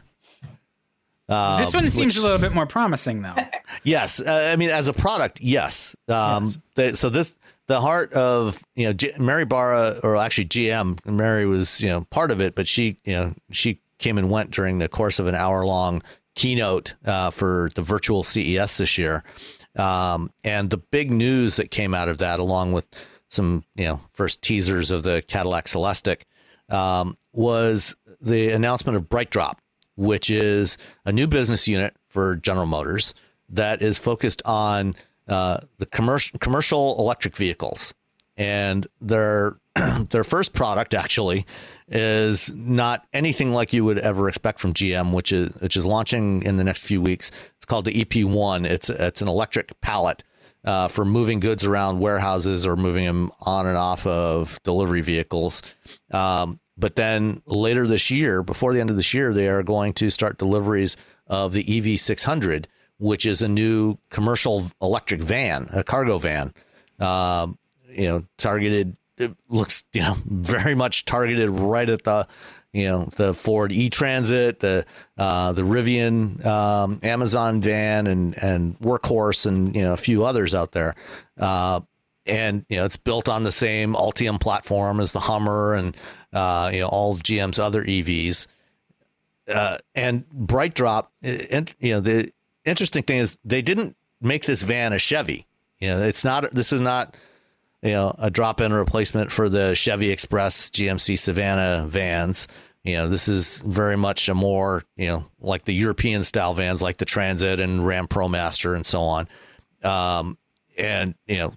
Uh, this one seems which- a little bit more promising, though. Yes, uh, I mean as a product, yes. Um, Yes. They, so this the heart of you know G- Mary Barra, or actually GM. Mary was you know part of it, but she you know she came and went during the course of an hour long keynote uh, for the virtual CES this year. Um, and the big news that came out of that, along with some you know first teasers of the Cadillac Celestiq, um, was the announcement of BrightDrop, which is a new business unit for General Motors that is focused on uh, the commercial commercial electric vehicles. And their their first product actually is not anything like you would ever expect from GM, which is which is launching in the next few weeks. It's called the EP1. It's it's an electric pallet uh, for moving goods around warehouses or moving them on and off of delivery vehicles. Um, but then later this year, before the end of this year, they are going to start deliveries of the EV600, which is a new commercial electric van, a cargo van. Um, you know, targeted. It looks you know very much targeted right at the you know the Ford E-Transit, the uh, the Rivian um, Amazon van, and and Workhorse, and you know a few others out there. Uh, and you know it's built on the same Ultium platform as the Hummer and uh, you know all of GM's other EVs. Uh, and BrightDrop, and you know the interesting thing is they didn't make this van a Chevy. You know, it's not. This is not you know a drop-in replacement for the Chevy Express GMC Savana vans. You know, this is very much a more you know like the European style vans, like the Transit and Ram ProMaster and so on. Um, and you know,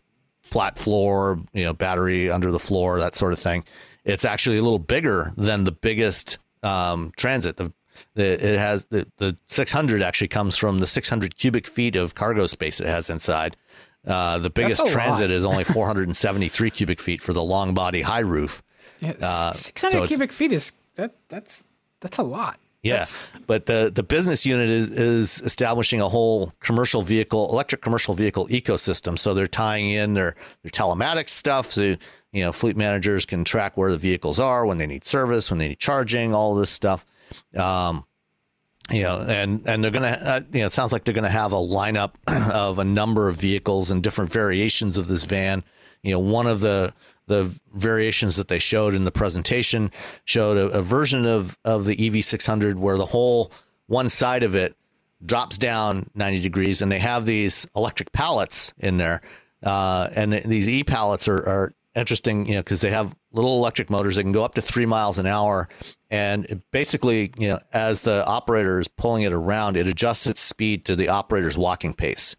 flat floor, you know, battery under the floor, that sort of thing. It's actually a little bigger than the biggest um, Transit. The, the it has the the 600 actually comes from the 600 cubic feet of cargo space it has inside. Uh, the biggest Transit is only 473 cubic feet for the long body high roof. Yeah, uh, 600 so cubic feet is that that's that's a lot. Yes, yeah. but the the business unit is is establishing a whole commercial vehicle, electric commercial vehicle ecosystem. So they're tying in their their telematics stuff. So you know, fleet managers can track where the vehicles are when they need service, when they need charging, all this stuff. Um, you know, and and they're gonna, uh, you know, it sounds like they're gonna have a lineup of a number of vehicles and different variations of this van. You know, one of the the variations that they showed in the presentation showed a, a version of of the EV600 where the whole one side of it drops down 90 degrees, and they have these electric pallets in there. Uh, and th- these e pallets are, are interesting, you know, because they have little electric motors that can go up to three miles an hour. And basically, you know, as the operator is pulling it around, it adjusts its speed to the operator's walking pace.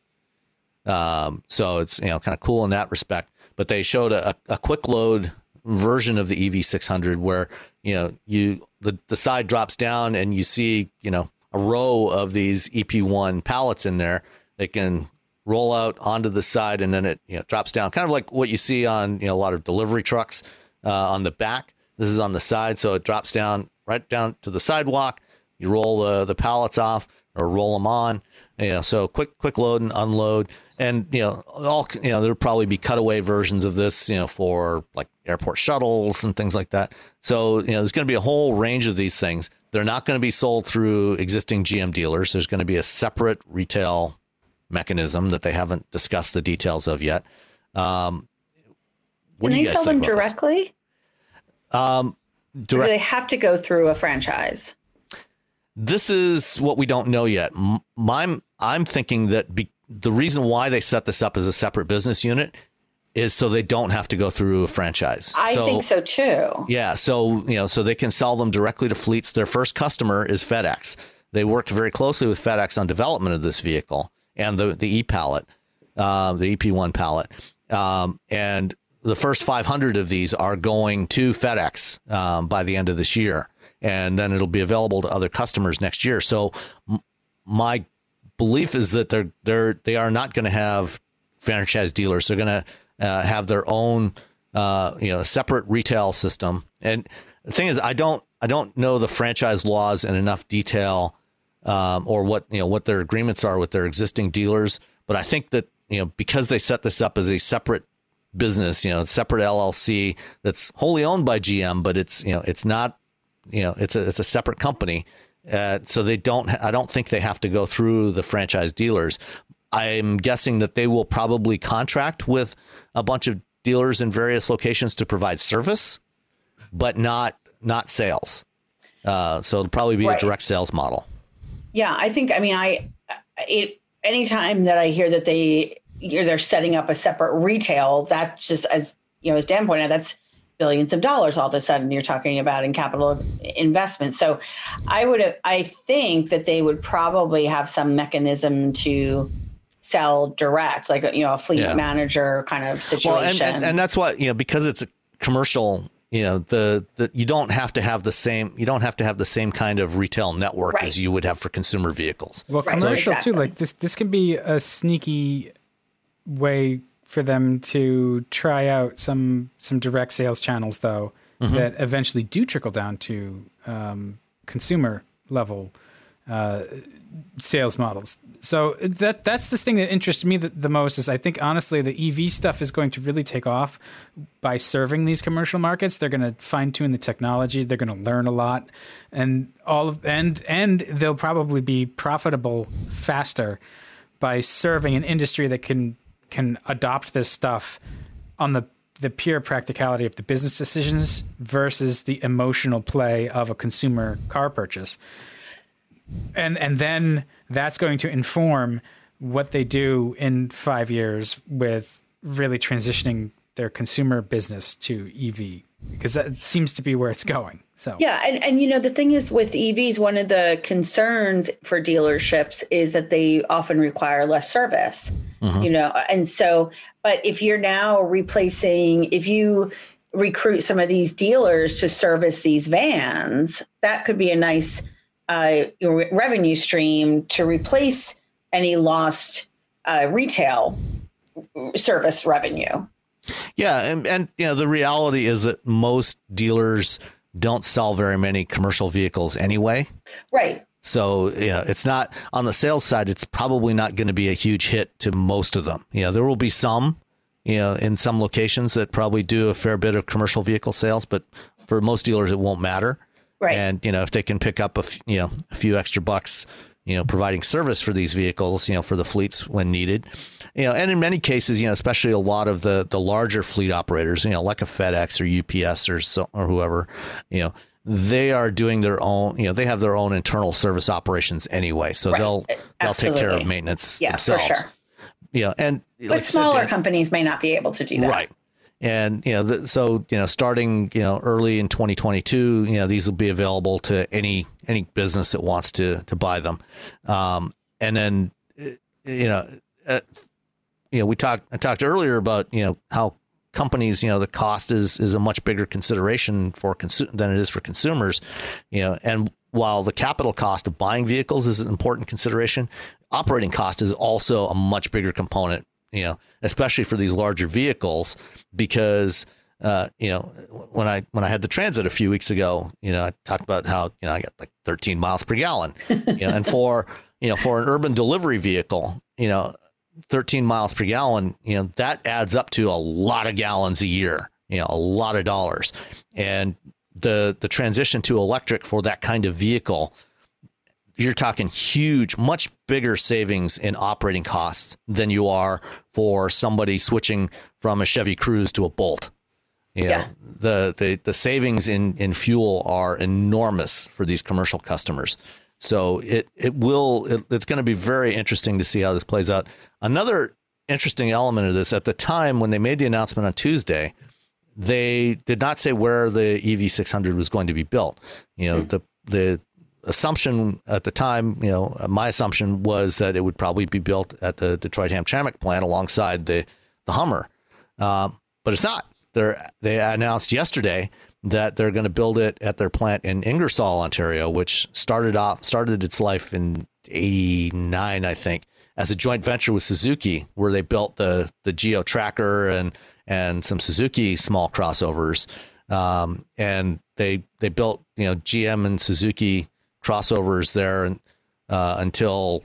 Um, so it's you know kind of cool in that respect. But they showed a, a quick load version of the EV600 where you know you the the side drops down and you see you know a row of these EP1 pallets in there. They can roll out onto the side and then it you know drops down, kind of like what you see on you know a lot of delivery trucks uh, on the back. This is on the side, so it drops down right down to the sidewalk. You roll the the pallets off or roll them on. You know, so quick quick load and unload, and you know all you know there'll probably be cutaway versions of this. You know, for like airport shuttles and things like that. So you know, there's going to be a whole range of these things. They're not going to be sold through existing GM dealers. There's going to be a separate retail mechanism that they haven't discussed the details of yet. Um, what Can do you they guys sell them directly? Um, direct- do they have to go through a franchise? This is what we don't know yet. My, I'm thinking that be, the reason why they set this up as a separate business unit is so they don't have to go through a franchise. I so, think so too. Yeah, so you know, so they can sell them directly to fleets. Their first customer is FedEx. They worked very closely with FedEx on development of this vehicle and the the e pallet, uh, the EP1 pallet, um, and the first 500 of these are going to FedEx um, by the end of this year, and then it'll be available to other customers next year. So, m- my belief is that they're they're they are not going to have franchise dealers. They're going to uh, have their own uh, you know separate retail system. And the thing is, I don't I don't know the franchise laws in enough detail um, or what you know what their agreements are with their existing dealers. But I think that you know because they set this up as a separate business, you know, separate LLC that's wholly owned by GM, but it's you know it's not you know it's a it's a separate company. Uh, so they don't. I don't think they have to go through the franchise dealers. I'm guessing that they will probably contract with a bunch of dealers in various locations to provide service, but not not sales. Uh, so it'll probably be right. a direct sales model. Yeah, I think. I mean, I it anytime that I hear that they you're they're setting up a separate retail, that's just as you know, as Dan pointed out, that's billions of dollars all of a sudden you're talking about in capital investment. So I would I think that they would probably have some mechanism to sell direct, like you know, a fleet yeah. manager kind of situation. Well, and, and, and that's why you know because it's a commercial you know the, the you don't have to have the same you don't have to have the same kind of retail network right. as you would have for consumer vehicles well right. commercial exactly. too like this this can be a sneaky way for them to try out some some direct sales channels though mm-hmm. that eventually do trickle down to um, consumer level uh, sales models. So that that's the thing that interests me the, the, most is I think honestly the EV stuff is going to really take off by serving these commercial markets. They're going to fine tune the technology. They're going to learn a lot, and all of and and they'll probably be profitable faster by serving an industry that can can adopt this stuff on the the pure practicality of the business decisions versus the emotional play of a consumer car purchase. And and then that's going to inform what they do in 5 years with really transitioning their consumer business to EV because that seems to be where it's going. So yeah, and and you know the thing is with EVs, one of the concerns for dealerships is that they often require less service. Mm-hmm. You know, and so but if you're now replacing, if you recruit some of these dealers to service these vans, that could be a nice uh, revenue stream to replace any lost uh, retail service revenue. Yeah, and, and you know the reality is that most dealers don't sell very many commercial vehicles anyway. Right. So, you know, it's not on the sales side, it's probably not going to be a huge hit to most of them. You know, there will be some, you know, in some locations that probably do a fair bit of commercial vehicle sales, but for most dealers, it won't matter. Right. And, you know, if they can pick up a, f- you know, a few extra bucks, you know, providing service for these vehicles, you know, for the fleets when needed, you know, and in many cases, you know, especially a lot of the the larger fleet operators, you know, like a FedEx or UPS or so, or whoever, you know, they are doing their own, you know, they have their own internal service operations anyway, so right. they'll eh, they'll take care of maintenance yeah, themselves. For sure. You know, and but like smaller companies may not be able to do that. Right. And you know, the, so you know, starting you know early in 2022, you know, these will be available to any any business that wants to to buy them. Um, and then you know, uh, you know, we talked I talked earlier about you know how companies, you know, the cost is is a much bigger consideration for consu- than it is for consumers, you know, and while the capital cost of buying vehicles is an important consideration, operating cost is also a much bigger component, you know, especially for these larger vehicles because uh, you know, when I when I had the transit a few weeks ago, you know, I talked about how you know I got like 13 miles per gallon, you know, and for you know for an urban delivery vehicle, you know, 13 miles per gallon, you know, that adds up to a lot of gallons a year, you know, a lot of dollars. And the the transition to electric for that kind of vehicle, you're talking huge, much bigger savings in operating costs than you are for somebody switching from a Chevy Cruze to a Bolt. You know, yeah. the, the the savings in, in fuel are enormous for these commercial customers. So it it will it, it's going to be very interesting to see how this plays out. Another interesting element of this at the time when they made the announcement on Tuesday, they did not say where the EV600 was going to be built. You know, hmm. the the assumption at the time, you know, my assumption was that it would probably be built at the Detroit Hamtramck plant alongside the the Hummer, um, but it's not. They they announced yesterday that they're going to build it at their plant in Ingersoll, Ontario, which started off started its life in '89, I think, as a joint venture with Suzuki, where they built the the Geo Tracker and and some Suzuki small crossovers, um, and they they built you know GM and Suzuki crossovers there and, uh, until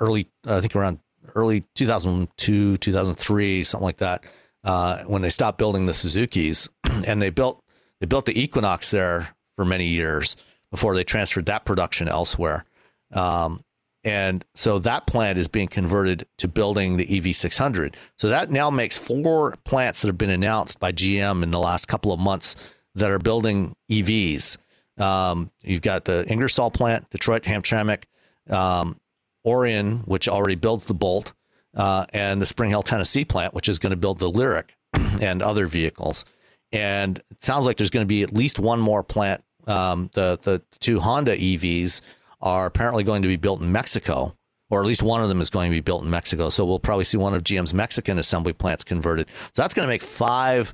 early I think around early 2002 2003 something like that uh, when they stopped building the Suzukis and they built they built the Equinox there for many years before they transferred that production elsewhere. Um, and so that plant is being converted to building the EV600. So that now makes four plants that have been announced by GM in the last couple of months that are building EVs. Um, you've got the Ingersoll plant, Detroit Hamtramck, um, Orion, which already builds the Bolt, uh, and the Spring Hill, Tennessee plant, which is going to build the Lyriq and other vehicles and it sounds like there's going to be at least one more plant. Um, the the two Honda EVs are apparently going to be built in Mexico, or at least one of them is going to be built in Mexico. So we'll probably see one of GM's Mexican assembly plants converted. So that's going to make five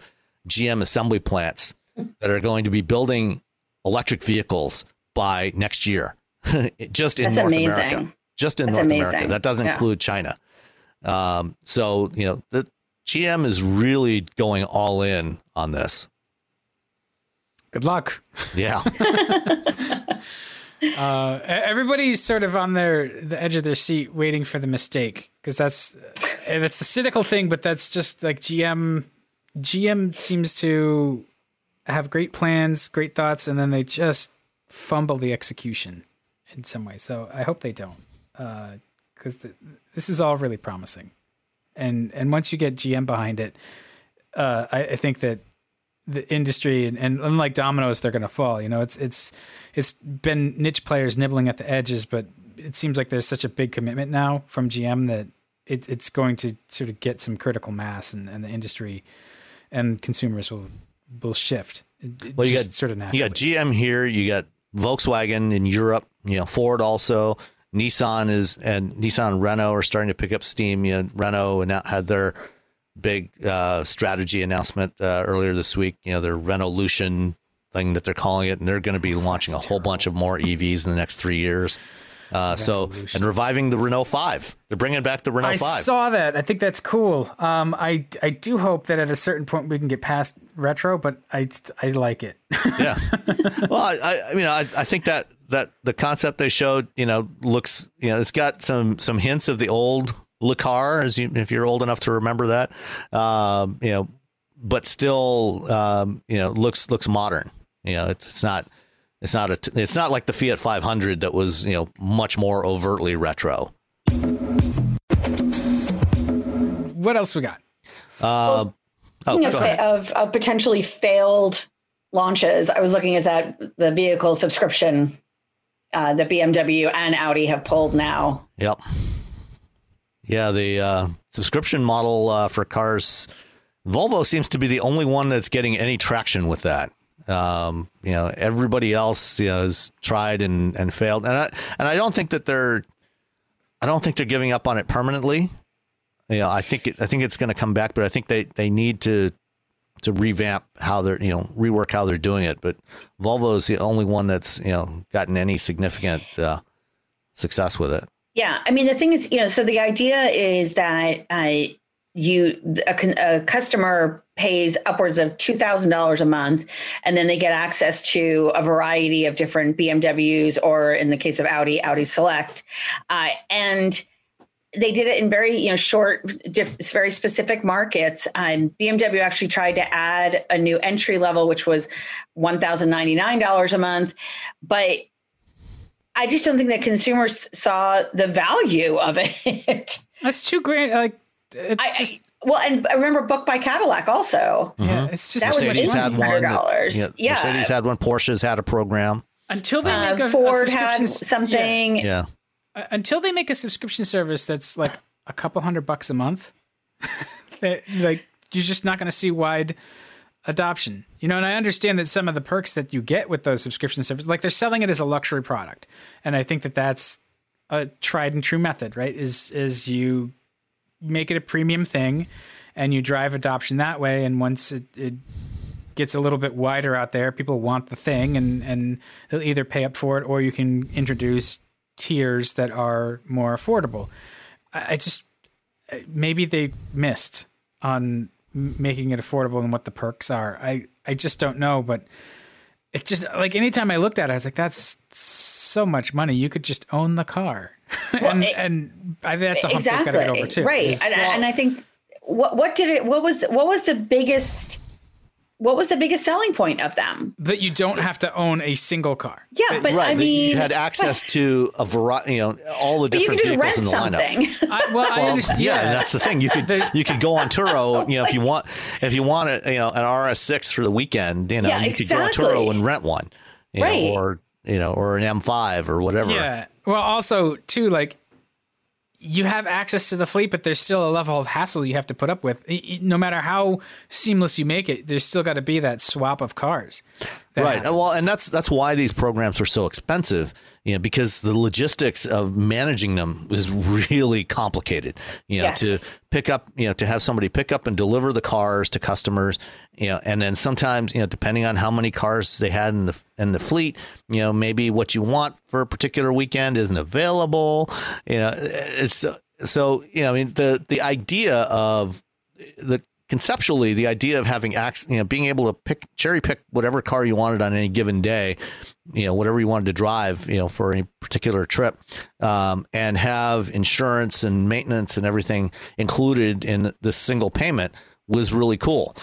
GM assembly plants that are going to be building electric vehicles by next year, just in that's North amazing. America. Just in that's North amazing. America. That doesn't yeah. include China. Um, so you know the, GM is really going all in on this. Good luck. Yeah. uh, everybody's sort of on their the edge of their seat, waiting for the mistake because that's that's the cynical thing. But that's just like GM. GM seems to have great plans, great thoughts, and then they just fumble the execution in some way. So I hope they don't, because uh, this is all really promising. And and once you get GM behind it, uh, I, I, think that the industry and, and unlike dominoes, they're going to fall. You know, it's it's it's been niche players nibbling at the edges, but it seems like there's such a big commitment now from GM that it, it's going to sort of get some critical mass, and, and the industry and consumers will will shift. Well, you got sort of naturally. you got GM here, you got Volkswagen in Europe, you know Ford also. Nissan is and Nissan Renault are starting to pick up steam. You know, Renault and had their big uh, strategy announcement uh, earlier this week. You know, their Renaulution thing that they're calling it, and they're going to be launching That's a whole bunch of more EVs in the next three years. Uh, so and reviving the Renault Five, they're bringing back the Renault I Five. I saw that. I think that's cool. Um, I I do hope that at a certain point we can get past retro, but I I like it. yeah. Well, I I mean I I think that that the concept they showed, you know, looks you know it's got some some hints of the old Le Car, as you if you're old enough to remember that. Um, you know, but still, um, you know, looks looks modern. You know, it's it's not it's not a it's not like the Fiat 500 that was you know much more overtly retro. What else we got? Uh, oh, of, of, of potentially failed launches, I was looking at that the vehicle subscription uh, that BMW and Audi have pulled now. Yep. Yeah, the uh, subscription model uh, for cars, Volvo seems to be the only one that's getting any traction with that. Um, you know, everybody else you know, has tried and, and failed, and I and I don't think that they're, I don't think they're giving up on it permanently. You know, I think it, I think it's going to come back, but I think they, they need to to revamp how they're you know rework how they're doing it. But Volvo is the only one that's you know gotten any significant uh, success with it. Yeah, I mean the thing is, you know, so the idea is that uh, you a, a customer pays upwards of $2000 a month and then they get access to a variety of different bmws or in the case of audi audi select. Uh, and they did it in very you know short diff, very specific markets. Um, bmw actually tried to add a new entry level which was $1099 a month. But i just don't think that consumers saw the value of it. That's too great like it's I, just well, and I remember Book by Cadillac also. Mm-hmm. Yeah, it's just that Mercedes was had one. Dollars. Yeah, yeah, Mercedes had one. Porsche's had a program. Until they uh, make a, Ford a had something. Yeah. yeah. Until they make a subscription service that's like a couple hundred bucks a month, that, like you're just not going to see wide adoption. You know, and I understand that some of the perks that you get with those subscription services, like they're selling it as a luxury product, and I think that that's a tried and true method, right? Is is you make it a premium thing and you drive adoption that way. And once it, it gets a little bit wider out there, people want the thing and, and they'll either pay up for it or you can introduce tiers that are more affordable. I, I just, maybe they missed on making it affordable and what the perks are. I, I just don't know, but it just like anytime I looked at it, I was like, that's so much money. You could just own the car. Well, and, it, and I think that's a hump exactly, got to get over too. Right. And, well, and, I think what, what did it, what was, the, what was the biggest, what was the biggest selling point of them? That you don't have to own a single car. Yeah, but right, I mean, you had access to a variety, you know, all the different vehicles in the something. lineup. I, well, well, I understand. Yeah, yeah, that's the thing. You could you could go on Turo, you know, if you want if you want a, you know an RS6 for the weekend, you know, yeah, you exactly. could go on Turo and rent one, right? Know, or you know, or an M5 or whatever. Yeah. Well, also too, like you have access to the fleet, but there's still a level of hassle you have to put up with. No matter how seamless you make it, there's still got to be that swap of cars. Right. Happens. Well, and that's that's why these programs are so expensive you know, because the logistics of managing them is really complicated. You know, yes. to pick up, you know, to have somebody pick up and deliver the cars to customers, you know, and then sometimes, you know, depending on how many cars they had in the in the fleet, you know, maybe what you want for a particular weekend isn't available. You know, it's so you know, I mean, the the idea of the conceptually, the idea of having access, you know, being able to pick cherry pick whatever car you wanted on any given day, you know, whatever you wanted to drive, you know, for any particular trip, um, and have insurance and maintenance and everything included in this single payment was really cool.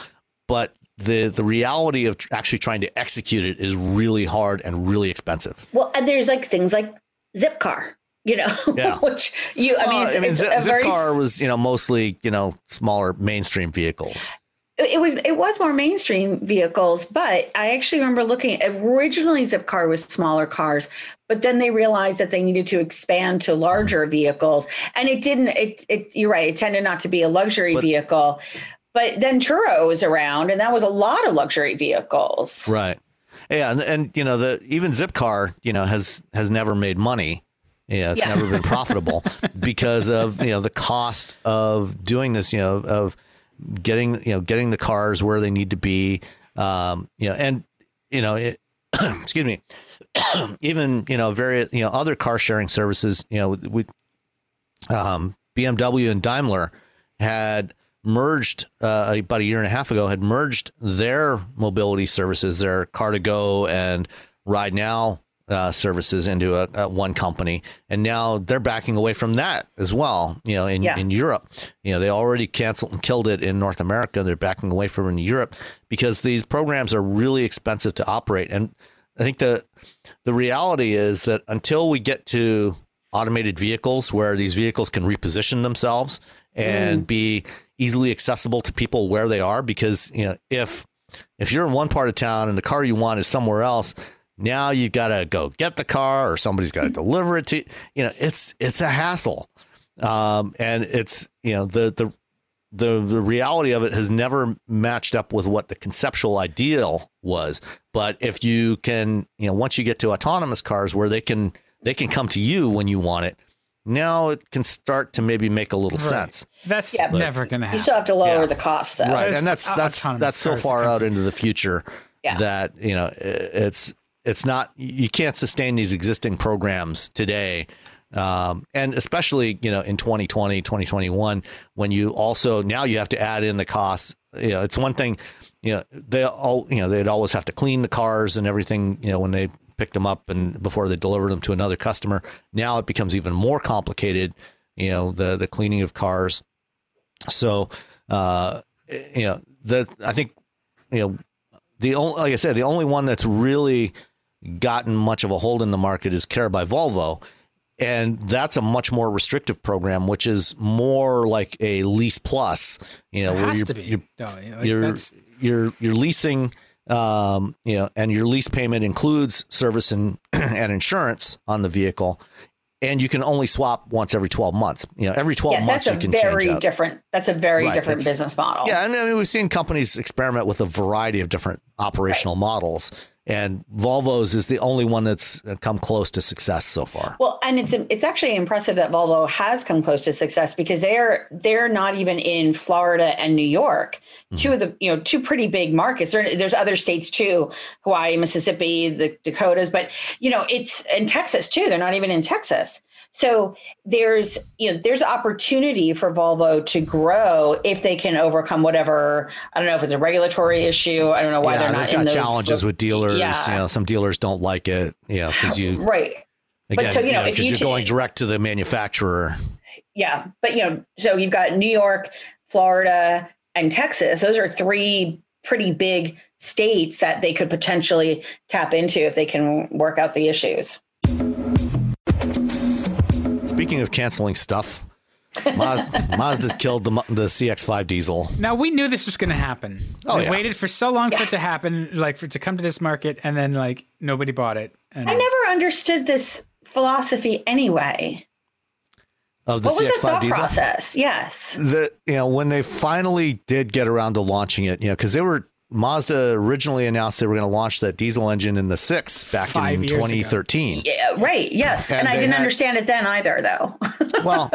But the the reality of actually trying to execute it is really hard and really expensive. Well, and there's like things like Zipcar, you know, Yeah. which you, I mean, it's, I mean, it's Zip, a very, Zipcar was you know mostly you know smaller mainstream vehicles. it was, it was more mainstream vehicles, but I actually remember looking originally Zipcar was smaller cars, but then they realized that they needed to expand to larger mm-hmm. vehicles and it didn't, it, it, you're right. It tended not to be a luxury But- vehicle, but then Turo was around and that was a lot of luxury vehicles. Right. Yeah, and, and you know the even Zipcar, you know, has has never made money. Yeah, it's Yeah. never been profitable because of you know the cost of doing this. You know, of getting you know getting the cars where they need to be. Um, you know, and you know, it, excuse me, even you know various you know other car sharing services. You know, we um, BMW and Daimler had merged uh, about a year and a half ago had merged their mobility services, their Car2Go and DriveNow uh, services into a, a one company, and now they're backing away from that as well. You know, in Yeah. in Europe, you know they already canceled and killed it in North America. They're backing away from in Europe because these programs are really expensive to operate, and I think the the reality is that until we get to automated vehicles where these vehicles can reposition themselves and be easily accessible to people where they are because you know if if you're in one part of town and the car you want is somewhere else now you've got to go get the car or somebody's got to deliver it to you you know it's it's a hassle um, and it's you know the the the the reality of it has never matched up with what the conceptual ideal was. But if you can, you know, once you get to autonomous cars where they can they can come to you when you want it, now it can start to maybe make a little sense. That's Yeah, never going to happen. You still have to lower Yeah. the cost though. Right, There's and that's that's that's so far out into the future Yeah. that you know it's it's not you can't sustain these existing programs today. Um, and especially, you know, in 2020, 2021, when you also now you have to add in the costs. You know, it's one thing, you know, they all, you know, they'd always have to clean the cars and everything, you know, when they picked them up and before they delivered them to another customer. Now it becomes even more complicated, you know, the the cleaning of cars. So, uh, you know, the I think, you know, the only like I said, the only one that's really gotten much of a hold in the market is Care by Volvo. And that's a much more restrictive program, which is more like a lease plus, you know, It where you're, to be. you're though. You know, like, you're that's- you're you're leasing um you know and your lease payment includes service and and insurance on the vehicle and you can only swap once every 12 months you know every 12 yeah, months that's you a can very change out. different. That's a very Right, different business model. yeah and I mean, we've seen companies experiment with a variety of different operational models and Volvo's is the only one that's uh, come close to success so far Well, and it's it's actually impressive that Volvo has come close to success because they're they're not even in Florida and New York, two mm-hmm. of the you know two pretty big markets. There, there's other states too, Hawaii, Mississippi, the Dakotas, but you know it's in Texas too. They're not even in Texas. So there's you know there's opportunity for Volvo to grow if they can overcome whatever I don't know if it's a regulatory issue. I don't know why yeah, they're not they've in got those challenges with dealers Yeah. you know some dealers don't like it Yeah, because you right. again so, you know, if because you you're ta- going direct to the manufacturer Yeah, but you know, so you've got New York, Florida, and Texas. Those are three pretty big states that they could potentially tap into if they can work out the issues. Speaking of canceling stuff, Mazda, Mazda's killed the, the CX5 diesel. Now we knew this was going to happen. Oh, we yeah. waited for so long for it to happen, like for it to come to this market, and then like nobody bought it. And I never understood this philosophy anyway. Of the What was the CX5 thought diesel. process? Yes. The you know when they finally did get around to launching it, you know, because they were Mazda originally announced they were going to launch that diesel engine in the six back Five in years ago. 2013. Yeah, right. Yes. And And, I didn't had- understand it then either, though. well,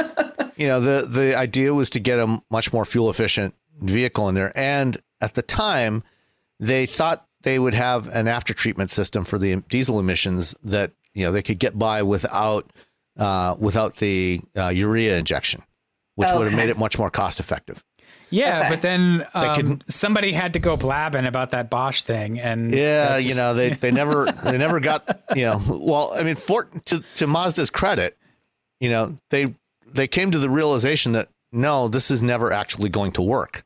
you know, the the idea was to get a much more fuel efficient vehicle in there, and at the time, they thought they would have an after treatment system for the diesel emissions that you know they could get by without uh, without the uh, urea injection, which would have made it much more cost effective. Yeah, Okay. but then um, could- somebody had to go blabbing about that Bosch thing, and Yeah, you know they, they never they never got you know well I mean for to to Mazda's credit, you know they they came to the realization that no this is never actually going to work.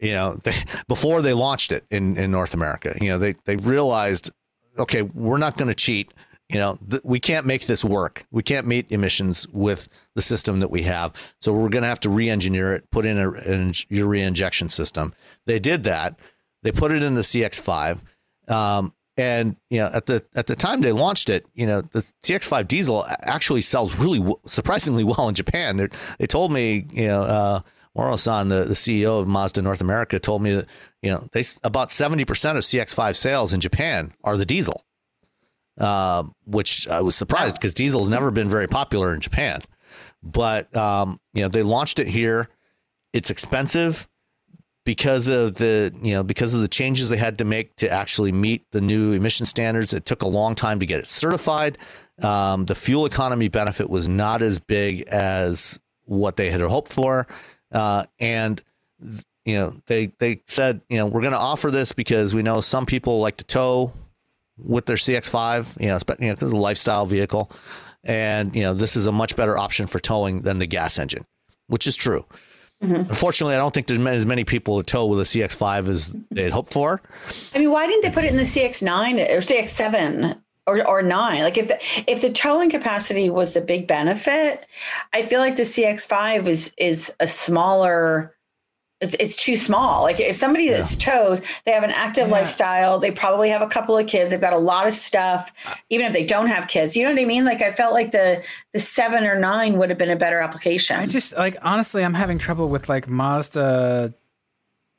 You know they before they launched it in in North America, you know they they realized okay we're not going to cheat. You know th- we can't make this work. We can't meet emissions with the system that we have. So we're going to have to re-engineer it, put in a, urea injection system. They did that. They put it in the CX5. Um, and you know, at the at the time they launched it, you know, the CX5 diesel actually sells really w- surprisingly well in Japan. They're, they told me, you know, uh, Moro-san, the, the CEO of Mazda North America, told me that you know they about seventy percent of CX5 sales in Japan are the diesel, uh, which I was surprised because diesel has never been very popular in Japan. But um, you know, they launched it here. It's expensive because of the you know because of the changes they had to make to actually meet the new emission standards. It took a long time to get it certified. Um, the fuel economy benefit was not as big as what they had hoped for, uh, and you know they they said you know we're going to offer this because we know some people like to tow with their CX5, you know, you know, a lifestyle vehicle, and you know this is a much better option for towing than the gas engine, which is true. Mm-hmm. Unfortunately, I don't think there's as many people to tow with a CX5 as they'd hoped for. I mean, why didn't they put it in the CX9 or CX7 or, or 9? Like if the, if the towing capacity was the big benefit, I feel like the CX5 is is a smaller it's, it's too small. Like if somebody that's tows, they have an active lifestyle, they probably have a couple of kids, they've got a lot of stuff, even if they don't have kids. You know what I mean? Like I felt like the the seven or nine would have been a better application. I just like honestly, I'm having trouble with like Mazda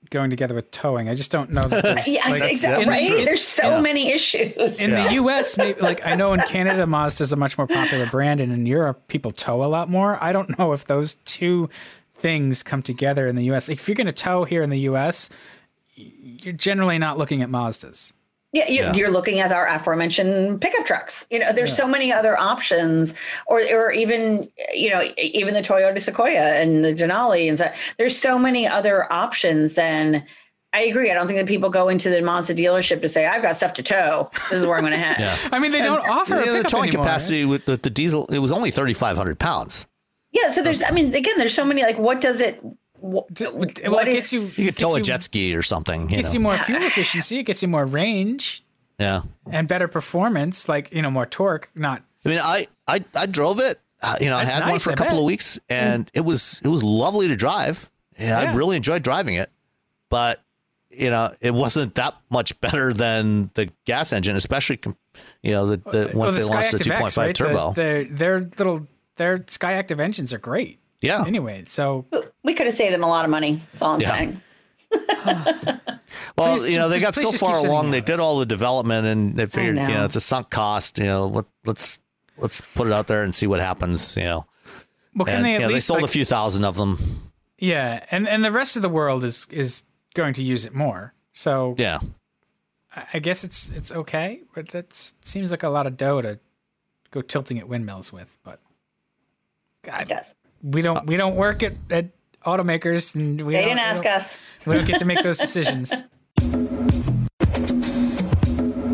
going together with towing. I just don't know. That yeah, like, exactly. in the- Right? There's so many issues. in the U.S., maybe like I know in Canada, Mazda's a much more popular brand, and in Europe, people tow a lot more. I don't know if those two things come together in the U.S. Like, if you're going to tow here in the U.S., you're generally not looking at Mazdas. Yeah, you, you're looking at our aforementioned pickup trucks. You know, there's so many other options, or or even you know even the Toyota Sequoia and the Denali and so. There's so many other options. Than I agree. I don't think that people go into the Mazda dealership to say, "I've got stuff to tow. This is where I'm going to head." Yeah. I mean, they don't offer a Yeah, the towing anymore, capacity with the, the diesel, it was only 3,500 pounds. Yeah. So there's. I mean, again, there's so many. Like, what does it? What, right? Well, what it is- gets you. You could tow a jet ski or something. You Gets know? you more fuel efficiency. It gets you more range yeah. and better performance, like you know, more torque. Not I mean, I I, I drove it. Uh, you know, That's I had one for a I couple bet. of weeks, and it was it was lovely to drive. Yeah, I really enjoyed driving it, but you know, it wasn't that much better than the gas engine, especially you know the, the well, once they launched the 2.5 X, right? The- turbo. the- their little their Skyactiv engines are great. yeah, Anyway, so we could have saved them a lot of money. That's all I'm Yeah. saying. Well, Please you know, they got so far along. They did all the development, and they figured, you know. know, it's a sunk cost. You know, let, let's let's put it out there and see what happens. You know, well, can and they you at know, they sold like, a few thousand of them. Yeah, and and the rest of the world is is going to use it more. So Yeah, I- I guess it's it's okay, but that seems like a lot of dough to go tilting at windmills with. But It God, does. we don't we don't work at, at automakers, and we They didn't ask we us. We don't get to make those decisions.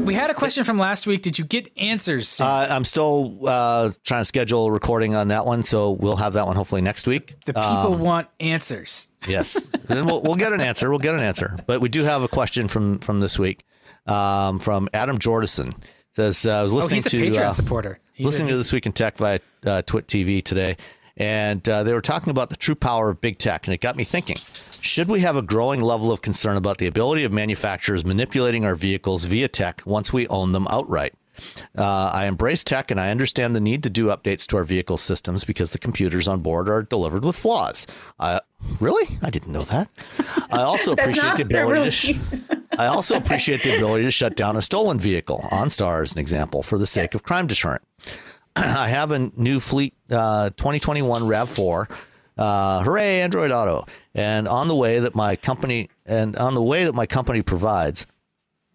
We had a question from last week. Did you get answers? Uh, I'm still uh, trying to schedule a recording on that one, so we'll have that one hopefully next week. the people want answers. Yes, then we'll, we'll get an answer. We'll get an answer. But we do have a question from from this week um, from Adam Jordison. Says uh, I was listening Oh, listening he's a to Patreon uh, supporter. He's a- listening to this week in tech via uh, Twit TV today, and uh, they were talking about the true power of big tech, and it got me thinking: Should we have a growing level of concern about the ability of manufacturers manipulating our vehicles via tech once we own them outright? Uh, I embrace tech and I understand the need to do updates to our vehicle systems because the computers on board are delivered with flaws. Uh, really? I didn't know that. I also appreciate the ability to. Sh- I also appreciate the ability to shut down a stolen vehicle, OnStar is an example, for the sake of crime deterrent. I have a new fleet uh, 2021 RAV4. Uh, hooray, Android Auto! And on the way that my company and on the way that my company provides.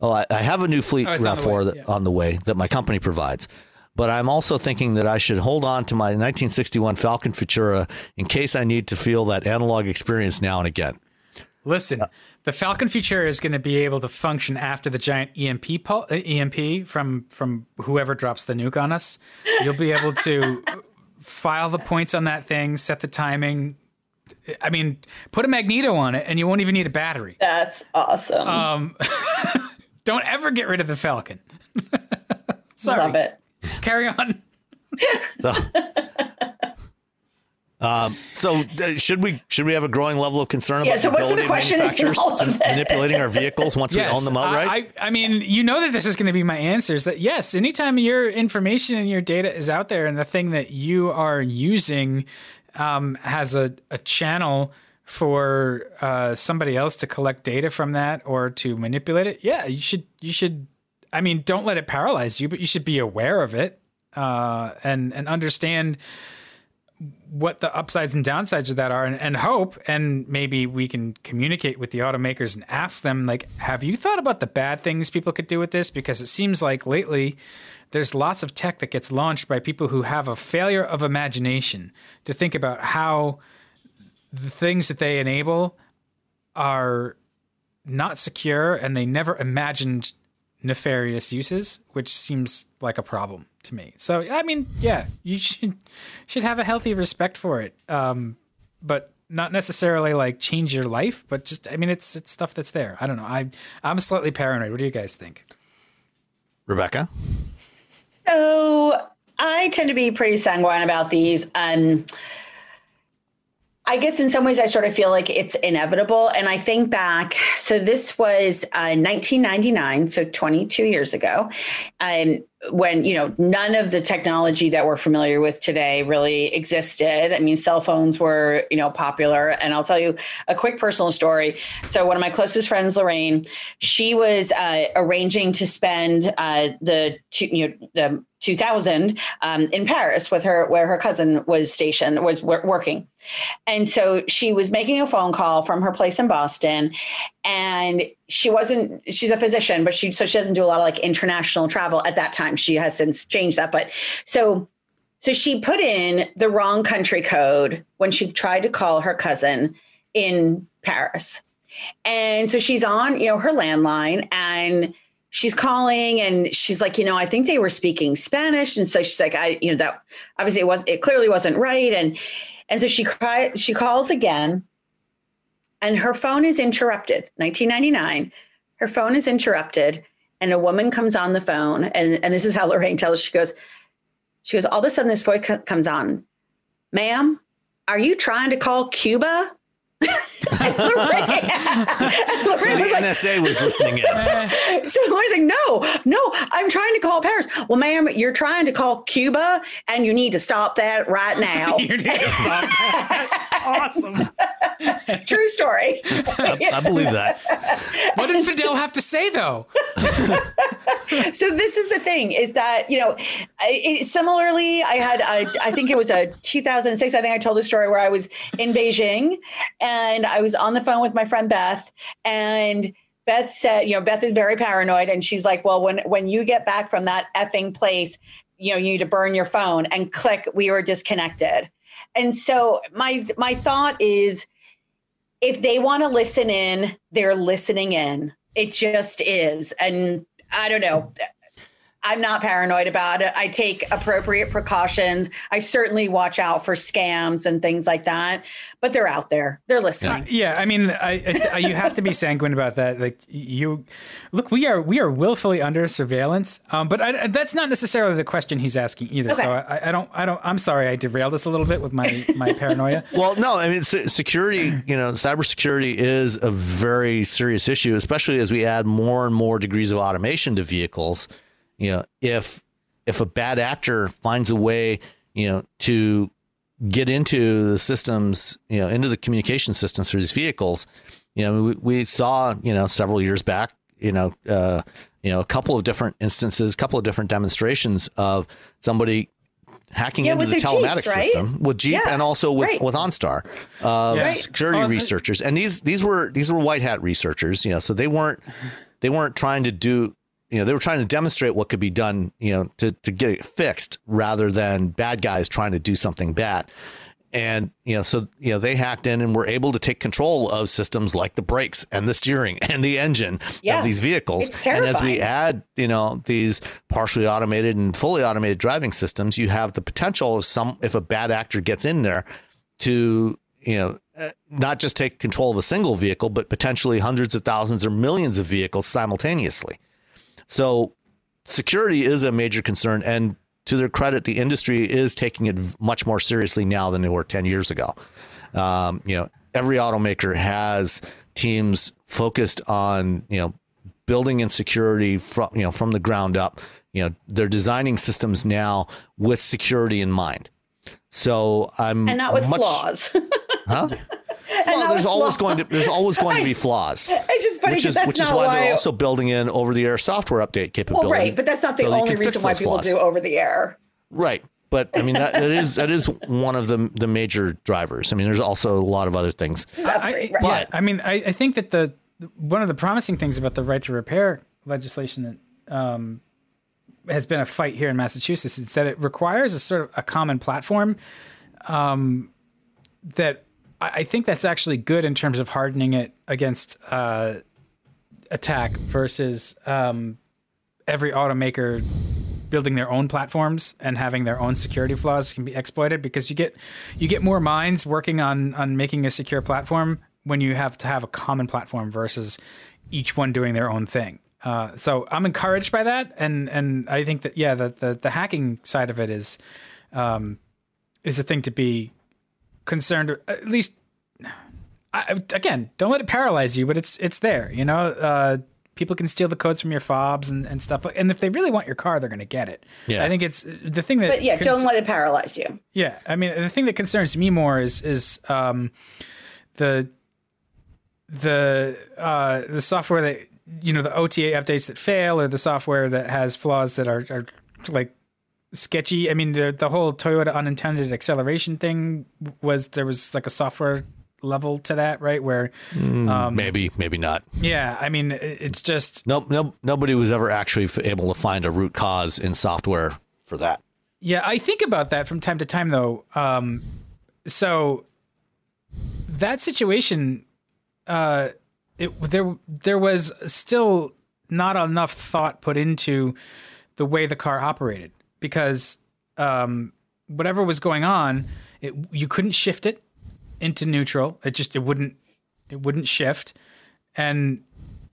Oh, I, I have a new fleet Oh, it's on the RAV4 way, that, yeah. on the way that my company provides. but I'm also thinking that I should hold on to my 1961 Falcon Futura in case I need to feel that analog experience now and again. Listen, the Falcon Futura is going to be able to function after the giant EMP pul- uh, EMP from from whoever drops the nuke on us. You'll be able to file the points on that thing, set the timing. I mean, put a magneto on it, and you won't even need a battery. That's awesome. Um, don't ever get rid of the Falcon. Sorry. Love it. Carry on. So, um, so uh, should we should we have a growing level of concern Yeah, about so the what's the ability of question manufacturers all to manipulating our vehicles once we own them outright? I, I, I mean, you know that this is going to be my answers. That yes, anytime your information and your data is out there, and the thing that you are using um, has a, a channel for uh, somebody else to collect data from that or to manipulate it, yeah, you should you should. I mean, don't let it paralyze you, but you should be aware of it uh, and and understand what the upsides and downsides of that are and, and hope and maybe we can communicate with the automakers and ask them like have you thought about the bad things people could do with this? Because it seems like lately there's lots of tech that gets launched by people who have a failure of imagination to think about how the things that they enable are not secure and they never imagined nefarious uses, which seems like a problem to me. So I mean, yeah, you should should have a healthy respect for it, um, but not necessarily like change your life. But just I mean, it's it's stuff that's there. I don't know. I I'm slightly paranoid. What do you guys think? Rebecca, So I tend to be pretty sanguine about these. Um, I guess in some ways I sort of feel like it's inevitable. And I think back, so this was uh, 1999, so 22 years ago, um, when, you know, none of the technology that we're familiar with today really existed. I mean, cell phones were, you know, popular. And I'll tell you a quick personal story. So one of my closest friends, Lorraine, she was uh, arranging to spend uh, the, two, you know, the 2000 um, in Paris with her, where her cousin was stationed, was wor- working. And so she was making a phone call from her place in Boston and she wasn't, she's a physician, but she, so she doesn't do a lot of like international travel at that time. She has since changed that. But so, so she put in the wrong country code when she tried to call her cousin in Paris. And so she's on, you know, her landline and she's calling and she's like, you know, I think they were speaking Spanish. And so she's like, I, you know, that obviously it was, it clearly wasn't right. And, and so she cry, she calls again and her phone is interrupted. 1999, her phone is interrupted and a woman comes on the phone. And, and this is how Lorraine tells, she goes, she goes, all of a sudden this voice comes on, ma'am, are you trying to call Cuba? And Lorraine, and so Lorraine the was like, NSA was listening in. so Lori's like, no, no, I'm trying to call Paris. Well, ma'am, you're trying to call Cuba and you need to stop that right now. You need to stop that. That's awesome. True story. I, I believe that. What did Fidel have to say though? so this is the thing is that, you know, it, similarly, I had, a, I think it was a 2006, I think I told a story where I was in Beijing and I was on the phone with my friend Beth and Beth said, you know, Beth is very paranoid and she's like, well, when, when you get back from that effing place, you know, you need to burn your phone and click, we were disconnected. And so my, my thought is if they want to listen in, they're listening in. It just is. And I don't know. I'm not paranoid about it. I take appropriate precautions. I certainly watch out for scams and things like that, but they're out there. They're listening. Yeah, I mean, I, I, you have to be sanguine about that. Like you, look, we are we are willfully under surveillance, um, but I, that's not necessarily the question he's asking either. Okay. So I, I don't, I don't. I'm sorry, I derailed us a little bit with my my paranoia. Well, no, I mean, security, you know, cybersecurity is a very serious issue, especially as we add more and more degrees of automation to vehicles. You know, if if a bad actor finds a way, you know, to get into the systems, you know, into the communication systems for these vehicles, you know, we, we saw, you know, several years back, you know, uh, you know, a couple of different instances, a couple of different demonstrations of somebody hacking Yeah, into the telematics Jeeps, right? system with Jeep Yeah, and also with right. with OnStar, uh, Yeah. Security Oh, uh, researchers, and these these were these were white hat researchers, you know, so they weren't they weren't trying to do you know they were trying to demonstrate what could be done you know to to get it fixed rather than bad guys trying to do something bad. And you know so you know they hacked in and were able to take control of systems like the brakes and the steering and the engine Yeah, of these vehicles. And as we add you know these partially automated and fully automated driving systems you have the potential of some if a bad actor gets in there to you know uh, not just take control of a single vehicle but potentially hundreds of thousands or millions of vehicles simultaneously so security is a major concern and to their credit the industry is taking it much more seriously now than they were 10 years ago. Um, you know every automaker has teams focused on you know building in security from you know from the ground up. You know they're designing systems now with security in mind. So i'm and not with much, flaws. huh well not there's always flaws. going to there's always going to be flaws it's just funny which because is that's which is not why, why. they're also building in over the air software update capability. well, right, but that's not the so only reason why people flaws. do over the air. Right. But I mean that, that is that is one of the the major drivers. I mean, there's also a lot of other things. I, Right. yeah, I mean, I, I think that the one of the promising things about the right to repair legislation that um, has been a fight here in Massachusetts is that it requires a sort of a common platform. Um, that I, think that's actually good in terms of hardening it against uh, attack versus um, every automaker building their own platforms and having their own security flaws can be exploited because you get you get more minds working on on making a secure platform when you have to have a common platform versus each one doing their own thing. Uh, so I'm encouraged by that, and and I think that yeah, the the, the hacking side of it is um, is a thing to be concerned. At least, I, again, don't let it paralyze you, but it's it's there. You know, uh, people can steal the codes from your fobs and, and stuff. And if they really want your car, they're going to get it. Yeah. I think it's the thing that. But yeah, cons- don't let it paralyze you. yeah, I mean, the thing that concerns me more is is um, the the uh, the software that you know the OTA updates that fail, or the software that has flaws that are, are like sketchy. I mean, the the whole Toyota unintended acceleration thing was there was like a software level to that, right? Where um, maybe, maybe not. yeah, I mean, it's just No, no, nobody was ever actually able to find a root cause in software for that. Yeah, I think about that from time to time, though. Um, so that situation, uh, it there there was still not enough thought put into the way the car operated because um, whatever was going on, it you couldn't shift it into neutral. It just it wouldn't it wouldn't shift, and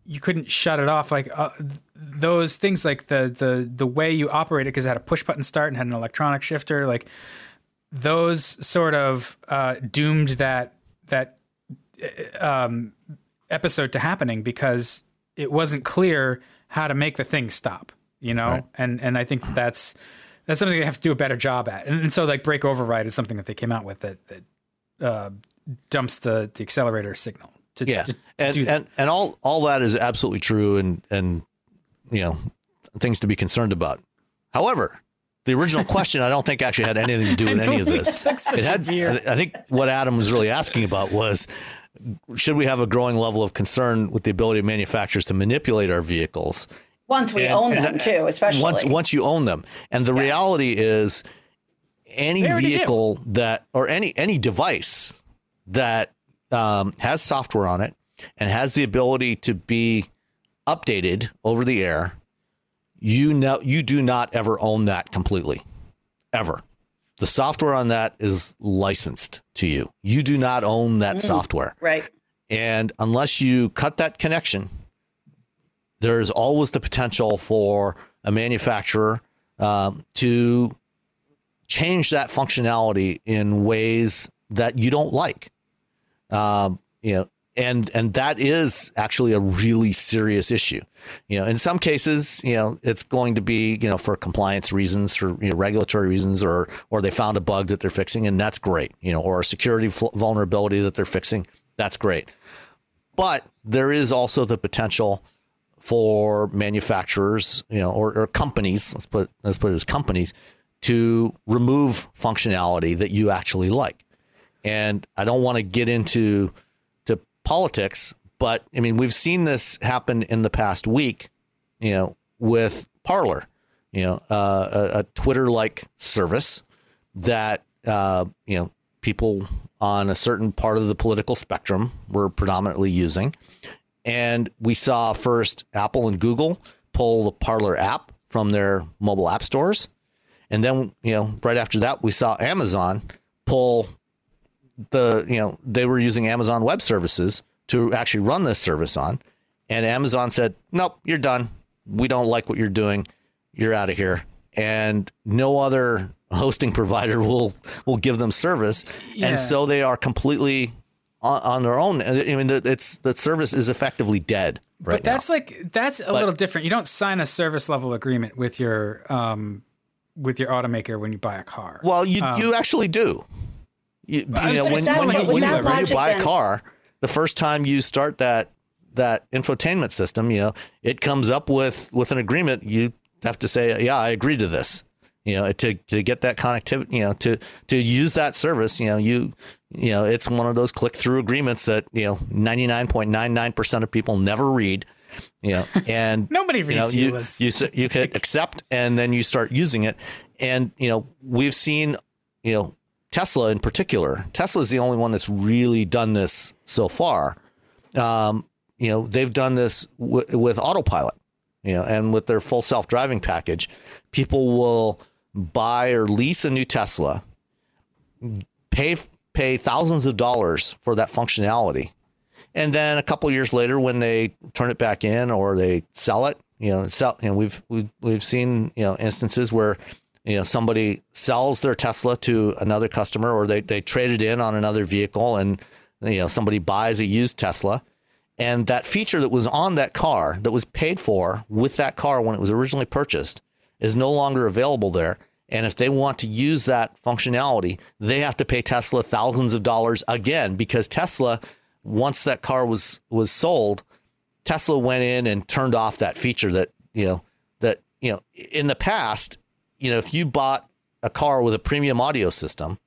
you couldn't shut it off. Like uh, th- those things like the the the way you operate it because it had a push button start and had an electronic shifter like those sort of uh, doomed that that uh, um, episode to happening because it wasn't clear how to make the thing stop you know and and I think that's that's something they have to do a better job at and, and so like brake override is something that they came out with that that uh, dumps the the accelerator signal to, Yeah, to, to and, do that. and and all all that is absolutely true, and and you know things to be concerned about. However, the original question I don't think actually had anything to do with any of this. It had. I think what Adam was really asking about was. Should we have a growing level of concern with the ability of manufacturers to manipulate our vehicles Once we And- own and- them too, especially once once you own them. And the reality is any They vehicle that or any any device that um, has software on it and has the ability to be updated over the air, you know you do not ever own that completely. Ever. The software on that is licensed to you. You do not own that software. right. And unless you cut that connection, there is always the potential for a manufacturer um, to change that functionality in ways that you don't like. Um, you know, and and that is actually a really serious issue. You know, in some cases, you know, it's going to be you know for compliance reasons, for you know, regulatory reasons, or or they found a bug that they're fixing, and that's great. You know, or a security vulnerability that they're fixing, that's great. But there is also the potential for manufacturers, you know, or, or companies. Let's put let's put it as companies to remove functionality that you actually like. And I don't want to get into to politics, but I mean we've seen this happen in the past week. You know, with Parler, you know, uh, a, a Twitter-like service that uh, you know people on a certain part of the political spectrum were predominantly using. And we saw first Apple and Google pull the Parler app from their mobile app stores. And then, you know, right after that, we saw Amazon pull the, you know, they were using Amazon Web Services to actually run this service on. And Amazon said, nope, you're done. We don't like what you're doing. You're out of here. And no other hosting provider will will give them service, yeah. and so they are completely on, on, their own. I mean, it's the service is effectively dead. Right but that's now. like that's a but, little different. You don't sign a service level agreement with your um, with your automaker when you buy a car. Well, you um, you actually do. You, you know, when, when, you, when, you, when you buy a car, the first time you start that that infotainment system, you know, it comes up with with an agreement. You have to say, yeah, I agree to this you know to to get that connectivity you know to to use that service you know you you know it's one of those click through agreements that you know 99.99% of people never read you know and nobody reads you know, you, you you can accept and then you start using it. And you know we've seen you know Tesla in particular Tesla is the only one that's really done this so far. Um, you know they've done this w- with autopilot you know and with their full self-driving package. People will buy or lease a new Tesla, pay pay thousands of dollars for that functionality, and then a couple years later, when they turn it back in or they sell it, you know, sell. Know, we've we've we've seen you know instances where you know somebody sells their Tesla to another customer or they they trade it in on another vehicle, and you know somebody buys a used Tesla. And that feature that was on that car that was paid for with that car when it was originally purchased is no longer available there. And if they want to use that functionality, they have to pay Tesla thousands of dollars again because Tesla, once that car was was sold, Tesla went in and turned off that feature that you know that you know in the past, you know, if you bought a car with a premium audio system,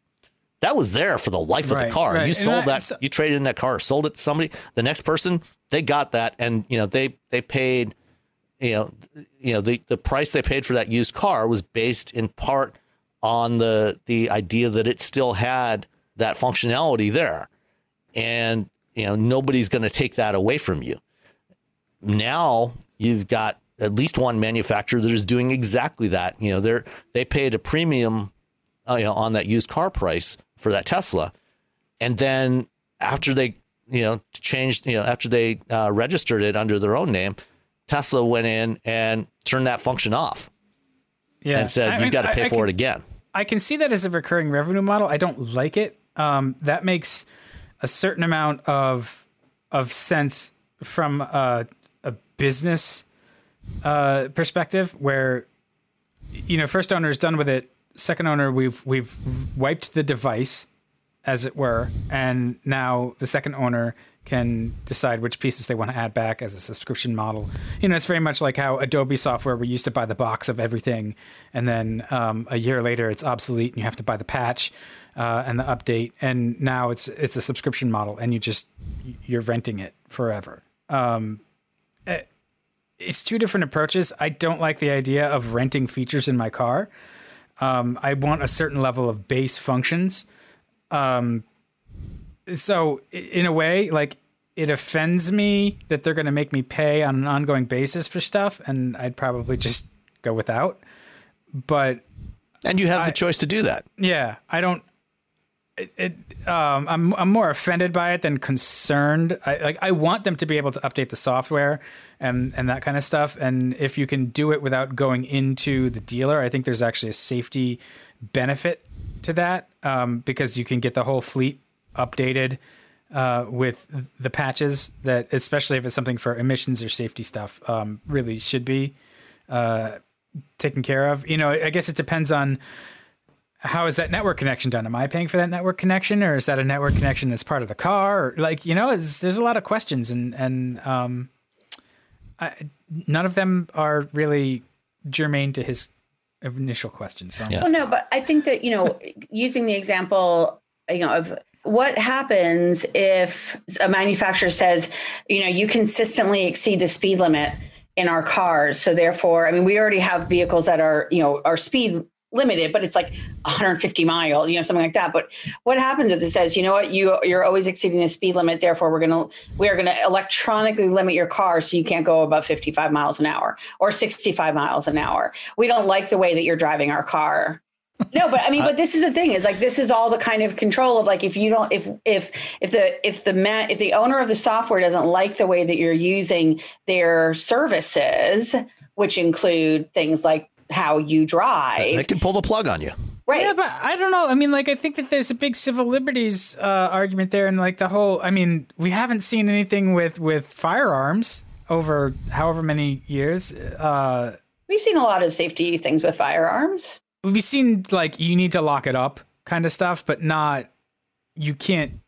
that was there for the life right, of the car. Right. You sold that, that, you traded in that car, sold it to somebody. The next person, they got that, and you know they they paid you know, you know the, the price they paid for that used car was based in part on the the idea that it still had that functionality there, and you know nobody's going to take that away from you. Now you've got at least one manufacturer that is doing exactly that. You know, they're they paid a premium, uh, you know, on that used car price for that Tesla, and then after they you know changed, you know, after they uh, registered it under their own name, Tesla went in and turned that function off. Yeah. And said, you've got to pay I, for can, it again. I can see that as a recurring revenue model. I don't like it. Um, that makes a certain amount of of sense from a, a business uh, perspective where you know first owner is done with it second owner we've we've wiped the device as it were and now the second owner can decide which pieces they want to add back as a subscription model. You know, it's very much like how Adobe software, we used to buy the box of everything, and then um, a year later it's obsolete and you have to buy the patch uh, and the update. And now it's it's a subscription model, and you just you're renting it forever. Um, it, eh, it's two different approaches. I don't like the idea of renting features in my car. Um, I want a certain level of base functions. Um, so in a way, like it offends me that they're going to make me pay on an ongoing basis for stuff, and I'd probably just go without. But and you have I, the choice to do that. Yeah, I don't. It, it um, I'm I'm more offended by it than concerned. I like I want them to be able to update the software and and that kind of stuff. And if you can do it without going into the dealer, I think there's actually a safety benefit to that um, because you can get the whole fleet updated uh, with the patches that, especially if it's something for emissions or safety stuff, um, really should be uh, taken care of. You know, I guess it depends on how is that network connection done? Am I paying for that network connection, or is that a network connection that's part of the car? Or like, you know, there's a lot of questions, and and um, I, none of them are really germane to his initial question. So, yes. well, no, but I think that you know, using the example, you know, of what happens if a manufacturer says, you know, you consistently exceed the speed limit in our cars. So therefore, I mean, we already have vehicles that are, you know, are speed limited, but it's like 150 miles, you know, something like that. But what happens if it says, you know what, you you're always exceeding the speed limit, therefore we're gonna we are gonna electronically limit your car so you can't go above 55 miles an hour or 65 miles an hour. We don't like the way that you're driving our car. No, but I mean, but this is the thing is like this is all the kind of control of like if you don't if if if the if the man if the owner of the software doesn't like the way that you're using their services, which include things like how you drive. They can pull the plug on you. Right. Yeah, but I don't know. I mean, like, I think that there's a big civil liberties uh, argument there, and like the whole. I mean, we haven't seen anything with with firearms over however many years. Uh, We've seen a lot of safety things with firearms. We've seen like you need to lock it up kind of stuff, but not you can't.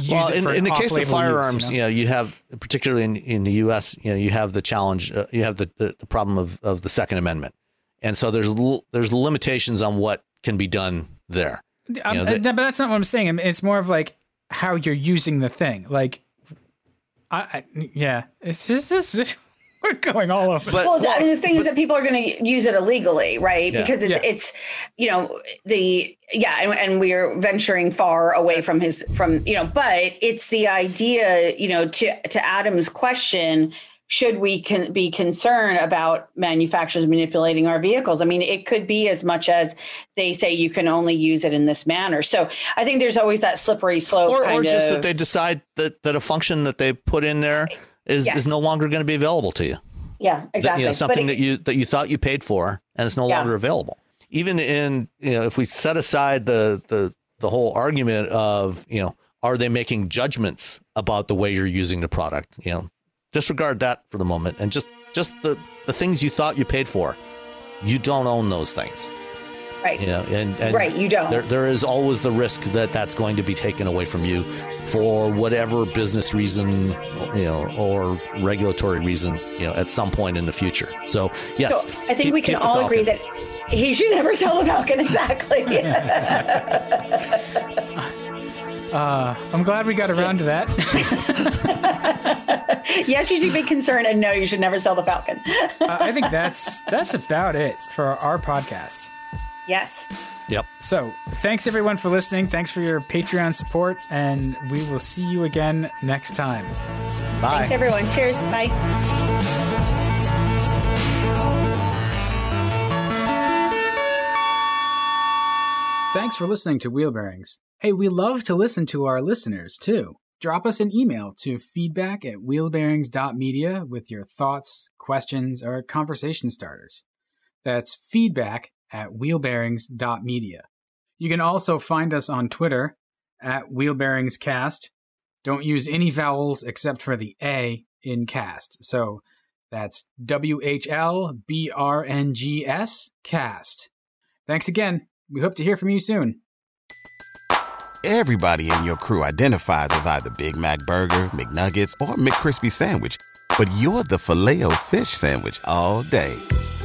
Use well, it in, in the case of off-label use, firearms, you you know? know? you have particularly in, in the U.S., you know, you have the challenge, uh, you have the, the, the problem of, of the Second Amendment, and so there's l- there's limitations on what can be done there. Um, know, they- uh, but that's not what I'm saying. I mean, it's more of like how you're using the thing. Like, I, I yeah, it's just this. We're going all over. But well, I mean, the thing is that people are going to use it illegally, right? Yeah. Because it's, Yeah. it's, you know, the yeah, and, and we're venturing far away from his from you know, but it's the idea, you know, to to Adam's question. Should we can be concerned about manufacturers manipulating our vehicles? I mean, it could be as much as they say you can only use it in this manner. So I think there's always that slippery slope. or, kind or just of, that they decide that, that a function that they put in there is, Yes. is no longer going to be available to you. yeah, exactly. you know, something it- that you that you thought you paid for and it's no Yeah. longer available. Even in you know, if we set aside the the the whole argument of you know, are they making judgments about the way you're using the product? You know, disregard that for the moment and just just the the things you thought you paid for. You don't own those things. Right. You know, and, and Right, you don't. There, there is always the risk that that's going to be taken away from you for whatever business reason, you know, or regulatory reason, you know, at some point in the future. So yes, So I think keep- we can keep the all agree that he should never sell the Falcon. Exactly. Uh, I'm glad we got around to that. yes, you should be concerned, and no, you should never sell the Falcon. Uh, I think that's that's about it for our podcast. Yes. Yep. So, thanks everyone for listening. Thanks for your Patreon support, and we will see you again next time. Bye. Thanks, everyone. Cheers. Bye. Thanks for listening to Wheel Bearings. Hey, we love to listen to our listeners too. Drop us an email to feedback at wheelbearings.media with your thoughts, questions, or conversation starters. That's feedback at wheelbearings.media. You can also find us on Twitter at wheelbearingscast. Don't use any vowels except for the A in cast. So that's W H L B R N G S cast. Thanks again. We hope to hear from you soon. Everybody in your crew identifies as either Big Mac Burger, McNuggets, or McCrispy Sandwich. But you're the Filet-O-Fish Sandwich all day.